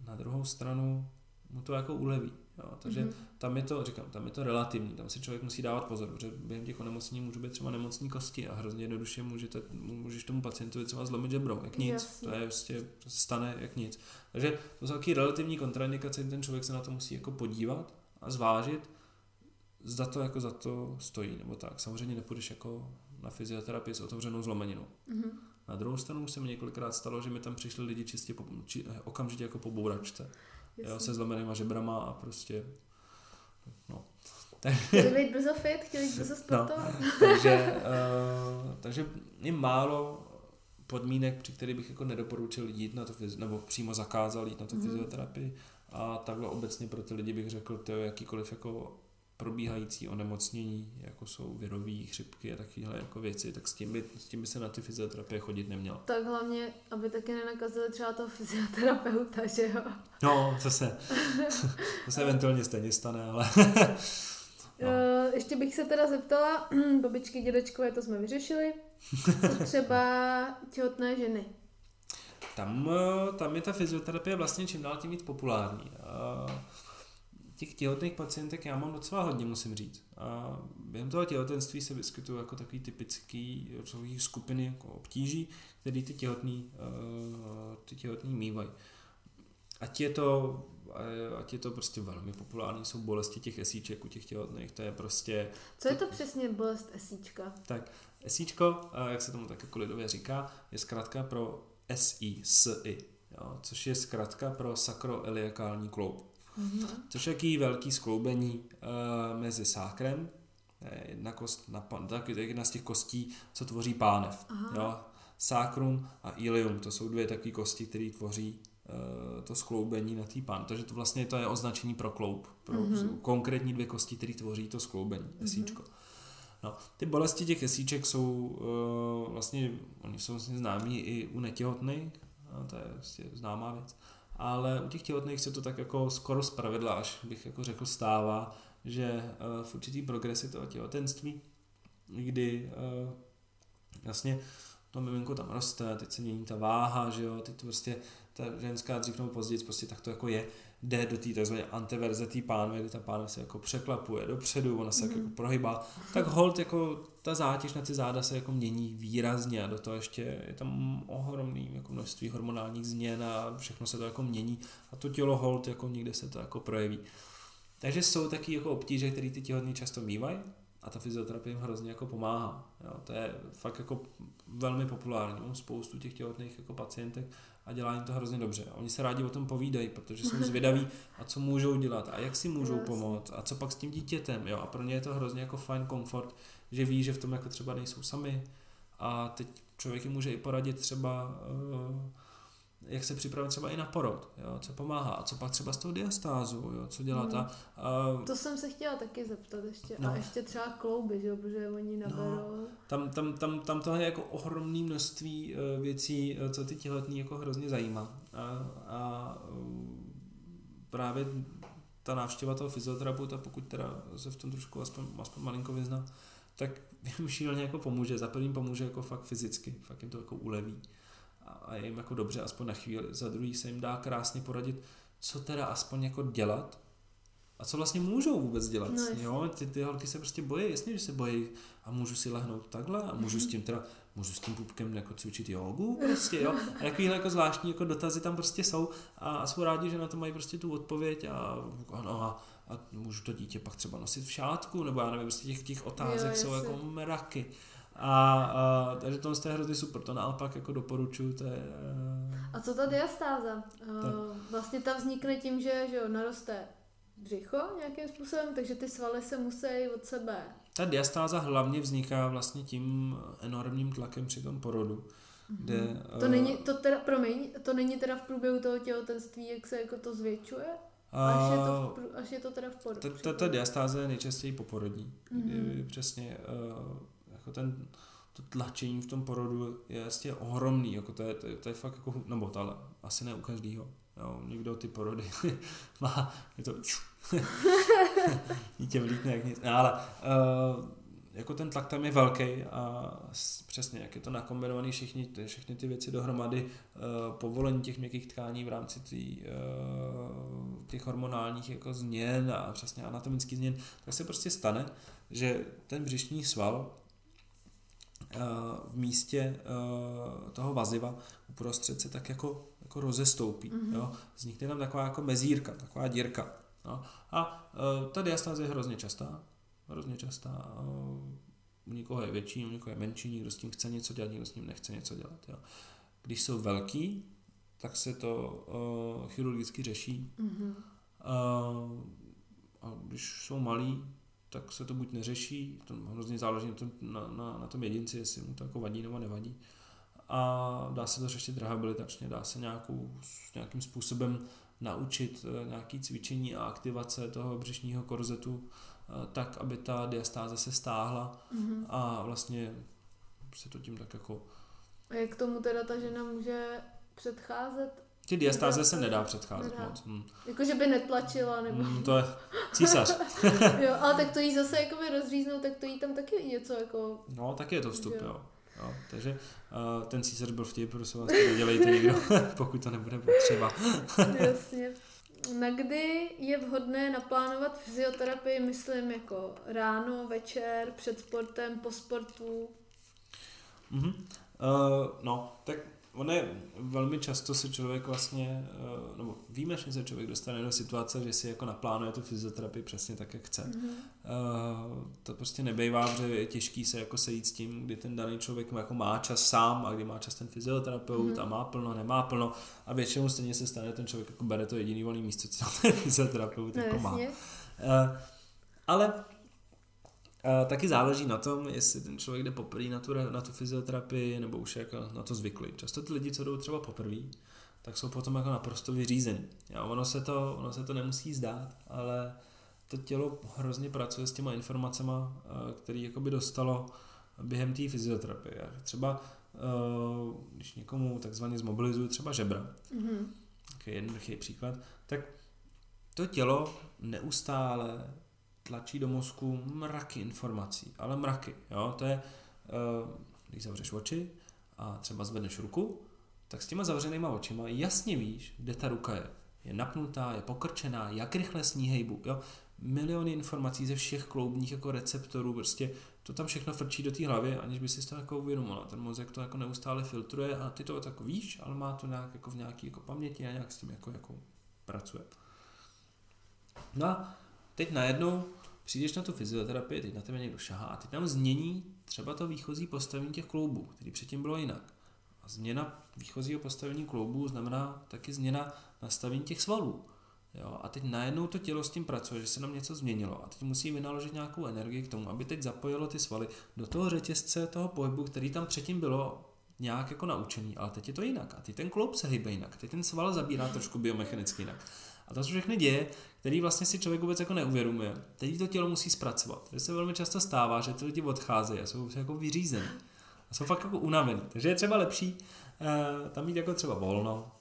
Na druhou stranu mu to jako uleví. Jo, takže mm-hmm. tam je to, říkám, tam je to relativní, tam si člověk musí dávat pozor, protože během těch onemocnění může být třeba nemocní kosti a hrozně jednoduše můžete, můžeš tomu pacientovi třeba zlomit žebro, jak nic, Jasně. to je prostě, to se stane jak nic. Takže to jsou taky relativní kontraindikace, ten člověk se na to musí jako podívat a zvážit, zda to jako za to stojí, nebo tak. Samozřejmě nepůjdeš jako na fyzioterapii s otevřenou zlomeninou. Mm-hmm. Na druhou stranu se mi několikrát stalo, že mi tam přišli lidi čistě po, či, okamžitě jako po bouračce jo, se zlomenýma žebrama a prostě, no. Chtěli být brzo fit, chtěli být brzo no, sportovat. No, takže, uh, takže je málo podmínek, při kterých bych jako nedoporučil jít na to, nebo přímo zakázal jít na to mm. fyzioterapii. A takhle obecně pro ty lidi bych řekl, to je jakýkoliv jako probíhající onemocnění, jako jsou virový chřipky a takovéhle jako věci, tak s tím, by, s tím by se na ty fyzioterapie chodit neměl. Tak hlavně, aby taky nenakazili třeba toho fyzioterapeuta, že jo? No, co se, to se eventuálně stejně stane, ale... no. Ještě bych se teda zeptala, babičky, dědečkové, to jsme vyřešili, co třeba těhotné ženy? Tam, tam je ta fyzioterapie vlastně čím dál tím víc populární těch těhotných pacientek já mám docela hodně, musím říct. A během toho těhotenství se vyskytují jako takový typický takový skupiny jako obtíží, které ty těhotný, uh, ty těhotný mývají. Ať je to ať je to prostě velmi populární, jsou bolesti těch esíček u těch těhotných, to je prostě... Co je to přesně bolest esíčka? Tak, esíčko, jak se tomu tak jako lidově říká, je zkrátka pro SI, SI, jo, což je zkrátka pro sakroeliakální kloub mm-hmm. což je jaký velký skloubení uh, mezi sákrem, jedna, kost, na, tak, jedna z těch kostí, co tvoří pánev. Jo? Sákrum a ilium, to jsou dvě takové kosti, které tvoří uh, to skloubení na té pán. Takže to vlastně to je označení pro kloub, pro mm-hmm. konkrétní dvě kosti, které tvoří to skloubení, mm-hmm. esíčko. No, ty bolesti těch esíček jsou uh, vlastně, oni jsou vlastně známí i u netěhotných, no, to je vlastně známá věc ale u těch těhotných se to tak jako skoro zpravidla, až bych jako řekl, stává, že eh, v určitý progresi toho těhotenství, kdy eh, vlastně to miminko tam roste, teď se mění ta váha, že jo, teď to prostě ta ženská dřív nebo později prostě tak to jako je, jde do té tzv. antiverze té pánve, kdy ta pánve se jako překlapuje dopředu, ona se mm. jako prohybá, tak hold jako ta zátěž na ty záda se jako mění výrazně a do toho ještě je tam ohromný jako množství hormonálních změn a všechno se to jako mění a to tělo hold jako někde se to jako projeví. Takže jsou taky jako obtíže, které ty těhotní často mývají a ta fyzioterapie jim hrozně jako pomáhá. Jo, to je fakt jako velmi populární. Mám spoustu těch těhotných jako pacientek a dělá jim to hrozně dobře. A oni se rádi o tom povídají, protože jsou zvědaví, a co můžou dělat a jak si můžou pomoct a co pak s tím dítětem. Jo? A pro ně je to hrozně jako fajn komfort, že ví, že v tom jako třeba nejsou sami a teď člověk jim může i poradit třeba uh, jak se připravit třeba i na porod, jo, co pomáhá, a co pak třeba s tou diastázu, jo, co dělat. Mhm. A, a To jsem se chtěla taky zeptat ještě. No. A ještě třeba klouby, že jo, protože oni naberou. tam, tam, tam, tam toho je jako ohromné množství eh, věcí, eh, co ty těhotný jako hrozně zajímá. A, a eh, právě ta návštěva toho fyzioterapeuta, pokud teda se v tom trošku aspoň, aspoň malinko vyzná, tak jim šíleně jako pomůže. Za prvým pomůže jako fakt fyzicky, fakt jim to jako uleví. A, je jim jako dobře aspoň na chvíli. Za druhý se jim dá krásně poradit, co teda aspoň jako dělat, a co vlastně můžou vůbec dělat. No, jo, ty, ty holky se prostě bojí, jasně, že se bojí a můžu si lehnout takhle a můžu s tím teda, můžu s tím pupkem jako cvičit jogu prostě, jo. A takovýhle jako zvláštní jako dotazy tam prostě jsou a, a jsou rádi, že na to mají prostě tu odpověď a, ano, a, a můžu to dítě pak třeba nosit v šátku, nebo já nevím, prostě těch, těch otázek Jo, jsou jako mraky. A, a takže to je hrozně super, to naopak jako doporučuju, to je... eh, A co ta diastáza? Uh, vlastně ta vznikne tím, že, že jo, naroste břicho nějakým způsobem, takže ty svaly se musí od sebe. Ta diastáza hlavně vzniká vlastně tím enormním tlakem při tom porodu, kde... Mhm. To eh, není, to teda, promiň, to není teda v průběhu toho těhotenství, jak se jako to zvětšuje? Až je to, v, až je to teda v porodu. Ta, ta, ta diastáze je nejčastěji poporodní. Mhm. Mm-hmm. Přesně uh, jako ten, to tlačení v tom porodu je vlastně ohromný, jako to je, to, je, to je fakt jako, nebo to ale asi ne u každýho. Jo, někdo ty porody má, je to dítě vlítne jak nic, no, ale uh, jako ten tlak tam je velký a přesně, jak je to nakombinovaný všichni, všechny ty věci dohromady, uh, povolení těch měkkých tkání v rámci tý, uh, těch hormonálních jako změn a přesně anatomických změn, tak se prostě stane, že ten břišní sval v místě uh, toho vaziva uprostřed se tak jako, jako rozestoupí. Mhm. Mm-hmm. Jo? Vznikne tam taková jako mezírka, taková dírka. No. A uh, ta diastáze je hrozně častá. Hrozně častá. U někoho je větší, u někoho je menší, někdo s tím chce něco dělat, někdo s tím nechce něco dělat. Jo. Když jsou velký, tak se to uh, chirurgicky řeší. Mhm. Uh, a když jsou malí, tak se to buď neřeší, to hrozně záleží na tom, na, na, na tom jedinci, jestli mu to jako vadí nebo nevadí. A dá se to řešit rehabilitačně, dá se nějakou, nějakým způsobem naučit eh, nějaký cvičení a aktivace toho břišního korzetu eh, tak, aby ta diastáze se stáhla Mhm. a vlastně se to tím tak jako... A jak tomu teda ta žena může předcházet? Ty diastáze se nedá předcházet Nedá. moc. Hm. Jako, že by netlačila, nebo... Hm, to je císař. jo, ale tak to jí zase jakoby rozříznou, tak to jí tam taky něco jako... No, taky je to vstup, Jo. jo. jo. Takže uh, ten císař byl vtip, prosím vás, to nedělejte nikdo, pokud to nebude potřeba. Jasně. Na kdy je vhodné naplánovat fyzioterapii, myslím, jako ráno, večer, před sportem, po sportu? Mhm. Uh, no, tak ono je, velmi často se člověk vlastně, uh, nebo víme, že se člověk dostane do situace, že si jako naplánuje tu fyzioterapii přesně tak, jak chce. Mhm. Uh, to prostě nebejvá, protože je těžký se jako sejít s tím, kdy ten daný člověk jako má čas sám a kdy má čas ten fyzioterapeut Mhm. a má plno, nemá plno a většinou stejně se stane, ten člověk jako bere to jediný volný místo, co ten fyzioterapeut No jako má. jasně. Uh, ale uh, taky záleží na tom, jestli ten člověk jde poprvé na tu, na tu fyzioterapii nebo už je jako na to zvyklý. Často ty lidi, co jdou třeba poprvé, tak jsou potom jako naprosto vyřízení. Jo, ono, se to, ono se to nemusí zdát, ale to tělo hrozně pracuje s těma informacemi, které jakoby dostalo během té fyzioterapie. Já Třeba uh, když někomu takzvaně zmobilizuju třeba žebra, Mhm. takový jednoduchý příklad, tak to tělo neustále tlačí do mozku mraky informací, ale mraky. Jo? To je, eh, když zavřeš oči a třeba zvedneš ruku, tak s těma zavřenýma očima jasně víš, kde ta ruka je. Je napnutá, je pokrčená, jak rychle s ní hejbu. Jo? Miliony informací ze všech kloubních jako receptorů, prostě to tam všechno frčí do té hlavy, aniž by si to jako uvědomila. Ten mozek to jako neustále filtruje a ty to tak víš, ale má to nějak jako v nějaký jako paměti a nějak s tím jako, jako pracuje. No a teď najednou přijdeš na tu fyzioterapii, teď na tebe někdo šahá a ty tam změní třeba to výchozí postavení těch kloubů, který předtím bylo jinak. A změna výchozího postavení kloubů znamená taky změna nastavení těch svalů. Jo, a teď najednou to tělo s tím pracuje, že se nám něco změnilo a teď musí vynaložit nějakou energii k tomu, aby teď zapojilo ty svaly do toho řetězce toho pohybu, který tam předtím bylo nějak jako naučený, ale teď je to jinak. A teď ten kloub se hýbe jinak, teď ten sval zabírá trošku biomechanicky jinak. A to jsou všechny děje, který vlastně si člověk vůbec jako neuvědomuje. Teď to tělo musí zpracovat. To se velmi často stává, že ty lidi odcházejí a jsou jako vyřízení. A jsou fakt jako unavený. Takže je třeba lepší uh, tam mít jako třeba volno,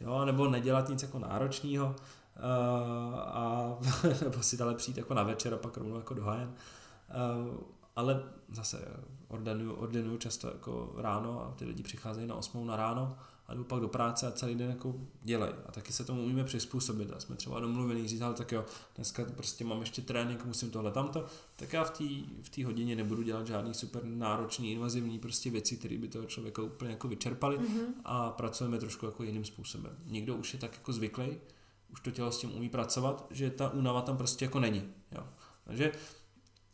jo, nebo nedělat nic jako náročného, uh, a, nebo si dale přijít jako na večer a pak rovnou jako do hajen. Uh, ale zase ordinuju, ordinuju často jako ráno a ty lidi přicházejí na 8 na ráno a jdu pak do práce a celý den jako dělají. A taky se tomu umíme přizpůsobit. A jsme třeba domluvení, říct, ale tak jo, dneska prostě mám ještě trénink, musím tohle tamto, tak já v té v tý hodině nebudu dělat žádný super náročný, invazivní prostě věci, které by toho člověka úplně jako vyčerpaly mm-hmm. a pracujeme trošku jako jiným způsobem. Někdo už je tak jako zvyklý, už to tělo s tím umí pracovat, že ta únava tam prostě jako není. Jo. Takže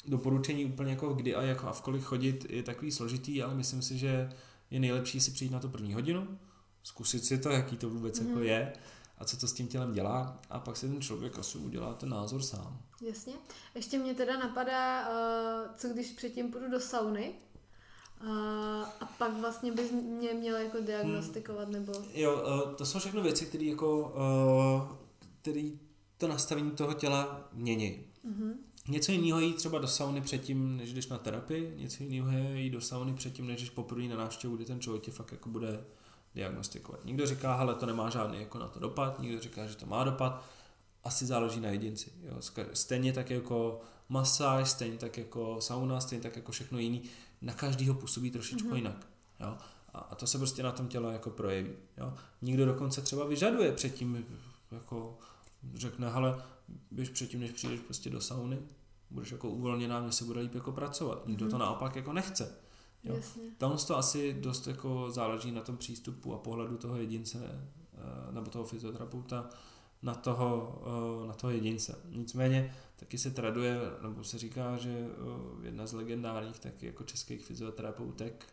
doporučení úplně jako kdy a jak a v kolik chodit je takový složitý, ale myslím si, že je nejlepší si přijít na to první hodinu, zkusit si to, jaký to vůbec mm. jako mhm. je a co to s tím tělem dělá a pak si ten člověk asi udělá ten názor sám. Jasně. Ještě mě teda napadá, uh, co když předtím půjdu do sauny uh, a pak vlastně bys mě měl jako diagnostikovat hmm. nebo... Jo, uh, to jsou všechno věci, které jako, který to nastavení toho těla mění. Mm-hmm. Něco jiného jít třeba do sauny předtím, než jdeš na terapii, něco jiného je jít do sauny předtím, než jdeš poprvé na návštěvu, kdy ten člověk tě fakt jako bude diagnostikovat. Někdo říká, hele, to nemá žádný jako na to dopad, někdo říká, že to má dopad, asi záleží na jedinci. Jo. Stejně tak jako masáž, stejně tak jako sauna, stejně tak jako všechno jiný, na každýho působí trošičku mm-hmm. jinak. Jo. A, a to se prostě na tom tělo jako projeví. Jo. Někdo dokonce třeba vyžaduje předtím, jako řekne, hele, běž předtím, než přijdeš prostě do sauny, budeš jako uvolněná, mě se bude líp jako pracovat. Nikdo mm-hmm. to naopak jako nechce. Jo. Tam to asi dost jako záleží na tom přístupu a pohledu toho jedince eh, nebo toho fyzioterapeuta na toho, eh, na toho jedince. Nicméně taky se traduje, nebo se říká, že eh, jedna z legendárních taky jako českých fyzioterapeutek,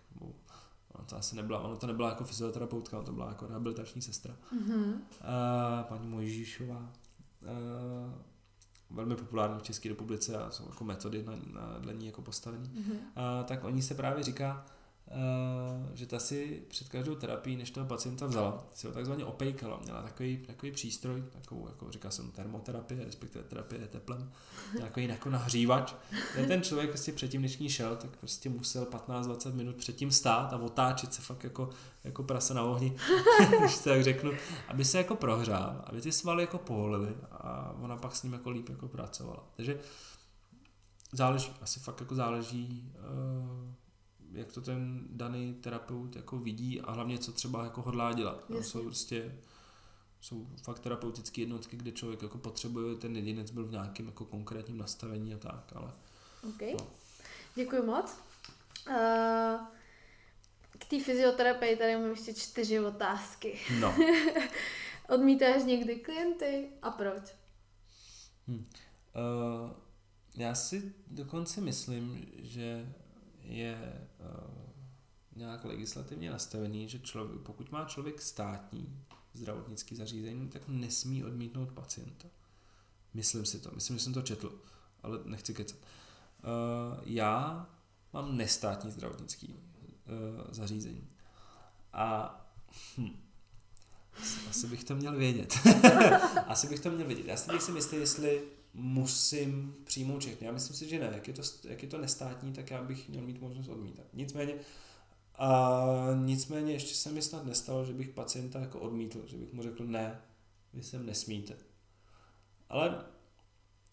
ono to asi nebyla, ono to nebyla jako fyzioterapeutka, ono to byla jako rehabilitační sestra, mm-hmm. paní Mojžíšová, velmi populární v České republice a jsou jako metody na, na dle ní jako postavený, mm-hmm. a, tak o ní se právě říká, že ta si před každou terapii, než toho pacienta vzala, si ho takzvaně opejkala. Měla takový, takový přístroj, takovou, jako říká jsem, termoterapie, respektive terapie teplem, takový jako nahřívač. Ten člověk prostě předtím, než ní šel, tak prostě musel 15-20 minut předtím stát a otáčet se fakt jako, jako prase na ohni, když tak řeknu, aby se jako prohřál, aby ty svaly jako poholily a ona pak s ním jako líp jako pracovala. Takže záleží, asi fakt jako záleží uh, jak to ten daný terapeut jako vidí a hlavně co třeba jako hodlá dělat. No, jsou prostě jsou fakt terapeutické jednotky, kde člověk jako potřebuje, ten jedinec byl v nějakém jako konkrétním nastavení a tak, ale... OK. No. Děkuji moc. Uh, k té fyzioterapii tady mám ještě čtyři otázky. No. Odmítáš někdy klienty a proč? Hmm. Uh, já si dokonce myslím, že je uh, nějak legislativně nastavený, že člověk, pokud má člověk státní zdravotnický zařízení, tak nesmí odmítnout pacienta. Myslím si to, myslím, že jsem to četl, ale nechci kecat. Uh, já mám nestátní zdravotnický uh, zařízení. A hm, asi bych to měl vědět. asi bych to měl vědět. Já si jistý, jestli musím přijmout všechny. Já myslím si, že ne. Jak je to, jak je to nestátní, tak já bych měl mít možnost odmítat. Nicméně, a nicméně ještě se mi snad nestalo, že bych pacienta jako odmítl, že bych mu řekl ne, vy sem nesmíte. Ale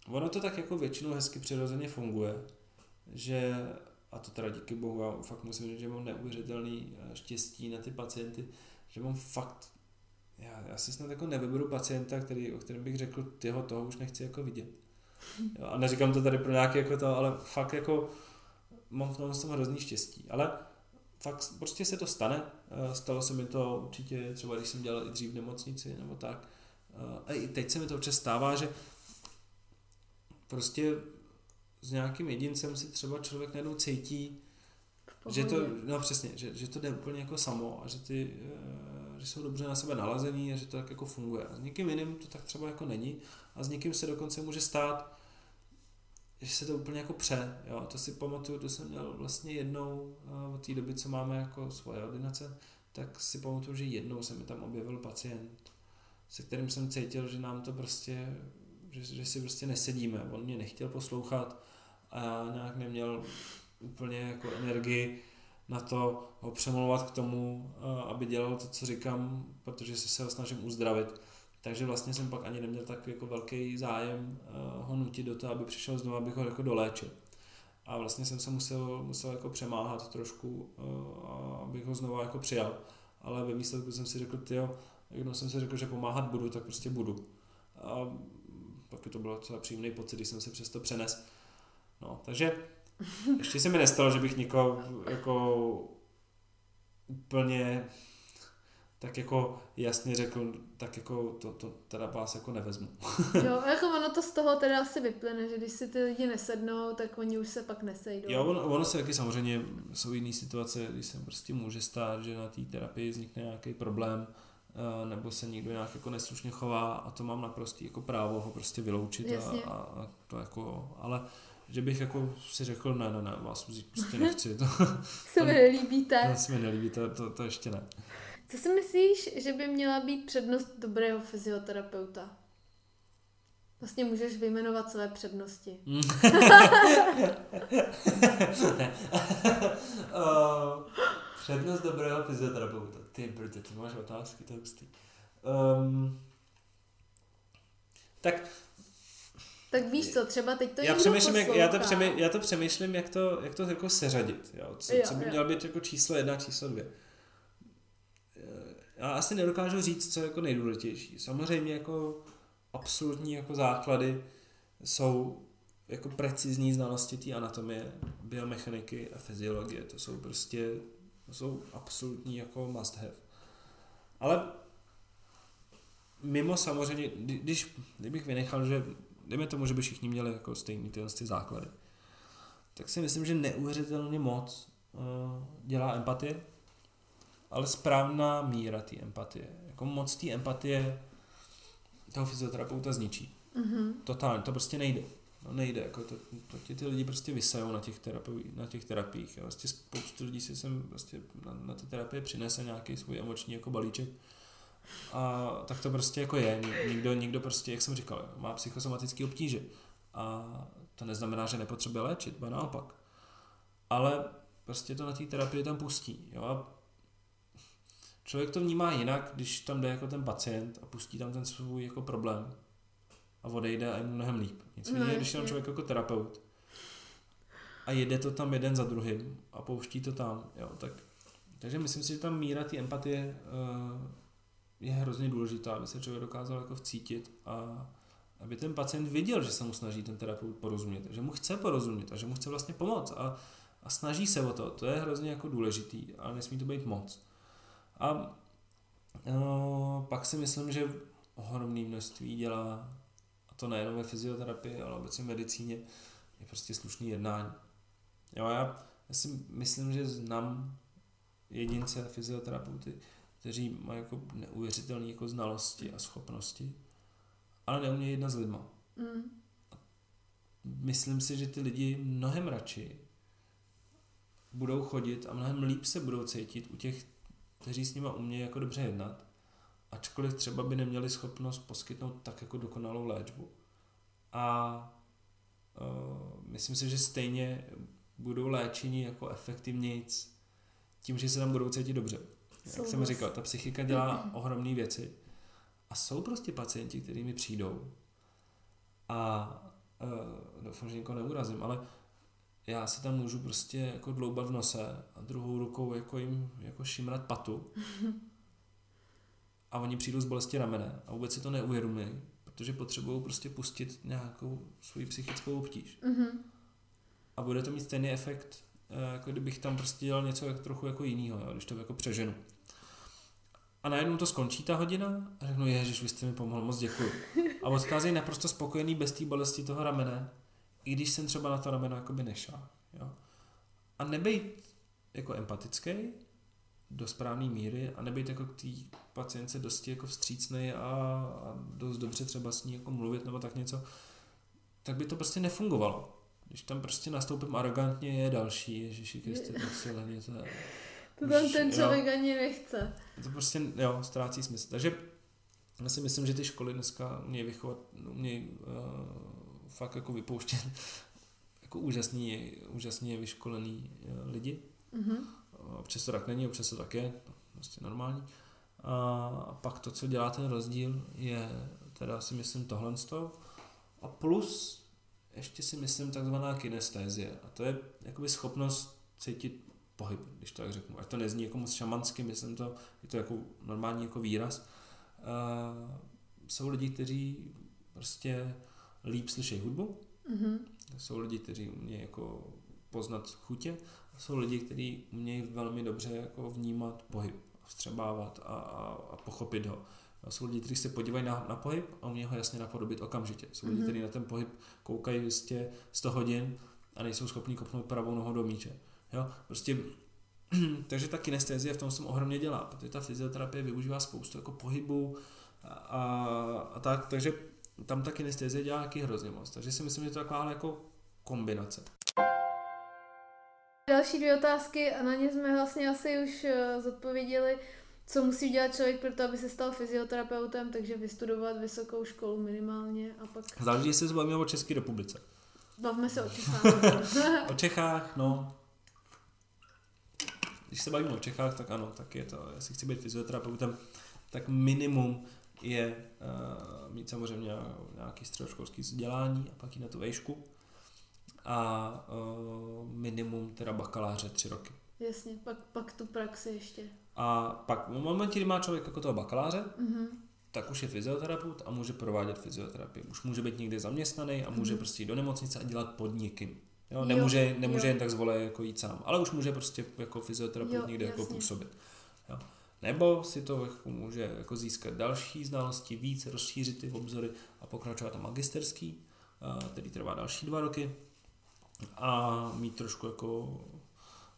ono to tak jako většinou hezky přirozeně funguje, že, a to teda díky bohu, já fakt musím říct, že mám neuvěřitelný eh, štěstí na ty pacienty, že mám fakt já, já si snad jako nevyberu pacienta, který, o kterém bych řekl, tyho toho už nechci jako vidět. Jo, a neříkám to tady pro nějaké jako to, ale fakt jako mám v tom, tom hrozný štěstí. Ale fakt prostě se to stane. Eh, stalo se mi to určitě třeba, když jsem dělal i dřív v nemocnici nebo tak. Eh, a i teď se mi to občas stává, že prostě s nějakým jedincem si třeba člověk najednou cítí, že to, no přesně, že, že to jde úplně jako samo a že ty eh, že jsou dobře na sebe nalazení a že to tak jako funguje. A s někým jiným to tak třeba jako není a s někým se dokonce může stát, že se to úplně jako pře, jo, to si pamatuju, to jsem měl vlastně jednou od té doby, co máme jako svoje ordinace, tak si pamatuju, že jednou se mi tam objevil pacient, se kterým jsem cítil, že nám to prostě, že, že si prostě nesedíme, on mě nechtěl poslouchat a já nějak neměl úplně jako energii na to ho přemlouvat k tomu, aby dělal to, co říkám, protože se ho snažím uzdravit. Takže vlastně jsem pak ani neměl tak jako velký zájem ho nutit do toho, aby přišel znovu, abych ho jako doléčil. A vlastně jsem se musel, musel jako přemáhat trošku, abych ho znovu jako přijal. Ale ve výsledku jsem si řekl, tyjo, jednou jsem si řekl, že pomáhat budu, tak prostě budu. A pak to bylo docela příjemný pocit, když jsem se přesto přenes. No, takže ještě se mi nestalo, že bych někoho jako úplně tak jako jasně řekl, tak jako to, to teda vás jako nevezmu. jo, jako ono to z toho teda asi vyplyne, že když si ty lidi nesednou, tak oni už se pak nesejdou. Jo, ono, ono se taky samozřejmě jsou jiné situace, když se prostě může stát, že na té terapii vznikne nějaký problém, eh, nebo se někdo nějak jako neslušně chová a to mám naprosto jako právo ho prostě vyloučit a, a, a, to jako, ale že bych jako si řekl, ne, ne, ne, vás vzít prostě nechci. To, se mi nelíbíte. To se mi nelíbí, to, to, to ještě ne. Co si myslíš, že by měla být přednost dobrého fyzioterapeuta? Vlastně můžeš vyjmenovat své přednosti. uh, přednost dobrého fyzioterapeuta. Ty brde, ty máš otázky, to je Um, tak tak víš co, třeba teď to já přemýšlím, jak, já, to přemý, já to přemýšlím, jak to, jak to jako seřadit. Jo? Co, jo, co by jo. mělo být jako číslo jedna, číslo dvě. Já asi nedokážu říct, co je jako nejdůležitější. Samozřejmě jako absolutní jako základy jsou jako precizní znalosti té anatomie, biomechaniky a fyziologie. To jsou prostě to jsou absolutní jako must have. Ale mimo samozřejmě, když, kdybych vynechal, že dejme tomu, že by všichni měli jako stejný tyhle ty základy, tak si myslím, že neuvěřitelně moc uh, dělá empatie, ale správná míra té empatie. Jako moc té empatie toho fyzioterapeuta zničí. Mm-hmm. Totálně, to prostě nejde. No nejde, jako to, to ti ty lidi prostě vysajou na těch, terapi, na těch terapiích. Jo. Vlastně spoustu lidí si sem prostě na, na ty terapie přinese nějaký svůj emoční jako balíček a tak to prostě jako je. Nikdo, nikdo prostě, jak jsem říkal, má psychosomatické obtíže. A to neznamená, že nepotřebuje léčit, ba naopak. Ale prostě to na té terapii tam pustí. Jo? A člověk to vnímá jinak, když tam jde jako ten pacient a pustí tam ten svůj jako problém a odejde a je mu mnohem líp. Nicméně, no, když je tam člověk jako terapeut a jede to tam jeden za druhým a pouští to tam, jo, tak takže myslím si, že tam míra té empatie uh, je hrozně důležitá, aby se člověk dokázal jako vcítit a aby ten pacient viděl, že se mu snaží ten terapeut porozumět, že mu chce porozumět a že mu chce vlastně pomoct a, a snaží se o to. To je hrozně jako důležitý, ale nesmí to být moc. A no, pak si myslím, že ohromné množství dělá, a to nejenom ve fyzioterapii, ale obecně v medicíně, je prostě slušný jednání. Jo, já, já si myslím, že znám jedince fyzioterapeuty, kteří mají jako neuvěřitelné jako znalosti a schopnosti, ale neumějí jednat s lidma. Mm. Myslím si, že ty lidi mnohem radši budou chodit a mnohem líp se budou cítit u těch, kteří s nima umějí jako dobře jednat, ačkoliv třeba by neměli schopnost poskytnout tak jako dokonalou léčbu. A uh, myslím si, že stejně budou léčení jako efektivnějc tím, že se tam budou cítit dobře. Jak jsem říkal, ta psychika dělá ohromné věci. A jsou prostě pacienti, kteří mi přijdou a uh, doufám, že nikoho neurazím, ale já se tam můžu prostě jako dloubat v nose a druhou rukou jako jim jako šimrat patu a oni přijdou z bolesti ramene a vůbec si to neuvědomují, protože potřebují prostě pustit nějakou svoji psychickou obtíž. Mm-hmm. A bude to mít stejný efekt, eh, jako kdybych tam prostě dělal něco jak, trochu jako jiného, když to jako přeženu. A najednou to skončí ta hodina a řeknu, ježiš, vy jste mi pomohl, moc děkuji. A odcházejí naprosto spokojený bez té bolesti toho ramene, i když jsem třeba na to rameno jakoby nešel. Jo. A nebejt jako empatický do správné míry a nebejt jako k té pacientce dosti jako vstřícný a, a dost dobře třeba s ní jako mluvit nebo tak něco, tak by to prostě nefungovalo. Když tam prostě nastoupím arrogantně, je další, Ježiši Kristi, prostě lehně to je... To tam ten člověk jo, ani nechce. To prostě, jo, ztrácí smysl. Takže já si myslím, že ty školy dneska umějí vychovat, umějí uh, fakt jako vypouštět jako úžasný, úžasně vyškolený uh, lidi. Mm-hmm. Občas to tak není, občas to tak je, to prostě normální. A pak to, co dělá ten rozdíl, je teda si myslím tohle a plus ještě si myslím takzvaná kinestézie. A to je jakoby schopnost cítit pohyb, když to tak řeknu. Ať to nezní jako moc šamansky, myslím to, je to jako normální jako výraz. Uh, jsou lidi, kteří prostě líp slyší hudbu, mm-hmm. jsou lidi, kteří umějí jako poznat chutě, jsou lidi, kteří umějí velmi dobře jako vnímat pohyb, vstřebávat a, a, a pochopit ho. Jsou lidi, kteří se podívají na, na pohyb a umí ho jasně napodobit okamžitě. Jsou lidi, mm-hmm. kteří na ten pohyb koukají jistě 100 hodin a nejsou schopni kopnout pravou nohou do míče. Jo? Prostě, takže ta kinestézie v tom se ohromně dělá, protože ta fyzioterapie využívá spoustu jako pohybu a, a, a tak, takže tam ta kinestézie dělá nějaký hrozně moc. Takže si myslím, že to je taková jako kombinace. Další dvě otázky a na ně jsme vlastně asi už eh, zodpověděli co musí dělat člověk pro to, aby se stal fyzioterapeutem, takže vystudovat vysokou školu minimálně a pak... Záleží, jestli se bavíme o České republice. Bavme se o Čechách. o Čechách, no. Když se bavíme o Čechách, tak ano, tak je to, jestli chci být fyzioterapeutem, tak minimum je uh, mít samozřejmě nějaký středoškolský vzdělání a pak jít na tu vejšku a uh, minimum teda bakaláře tři roky. Jasně, pak, pak tu praxi ještě. A pak v momentě, kdy má člověk jako toho bakaláře, mm-hmm. tak už je fyzioterapeut a může provádět fyzioterapii. Už může být někde zaměstnaný a může mm-hmm. prostě jít do nemocnice a dělat pod někým. Jo, nemůže, jo, nemůže jo. jen tak zvolit jako jít sám, ale už může prostě jako fyzioterapeut jo, někde jako jasně. jako působit. Jo. Nebo si to jako může jako získat další znalosti, víc rozšířit ty obzory a pokračovat na magisterský, který trvá další dva roky a mít trošku jako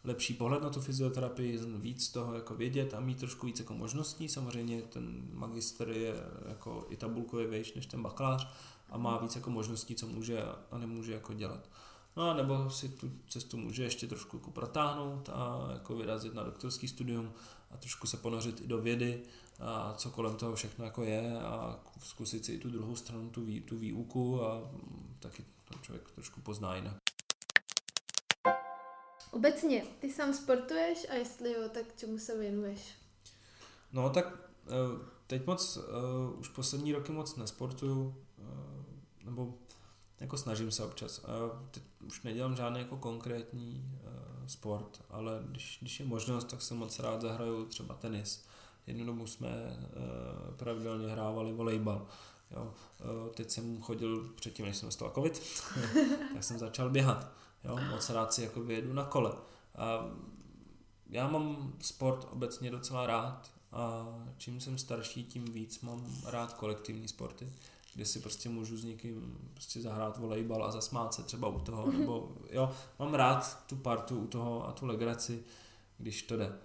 lepší pohled na tu fyzioterapii, víc toho jako vědět a mít trošku víc jako možností. Samozřejmě ten magister je jako i tabulkově vejš než ten bakalář a má víc jako možností, co může a nemůže jako dělat. No a nebo si tu cestu může ještě trošku jako protáhnout a jako vyrazit na doktorský studium a trošku se ponořit i do vědy a co kolem toho všechno jako je a zkusit si i tu druhou stranu, tu, vý, tu výuku a taky to člověk trošku pozná jinak. Obecně, ty sám sportuješ a jestli jo, tak čemu se věnuješ? No tak eh, teď moc, uh, už poslední roky moc nesportuju, uh, nebo jako snažím se občas. Uh, teď už nedělám žádný jako konkrétní uh, sport, ale když, když je možnost, tak se moc rád zahraju třeba tenis. Jednu dobu jsme uh, pravidelně hrávali volejbal. Jo. Uh, teď jsem chodil předtím, než jsem dostal covid, tak jsem začal běhat. Jo, moc rád si jako vyjedu na kole. A já mám sport obecně docela rád a čím jsem starší, tím víc mám rád kolektivní sporty, kde si prostě můžu s někým prostě zahrát volejbal a zasmát se třeba u toho, mhm. nebo jo, mám rád tu partu u toho a tu legraci, když to jde.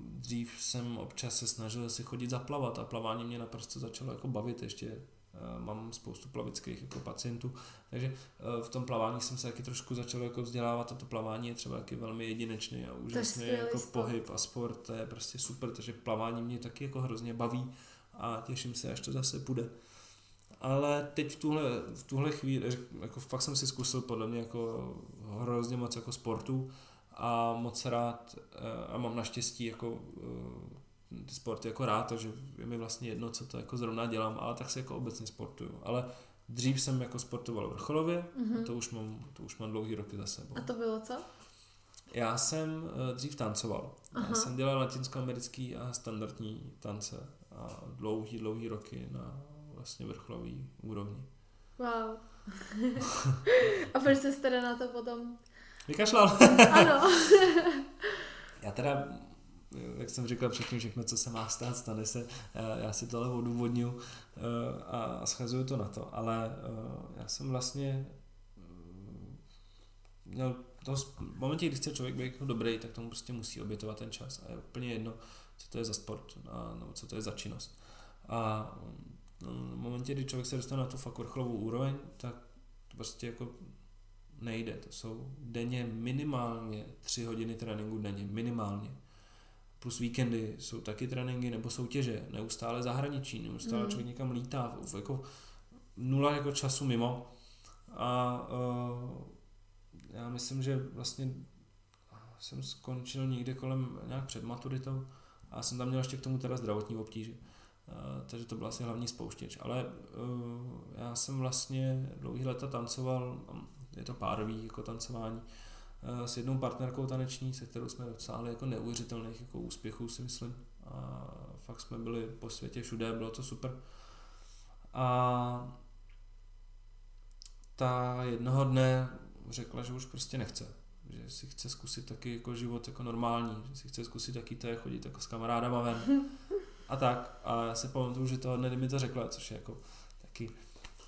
Dřív jsem občas se snažil si chodit zaplavat a plavání mě naprosto začalo jako bavit ještě Eh, mám spoustu plavických jako pacientů, takže eh, v tom plavání jsem se taky trošku začal jako vzdělávat a to plavání je třeba taky velmi jedinečný a úžasný jako sport. pohyb a sport, to je prostě super, takže plavání mě taky jako hrozně baví a těším se, až to zase bude. Ale teď v tuhle, v tuhle chvíli, jako fakt jsem si zkusil podle mě jako hrozně moc jako sportu a moc rád eh, a mám naštěstí jako ty sporty jako rád, takže je mi vlastně jedno, co to jako zrovna dělám, ale tak se jako obecně sportuju. Ale dřív jsem jako sportoval vrcholově, mm-hmm. a to už mám, to už mám dlouhý roky za sebou. A to bylo co? Já jsem uh, dřív tancoval. Aha. Já jsem dělal latinskoamerický a standardní tance a dlouhý, dlouhý roky na vlastně vrcholový úrovni. Wow. a proč jsi teda na to potom? Vykašlal. ano. Já teda jak jsem říkal předtím, všechno, co se má stát, stane se. Já si tohle odůvodňuji eh, a schazuju to na to. Ale eh, já jsem vlastně měl to, v momentě, kdy chce člověk být jako dobrý, tak tomu prostě musí obětovat ten čas. A je úplně jedno, co to je za sport, a, nebo co to je za činnost. A v momentě, kdy člověk se dostane na tu fakt vrcholovou úroveň, tak to prostě jako nejde. To jsou denně minimálně tři hodiny tréninku denně, minimálně. Plus víkendy jsou taky tréninky nebo soutěže, neustále zahraničí, neustále mm. člověk někam lítá, jako nula jako času mimo. A uh, já myslím, že vlastně jsem skončil někde kolem nějak před maturitou a jsem tam měl ještě k tomu teda zdravotní obtíže. Uh, takže to byl asi hlavní spouštěč. Ale uh, já jsem vlastně dlouhý leta tancoval, je to párový jako tancování, uh, s jednou partnerkou taneční, se kterou jsme dosáhli jako neuvěřitelných jako úspěchů, si myslím. A fakt jsme byli po světě všude, bylo to super. A ta jednoho dne řekla, že už prostě nechce. Že si chce zkusit taky jako život jako normální, že si chce zkusit taky to chodit jako s kamarádama ven. A tak. A já si pamatuju, že toho dne mi to řekla, což je jako taky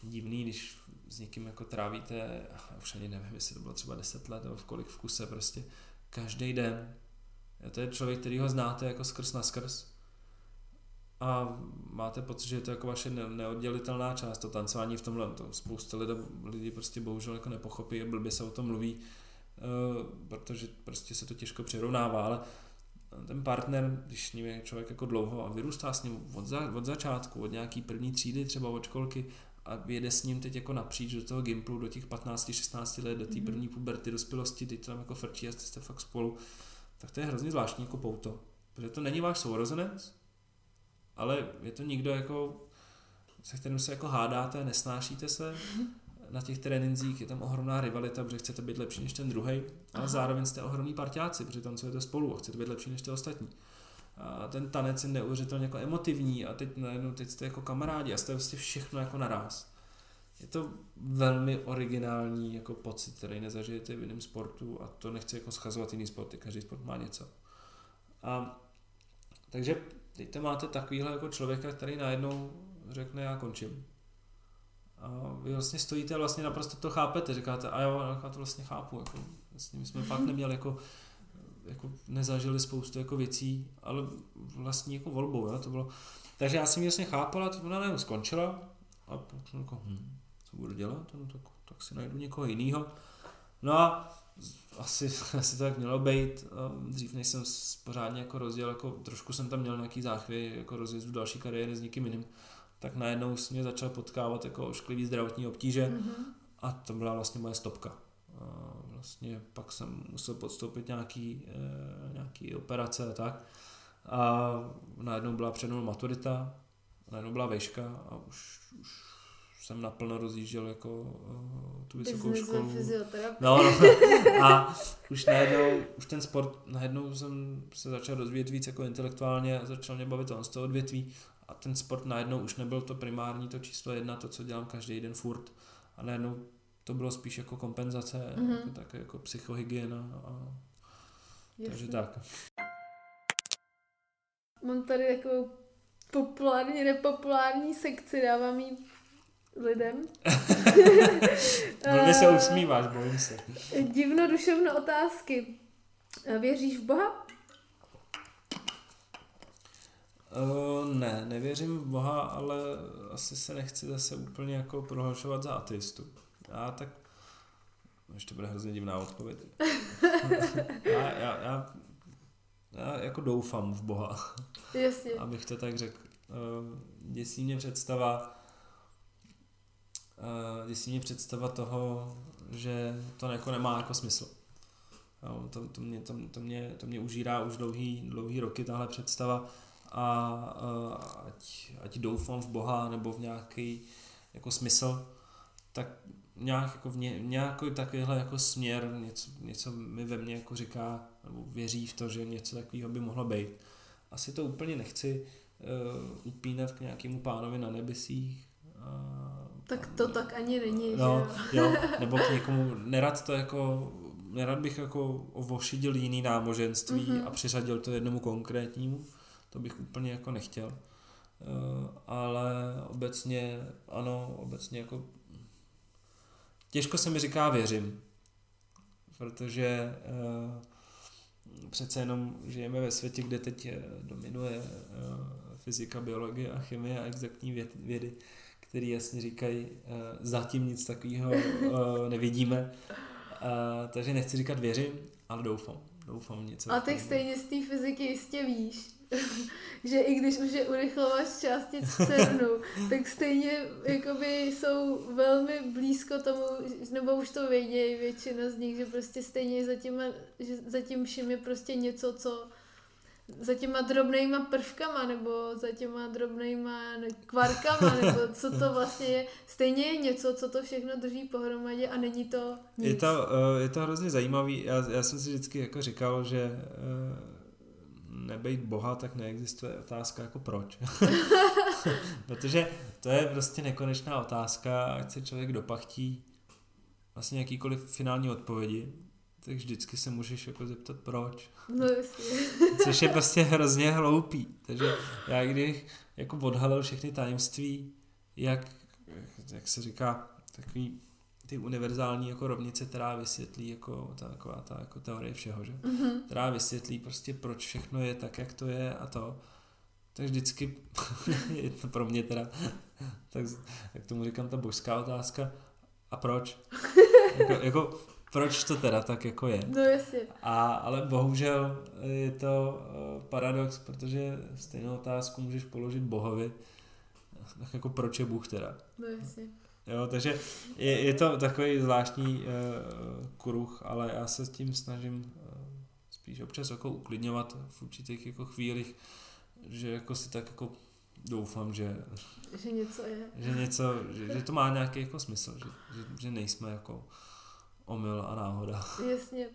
divný, když s někým jako trávíte, už ani nevím, jestli to bylo třeba 10 let nebo v kolik v kuse, prostě každý den. A to je člověk, který ho znáte jako skrz na skrz a máte pocit, že je to jako vaše neoddělitelná část, to tancování v tomhle, to spousta lidí, lidí prostě bohužel jako nepochopí a blbě se o tom mluví, uh, protože prostě se to těžko přirovnává, ale ten partner, když s ním je člověk jako dlouho a vyrůstá s ním od, za, od začátku, od nějaký první třídy, třeba od školky a jede s ním teď jako napříč do toho gimplu, do těch 15-16 let, do té mhm. první puberty, dospělosti, teď tam jako frčí a jste fakt spolu, tak to je hrozně zvláštní jako pouto. Protože to není váš sourozenec, ale je to někdo jako, se kterým se jako hádáte, nesnášíte se, na těch trénincích je tam ohromná rivalita, protože chcete být lepší než ten druhý, ale zároveň jste ohromní partiáci, protože tancujete spolu a chcete být lepší než ty ostatní. A ten tanec je neuvěřitelně jako emotivní a teď najednou teď jste jako kamarádi a jste vlastně všechno jako naraz. Je to velmi originální jako pocit, který nezažijete v jiném sportu a to nechci jako schazovat jiný sporty, každý sport má něco. A takže teď máte takovýhle jako člověka, který najednou řekne, já končím. A vy vlastně stojíte a vlastně naprosto to chápete, říkáte, a jo, já to vlastně chápu, jako, vlastně my jsme fakt neměli jako, jako nezažili spoustu jako věcí, ale vlastně jako volbou, jo, to bylo, takže já jsem ji vlastně chápala, to ona najednou skončila a potom jako, hm, co budu dělat, no, tak, tak si najdu někoho jiného. No a asi, asi to tak mělo být. Dřív než jsem pořádně jako rozděl, jako trošku jsem tam měl nějaký záchvy jako rozjezdu další kariéry s někým jiným, tak najednou mě začal potkávat jako ošklivý zdravotní obtíže mm-hmm. a to byla vlastně moje stopka. A vlastně pak jsem musel podstoupit nějaký, e, nějaký operace a tak. A najednou byla před maturita, najednou byla vejška a už, už jsem naplno rozjížděl jako uh, tu vysokou Business školu. No, no, a už najednou, už ten sport, najednou jsem se začal rozvíjet víc jako intelektuálně, začal mě bavit on z toho odvětví a ten sport najednou už nebyl to primární, to číslo jedna, to, co dělám každý den furt a najednou to bylo spíš jako kompenzace, mm-hmm. jako, tak jako psychohygiena a Jasně. takže tak. Mám tady jako populární, nepopulární sekci, dávám jí lidem. Velmi se usmíváš, bojím se. Divno duševno otázky. Věříš v Boha? Uh, ne, nevěřím v Boha, ale asi se nechci zase úplně jako prohlašovat za ateistu. Já tak, ještě to bude hrozně divná odpověď. já, já, já, já jako doufám v Boha. Jasně. Abych to tak řekl. Uh, děsí mě představa, uh, děsí mě představa toho, že to jako nemá jako smysl. Jo, to, to, mě, to, to, mě, to mě užírá už dlouhý, dlouhý roky tahle představa a ať, ať doufám v Boha nebo v nějaký jako smysl, tak nějak jako v ně, nějaký takovýhle jako směr, něco, něco mi ve mně jako říká, nebo věří v to, že něco takového by mohlo být. Asi to úplně nechci uh, upínat k nějakému pánovi na nebesích, uh, tak to tak ani není, no, že jo? nebo k někomu, nerad to jako, nerad bych jako ovošidil jiný náboženství mm-hmm. a přiřadil to jednomu konkrétnímu, to bych úplně jako nechtěl. Uh, ale obecně, ano, obecně jako těžko se mi říká věřím, protože uh, přece jenom žijeme ve světě, kde teď dominuje uh, fyzika, biologie a chemie a exaktní vědy, který jasně říkají, zatím nic takového nevidíme. takže nechci říkat věřím, ale doufám. Doufám něco. A tak stejně z té fyziky jistě víš, že i když už je urychlovač částic v CERNu, tak stejně jakoby jsou velmi blízko tomu, nebo už to vědějí většina z nich, že prostě stejně za, těma, že za tím vším je prostě něco, co za těma drobnýma prvkama nebo za těma drobnýma kvarkama nebo co to vlastně je. Stejně je něco, co to všechno drží pohromadě a není to nic. Je to, eh, je to hrozně zajímavý. Já, já jsem si vždycky jako říkal, že eh, nebejt boha, tak neexistuje otázka jako proč. Protože to je prostě nekonečná otázka, ať se člověk dopachtí vlastně jakýkoliv finální odpovědi, tak vždycky se můžeš jako zeptat proč. No jasně. Což je prostě hrozně hloupý. Takže já když jako odhalil všechny tajemství, jak, jak se říká, takový ty univerzální jako rovnice, která vysvětlí jako ta, taková ta jako teorie všeho, že? Mm-hmm. Která vysvětlí prostě proč všechno je tak, jak to je a to. Tak vždycky je to pro mě teda, tak jak tomu říkám, ta božská otázka, a proč? jako, jako proč to teda tak jako je. No jasně. A, ale bohužel je to uh, paradox, protože stejnou otázku můžeš položit Bohovi, tak jako proč je Bůh teda. No jasně. Jo, takže je, je to takový zvláštní uh, kruh, ale já se s tím snažím uh, spíš občas jako uklidňovat v určitých jako chvílích, že jako si tak jako doufám, že že něco je. Že něco, že, že to má nějaký jako smysl, že, že, že nejsme jako omyl a náhoda. Jasně.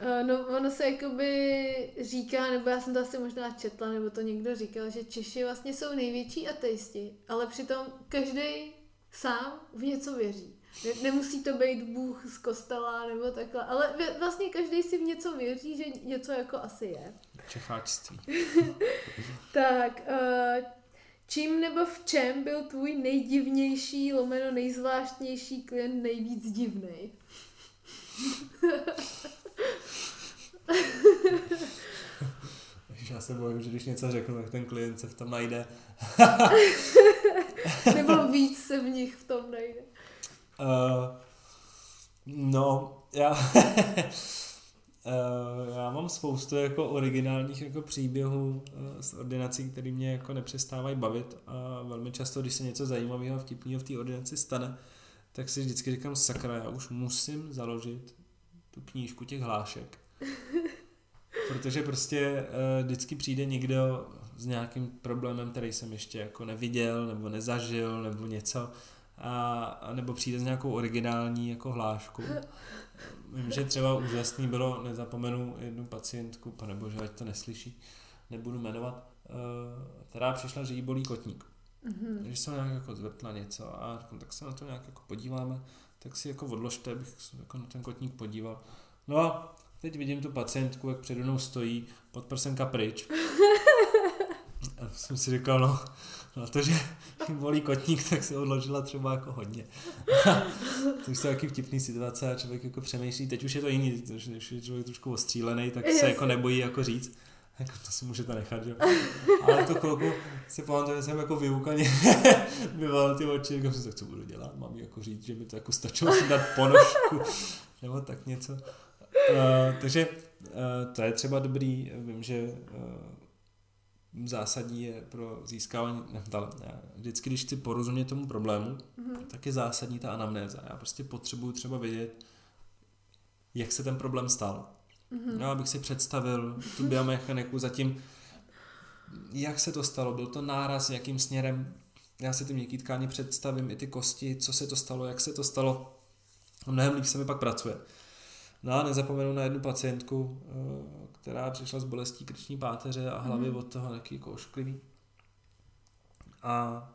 Uh, no ono se jakoby říká, nebo já jsem to asi možná četla, nebo to někdo říkal, že Češi vlastně jsou největší ateisti, ale přitom každý sám v něco věří. Ne, nemusí to být Bůh z kostela nebo takhle, ale vlastně každý si v něco věří, že něco jako asi je. Čecháčství. tak, uh, čím nebo v čem byl tvůj nejdivnější, lomeno nejzvláštnější klient nejvíc divný? Já se bojím, že když něco řeknu, tak ten klient se v tom najde. Nebo víc se v nich v tom najde. Uh, no, já, uh, já mám spoustu jako originálních jako příběhů uh, z ordinací, které mě jako nepřestávají bavit a velmi často, když se něco zajímavého a vtipného v té ordinaci stane, tak si vždycky říkám, sakra, já už musím založit tu knížku těch hlášek. Protože prostě uh, vždycky přijde někdo s nějakým problémem, který jsem ještě jako neviděl, nebo nezažil, nebo něco, a, a nebo přijde s nějakou originální jako hlášku. Vím, že třeba úžasný bylo, nezapomenu jednu pacientku, pane bože, ať to neslyší, nebudu jmenovat, uh, která přišla, že jí bolí kotník. Mm-hmm. Takže jsem nějak jako zvrtla něco a říkám, tak se na to nějak jako podíváme, tak si jako odložte, abych jako na ten kotník podíval. No a teď vidím tu pacientku, jak přede mnou stojí, podprsenka pryč. A jsem si říkal, no, na to, že bolí kotník, tak si odložila třeba jako hodně. to jsou taky vtipný situace a člověk jako přemýšlí, teď už je to jiný, když je člověk trošku ostřílený, tak se jako nebojí jako říct. Jako to si můžete nechat, jo. Ale tu chvilku si pamatuju, že jsem jako vyukaně vyval ty oči, jako si tak co budu dělat, mám jako říct, že mi to jako stačilo si dát ponožku, nebo tak něco. Uh, takže uh, to je třeba dobrý, vím, že uh, zásadní je pro získávání, ne, ne, vždycky, když chci porozumět tomu problému, mm-hmm. tak je zásadní ta anamnéza. Já prostě potřebuju třeba vědět, jak se ten problém stal Mm-hmm. No, abych si představil tu biomechaniku zatím, jak se to stalo, byl to náraz, jakým směrem, já si ty měkký tkáně představím, i ty kosti, co se to stalo, jak se to stalo, mnohem líp se mi pak pracuje. No a nezapomenu na jednu pacientku, eh, která přišla s bolestí krční páteře a hlavy mm. od toho taky jako ošklivý. A,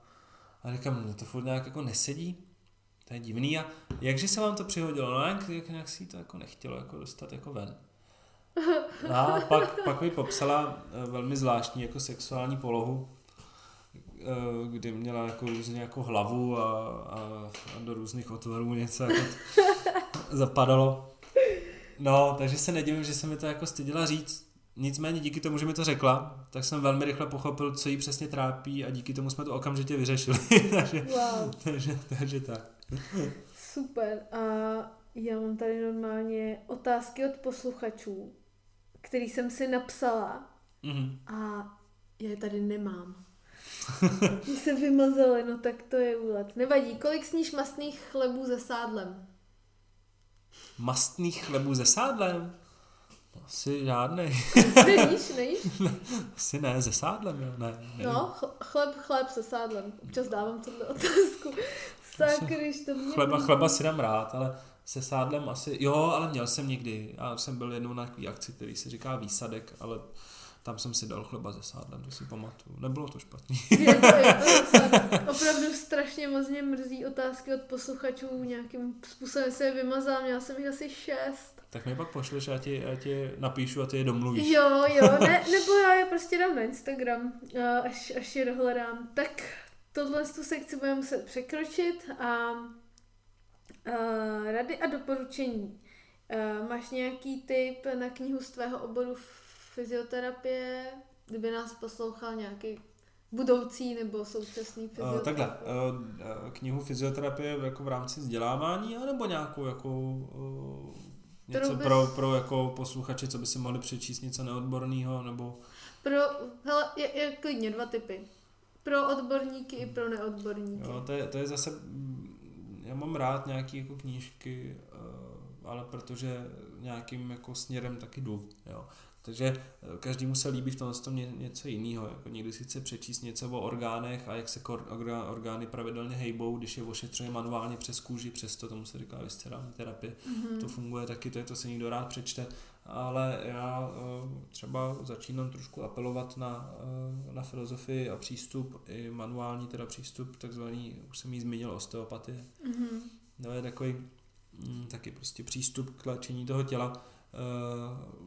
a říkám, no to furt nějak jako nesedí, to je divný. A jakže se vám to přihodilo? No jak, jak, jak si to jako nechtělo jako dostat jako ven. No a pak, pak mi popsala eh, velmi zvláštní jako sexuální polohu, eh, kdy měla jako různě jako hlavu a, a, a do různých otvorů něco jako zapadalo. No, takže se nedivím, že se mi to jako styděla říct. Nicméně díky tomu, že mi to řekla, tak jsem velmi rychle pochopil, co jí přesně trápí a díky tomu jsme to okamžitě vyřešili. takže, wow. takže, takže tak. Super. A já mám tady normálně otázky od posluchačů, který jsem si napsala Mhm. a já je tady nemám. Když se vymazaly, no tak to je úlet. Nevadí, kolik sníš mastných chlebů se sádlem? Mastných chlebů se sádlem? Asi žádný. Nevíš, nevíš? Asi ne, se sádlem, jo? Ne, nevím. No, ch- chleb, chleb se sádlem. Občas dávám tuhle otázku. Sakryš, to mě... Chleba, chleba si dám rád, ale se sádlem asi, jo, ale měl jsem někdy. Já jsem byl jednou na akci, který se říká výsadek, ale tam jsem si dal chleba se sádlem, to si pamatuju. Nebylo to špatný. Je to, je to opravdu strašně moc mě mrzí otázky od posluchačů, nějakým způsobem se je vymazala, měla jsem jich asi šest. tak mi pak pošleš, já ti, já ti napíšu a ty je domluvíš. Jo, jo, ne, nebo já je prostě dám na Instagram, až, až je dohledám. Tak tohle tu sekci budeme muset překročit a, a rady a doporučení. Máš nějaký tip na knihu z tvého oboru fyzioterapie, kdyby nás poslouchal nějaký budoucí nebo současný Uh, fyzioterapeut? takhle, uh, knihu fyzioterapie jako v rámci vzdělávání, anebo nějakou jako uh, něco bys- pro, pro jako posluchače, co by si mohli přečíst, něco neodborného, nebo Pro, hele, je, je klidně dva typy. Pro odborníky i pro neodborníky. jo, to, je, to je zase, mm, já mám rád nějaký jako knížky, ale protože nějakým jako směrem taky jdu, jo. Takže eh, každému se líbí v tomhle tom ně, něco jiného. Jako někdy si chce přečíst něco o orgánech a jak se orgány pravidelně hejbou, když je ošetřuje manuálně přes kůži, přesto tomu se říká viscerální terapie. Mhm. To funguje taky, to je to se někdo rád přečte, ale já eh, třeba začínám trošku apelovat na, eh, na filozofii a přístup, i manuální teda přístup, takzvaný, už jsem jí zmínil, osteopatie. Mhm. No je takový mm, taky prostě přístup k léčení toho těla,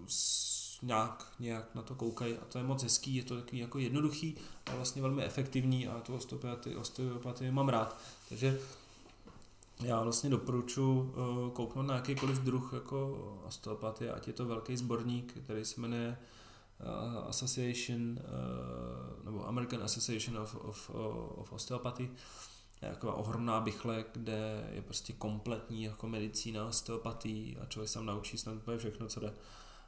s, nějak, nějak na to koukají a to je moc hezký, je to takový jako jednoduchý a vlastně velmi efektivní a tu osteopatii, osteopatii mám rád. Takže já vlastně doporučuji uh, kouknout na jakýkoliv druh jako osteopatie, ať je to velký sborník, který se jmenuje uh, Association, uh, nebo American Association of, of, of Osteopathy, je taková ohromná bychle, kde je prostě kompletní jako medicína, osteopatii a člověk se tam naučí snad úplně všechno, co jde.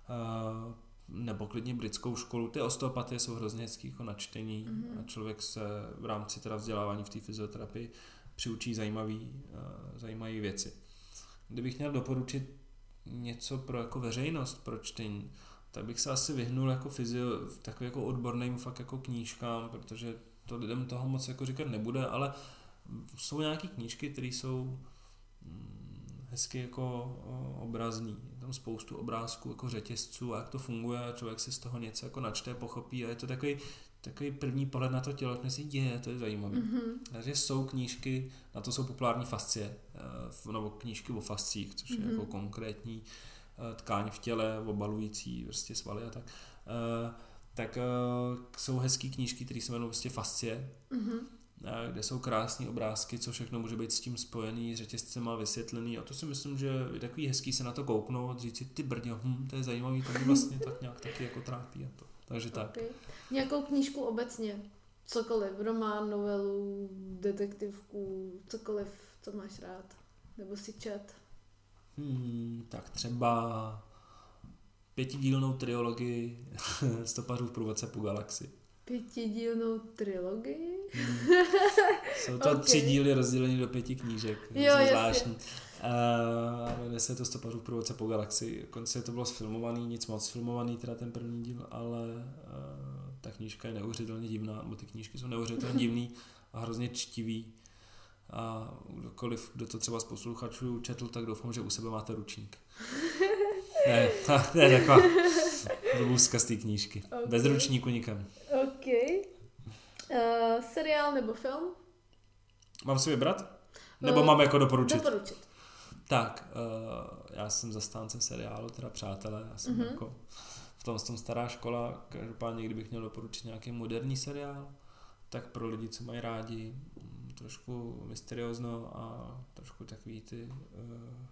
Uh, nebo klidně britskou školu. Ty osteopatie jsou hrozně hezký jako načtení Mhm. a člověk se v rámci teda vzdělávání v té fyzioterapii přiučí zajímavý, uh, zajímavé věci. Kdybych měl doporučit něco pro jako veřejnost pro čtení, tak bych se asi vyhnul jako fyzio, v takovým jako odborným fakt jako knížkám, protože to lidem toho moc jako říkat nebude, ale jsou nějaké knížky, které jsou mm, hezky jako o, obrazný. Je tam spoustu obrázků jako řetězců a jak to funguje a člověk si z toho něco jako načte, pochopí a je to takový, takový první pohled na to tělo, jak si děje, to je zajímavé. Mhm. Takže jsou knížky, na to jsou populární fascie, eh, nebo knížky o fascích, což je Mhm. jako konkrétní eh, tkáň v těle, obalující prostě svaly a tak. Eh, Tak jsou hezký knížky, které se jmenují prostě fascie, Mhm. Kde jsou krásné obrázky, co všechno může být s tím spojený, s řetězcema vysvětlený a to si myslím, že je takový hezký se na to kouknout říct si, ty brďo, hm, to je zajímavý, to mě vlastně tak nějak taky jako trápí a to. Takže tak. Okay. Nějakou knížku obecně. Cokoliv, román, novelu, detektivku, cokoliv, co máš rád. Nebo si čet. Hmm, tak třeba pětidílnou triologii Stopařů v průvodce po galaxii. Pětidílnou trilogii? Jsou to Ok. tři díly rozdělené do pěti knížek. Jo, zvláštní. Uh, jmenuje se to Stopařů v průvodce po galaxii. Konce to bylo sfilmovaný, nic moc filmovaný, teda ten první díl, ale uh, ta knížka je neuvěřitelně divná, nebo ty knížky jsou neuvěřitelně divný a hrozně čtivý. A kdokoliv, kdo to třeba z posluchačů četl, tak doufám, že u sebe máte ručník. Ne, to je taková blbůzka z té knížky. Ok. Bez ručníku nikam. Uh, seriál nebo film? Mám si vybrat? Nebo Eh, mám jako doporučit? Doporučit. Tak, uh, já jsem zastánce seriálu, teda přátelé, já jsem mm-hmm. jako v tom, tom stará škola, každopádně kdybych měl doporučit nějaký moderní seriál, tak pro lidi, co mají rádi mm, trošku mysteriózno a trošku takový ty uh,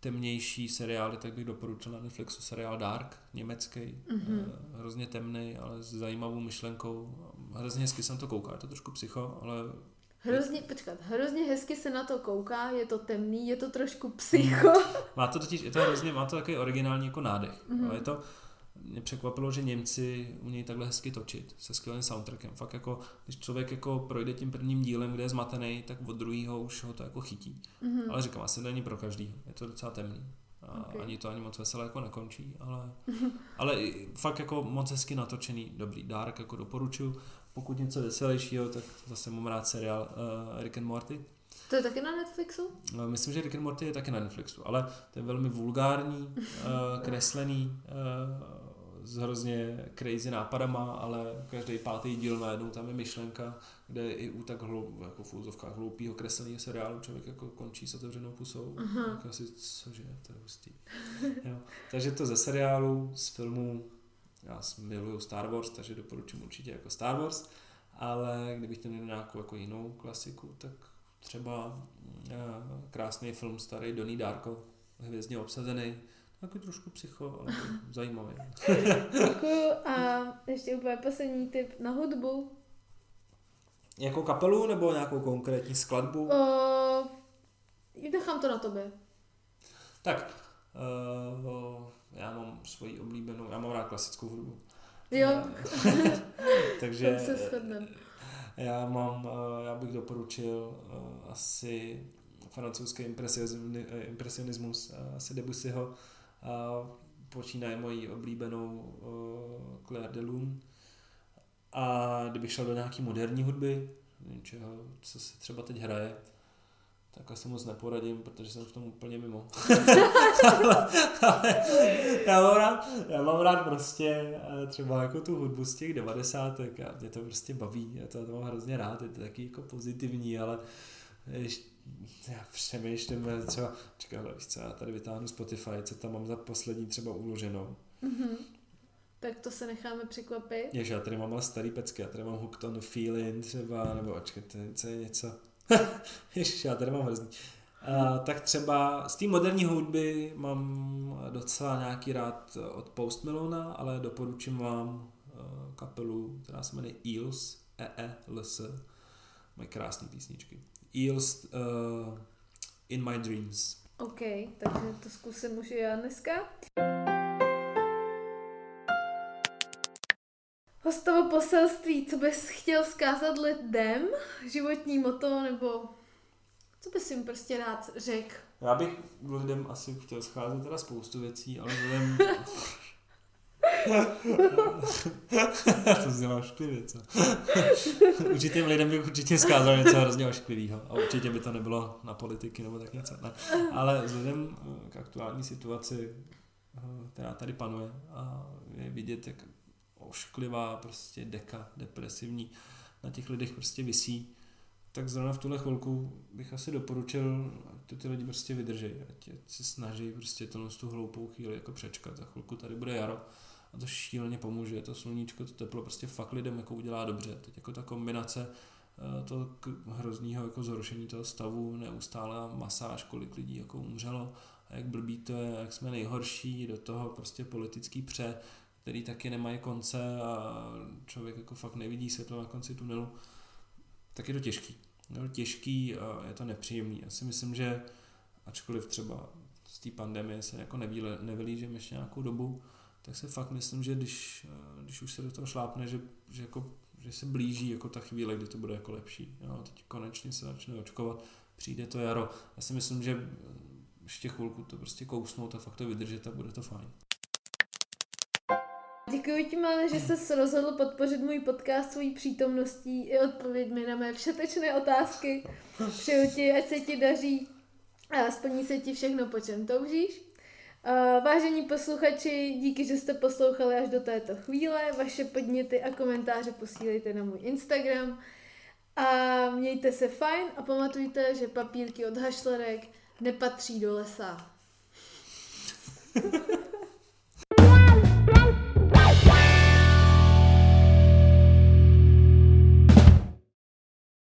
temnější seriály, tak bych doporučil na Netflixu seriál Dark, německý, Mhm. uh, hrozně temný, ale s zajímavou myšlenkou. Hrozně hezky jsem to koukal, je to trošku psycho, ale Hrozně, počkat, hrozně hezky se na to kouká, je to temný, je to trošku psycho. Má to totiž, je to hrozně, má to takový originální jako nádech. Mm-hmm. Ale je to, mě překvapilo, že Němci umějí takhle hezky točit se skvělým soundtrackem. Fakt jako, když člověk jako projde tím prvním dílem, kde je zmatený, tak od druhého už ho to jako chytí. Mm-hmm. Ale říkám, asi to není pro každý. Je to docela temný. A okay. ani to ani moc veselé jako nekončí, ale, ale fakt jako moc hezky natočený, dobrý. Dark jako doporučuji. Pokud něco veselějšího, tak zase mám rád seriál uh, Rick and Morty. To je taky na Netflixu? No, myslím, že Rick and Morty je taky na Netflixu, ale to je velmi vulgární, uh, kreslený, uh, s hrozně crazy nápadama, ale každý pátý díl najednou tam je myšlenka, kde i u tak hloub, jako v úzovkách hloupého kresleného seriálu člověk jako končí s otevřenou pusou. Uh-huh. Tak asi, cože, to je hustý. jo. Takže to ze seriálu, z filmu, já miluju Star Wars, takže doporučím určitě jako Star Wars, ale kdybych to měl nějakou jako jinou klasiku, tak třeba uh, krásný film starý Donnie Darko, hvězdně obsazený, Taky trošku psycho, ale zajímavý. Děkuju a ještě úplně poslední tip na hudbu. Nějakou kapelu nebo nějakou konkrétní skladbu? Uh, nechám to na tobě. Tak, uh, já mám svoji oblíbenou, já mám rád klasickou hudbu. Jo. Takže se shodneme. Já mám, já bych doporučil asi francouzský impresionismus, asi Debussyho, počínaje mojí oblíbenou Claire de Lune. A kdybych šel do nějaký moderní hudby, něčeho, co se třeba teď hraje, tak asi moc neporadím, protože jsem v tom úplně mimo. ale, ale, já, mám rád, já mám rád prostě eh, třeba jako tu hudbu z těch devadesátek a mě to prostě baví, já to, to mám hrozně rád, je to taky jako pozitivní, ale ještě já přemýšlím třeba, čekám, co já tady vytáhnu Spotify, co tam mám za poslední třeba uloženou. Mm-hmm. Tak to se necháme překvapit. Jež já tady mám ale starý pecky, já tady mám Hooked on the Feeling třeba, nebo očkejte, co je něco. Ježiš, já tady mám hrozný. Uh, tak třeba z té moderní hudby mám docela nějaký rád od Post Melona, ale doporučím vám uh, kapelu, která se jmenuje Eels, E-E-L-S. Mají krásné písničky. Eels uh, in my dreams. OK, takže to zkusím už já dneska. Hostovo poselství, co bys chtěl zkázat lidem? Životní moto nebo co bys jim prostě rád řekl? Já bych lidem asi chtěl scházet teda spoustu věcí, ale lidem to znělo ošklivě, co? Určitě lidem bych určitě zkázal něco hrozně ošklivého a určitě by to nebylo na politiky nebo tak něco. Ne. Ale vzhledem eh, k aktuální situaci, eh, která tady panuje a je vidět, jak ošklivá prostě deka, depresivní na těch lidech prostě visí, tak zrovna v tuhle chvilku bych asi doporučil, ať ty lidi prostě vydrží, ať se snaží prostě tu hloupou chvíli jako přečkat. Za chvilku tady bude jaro a to šíleně pomůže, to sluníčko, to teplo prostě fakt lidem jako udělá dobře. Teď jako ta kombinace eh, to hroznýho jako zhoršení toho stavu, neustále masáž, kolik lidí jako umřelo a jak blbý to je, jak jsme nejhorší, do toho prostě politický pře, který taky nemají konce a člověk jako fakt nevidí světlo na konci tunelu, tak je to těžký. Je to těžký a je to nepříjemný. Já si myslím, že ačkoliv třeba z té pandemie se jako nevylížeme ještě nějakou dobu, tak se fakt myslím, že když, když už se do toho šlápne, že, že, jako, že se blíží jako ta chvíle, kdy to bude jako lepší. Jo? Teď konečně se začne očkovat, přijde to jaro. Já si myslím, že ještě chvilku to prostě kousnout a fakt to vydržet a bude to fajn. Děkuji ti, Máne, že jsi rozhodl podpořit můj podcast svojí přítomností i odpověďmi na mé všetečné otázky. Přeju ti, ať se ti daří a splní se ti všechno, po čem toužíš. Vážení posluchači, díky, že jste poslouchali až do této chvíle. Vaše podněty a komentáře posílejte na můj Instagram. A mějte se fajn a pamatujte, že papírky od hašlerek nepatří do lesa.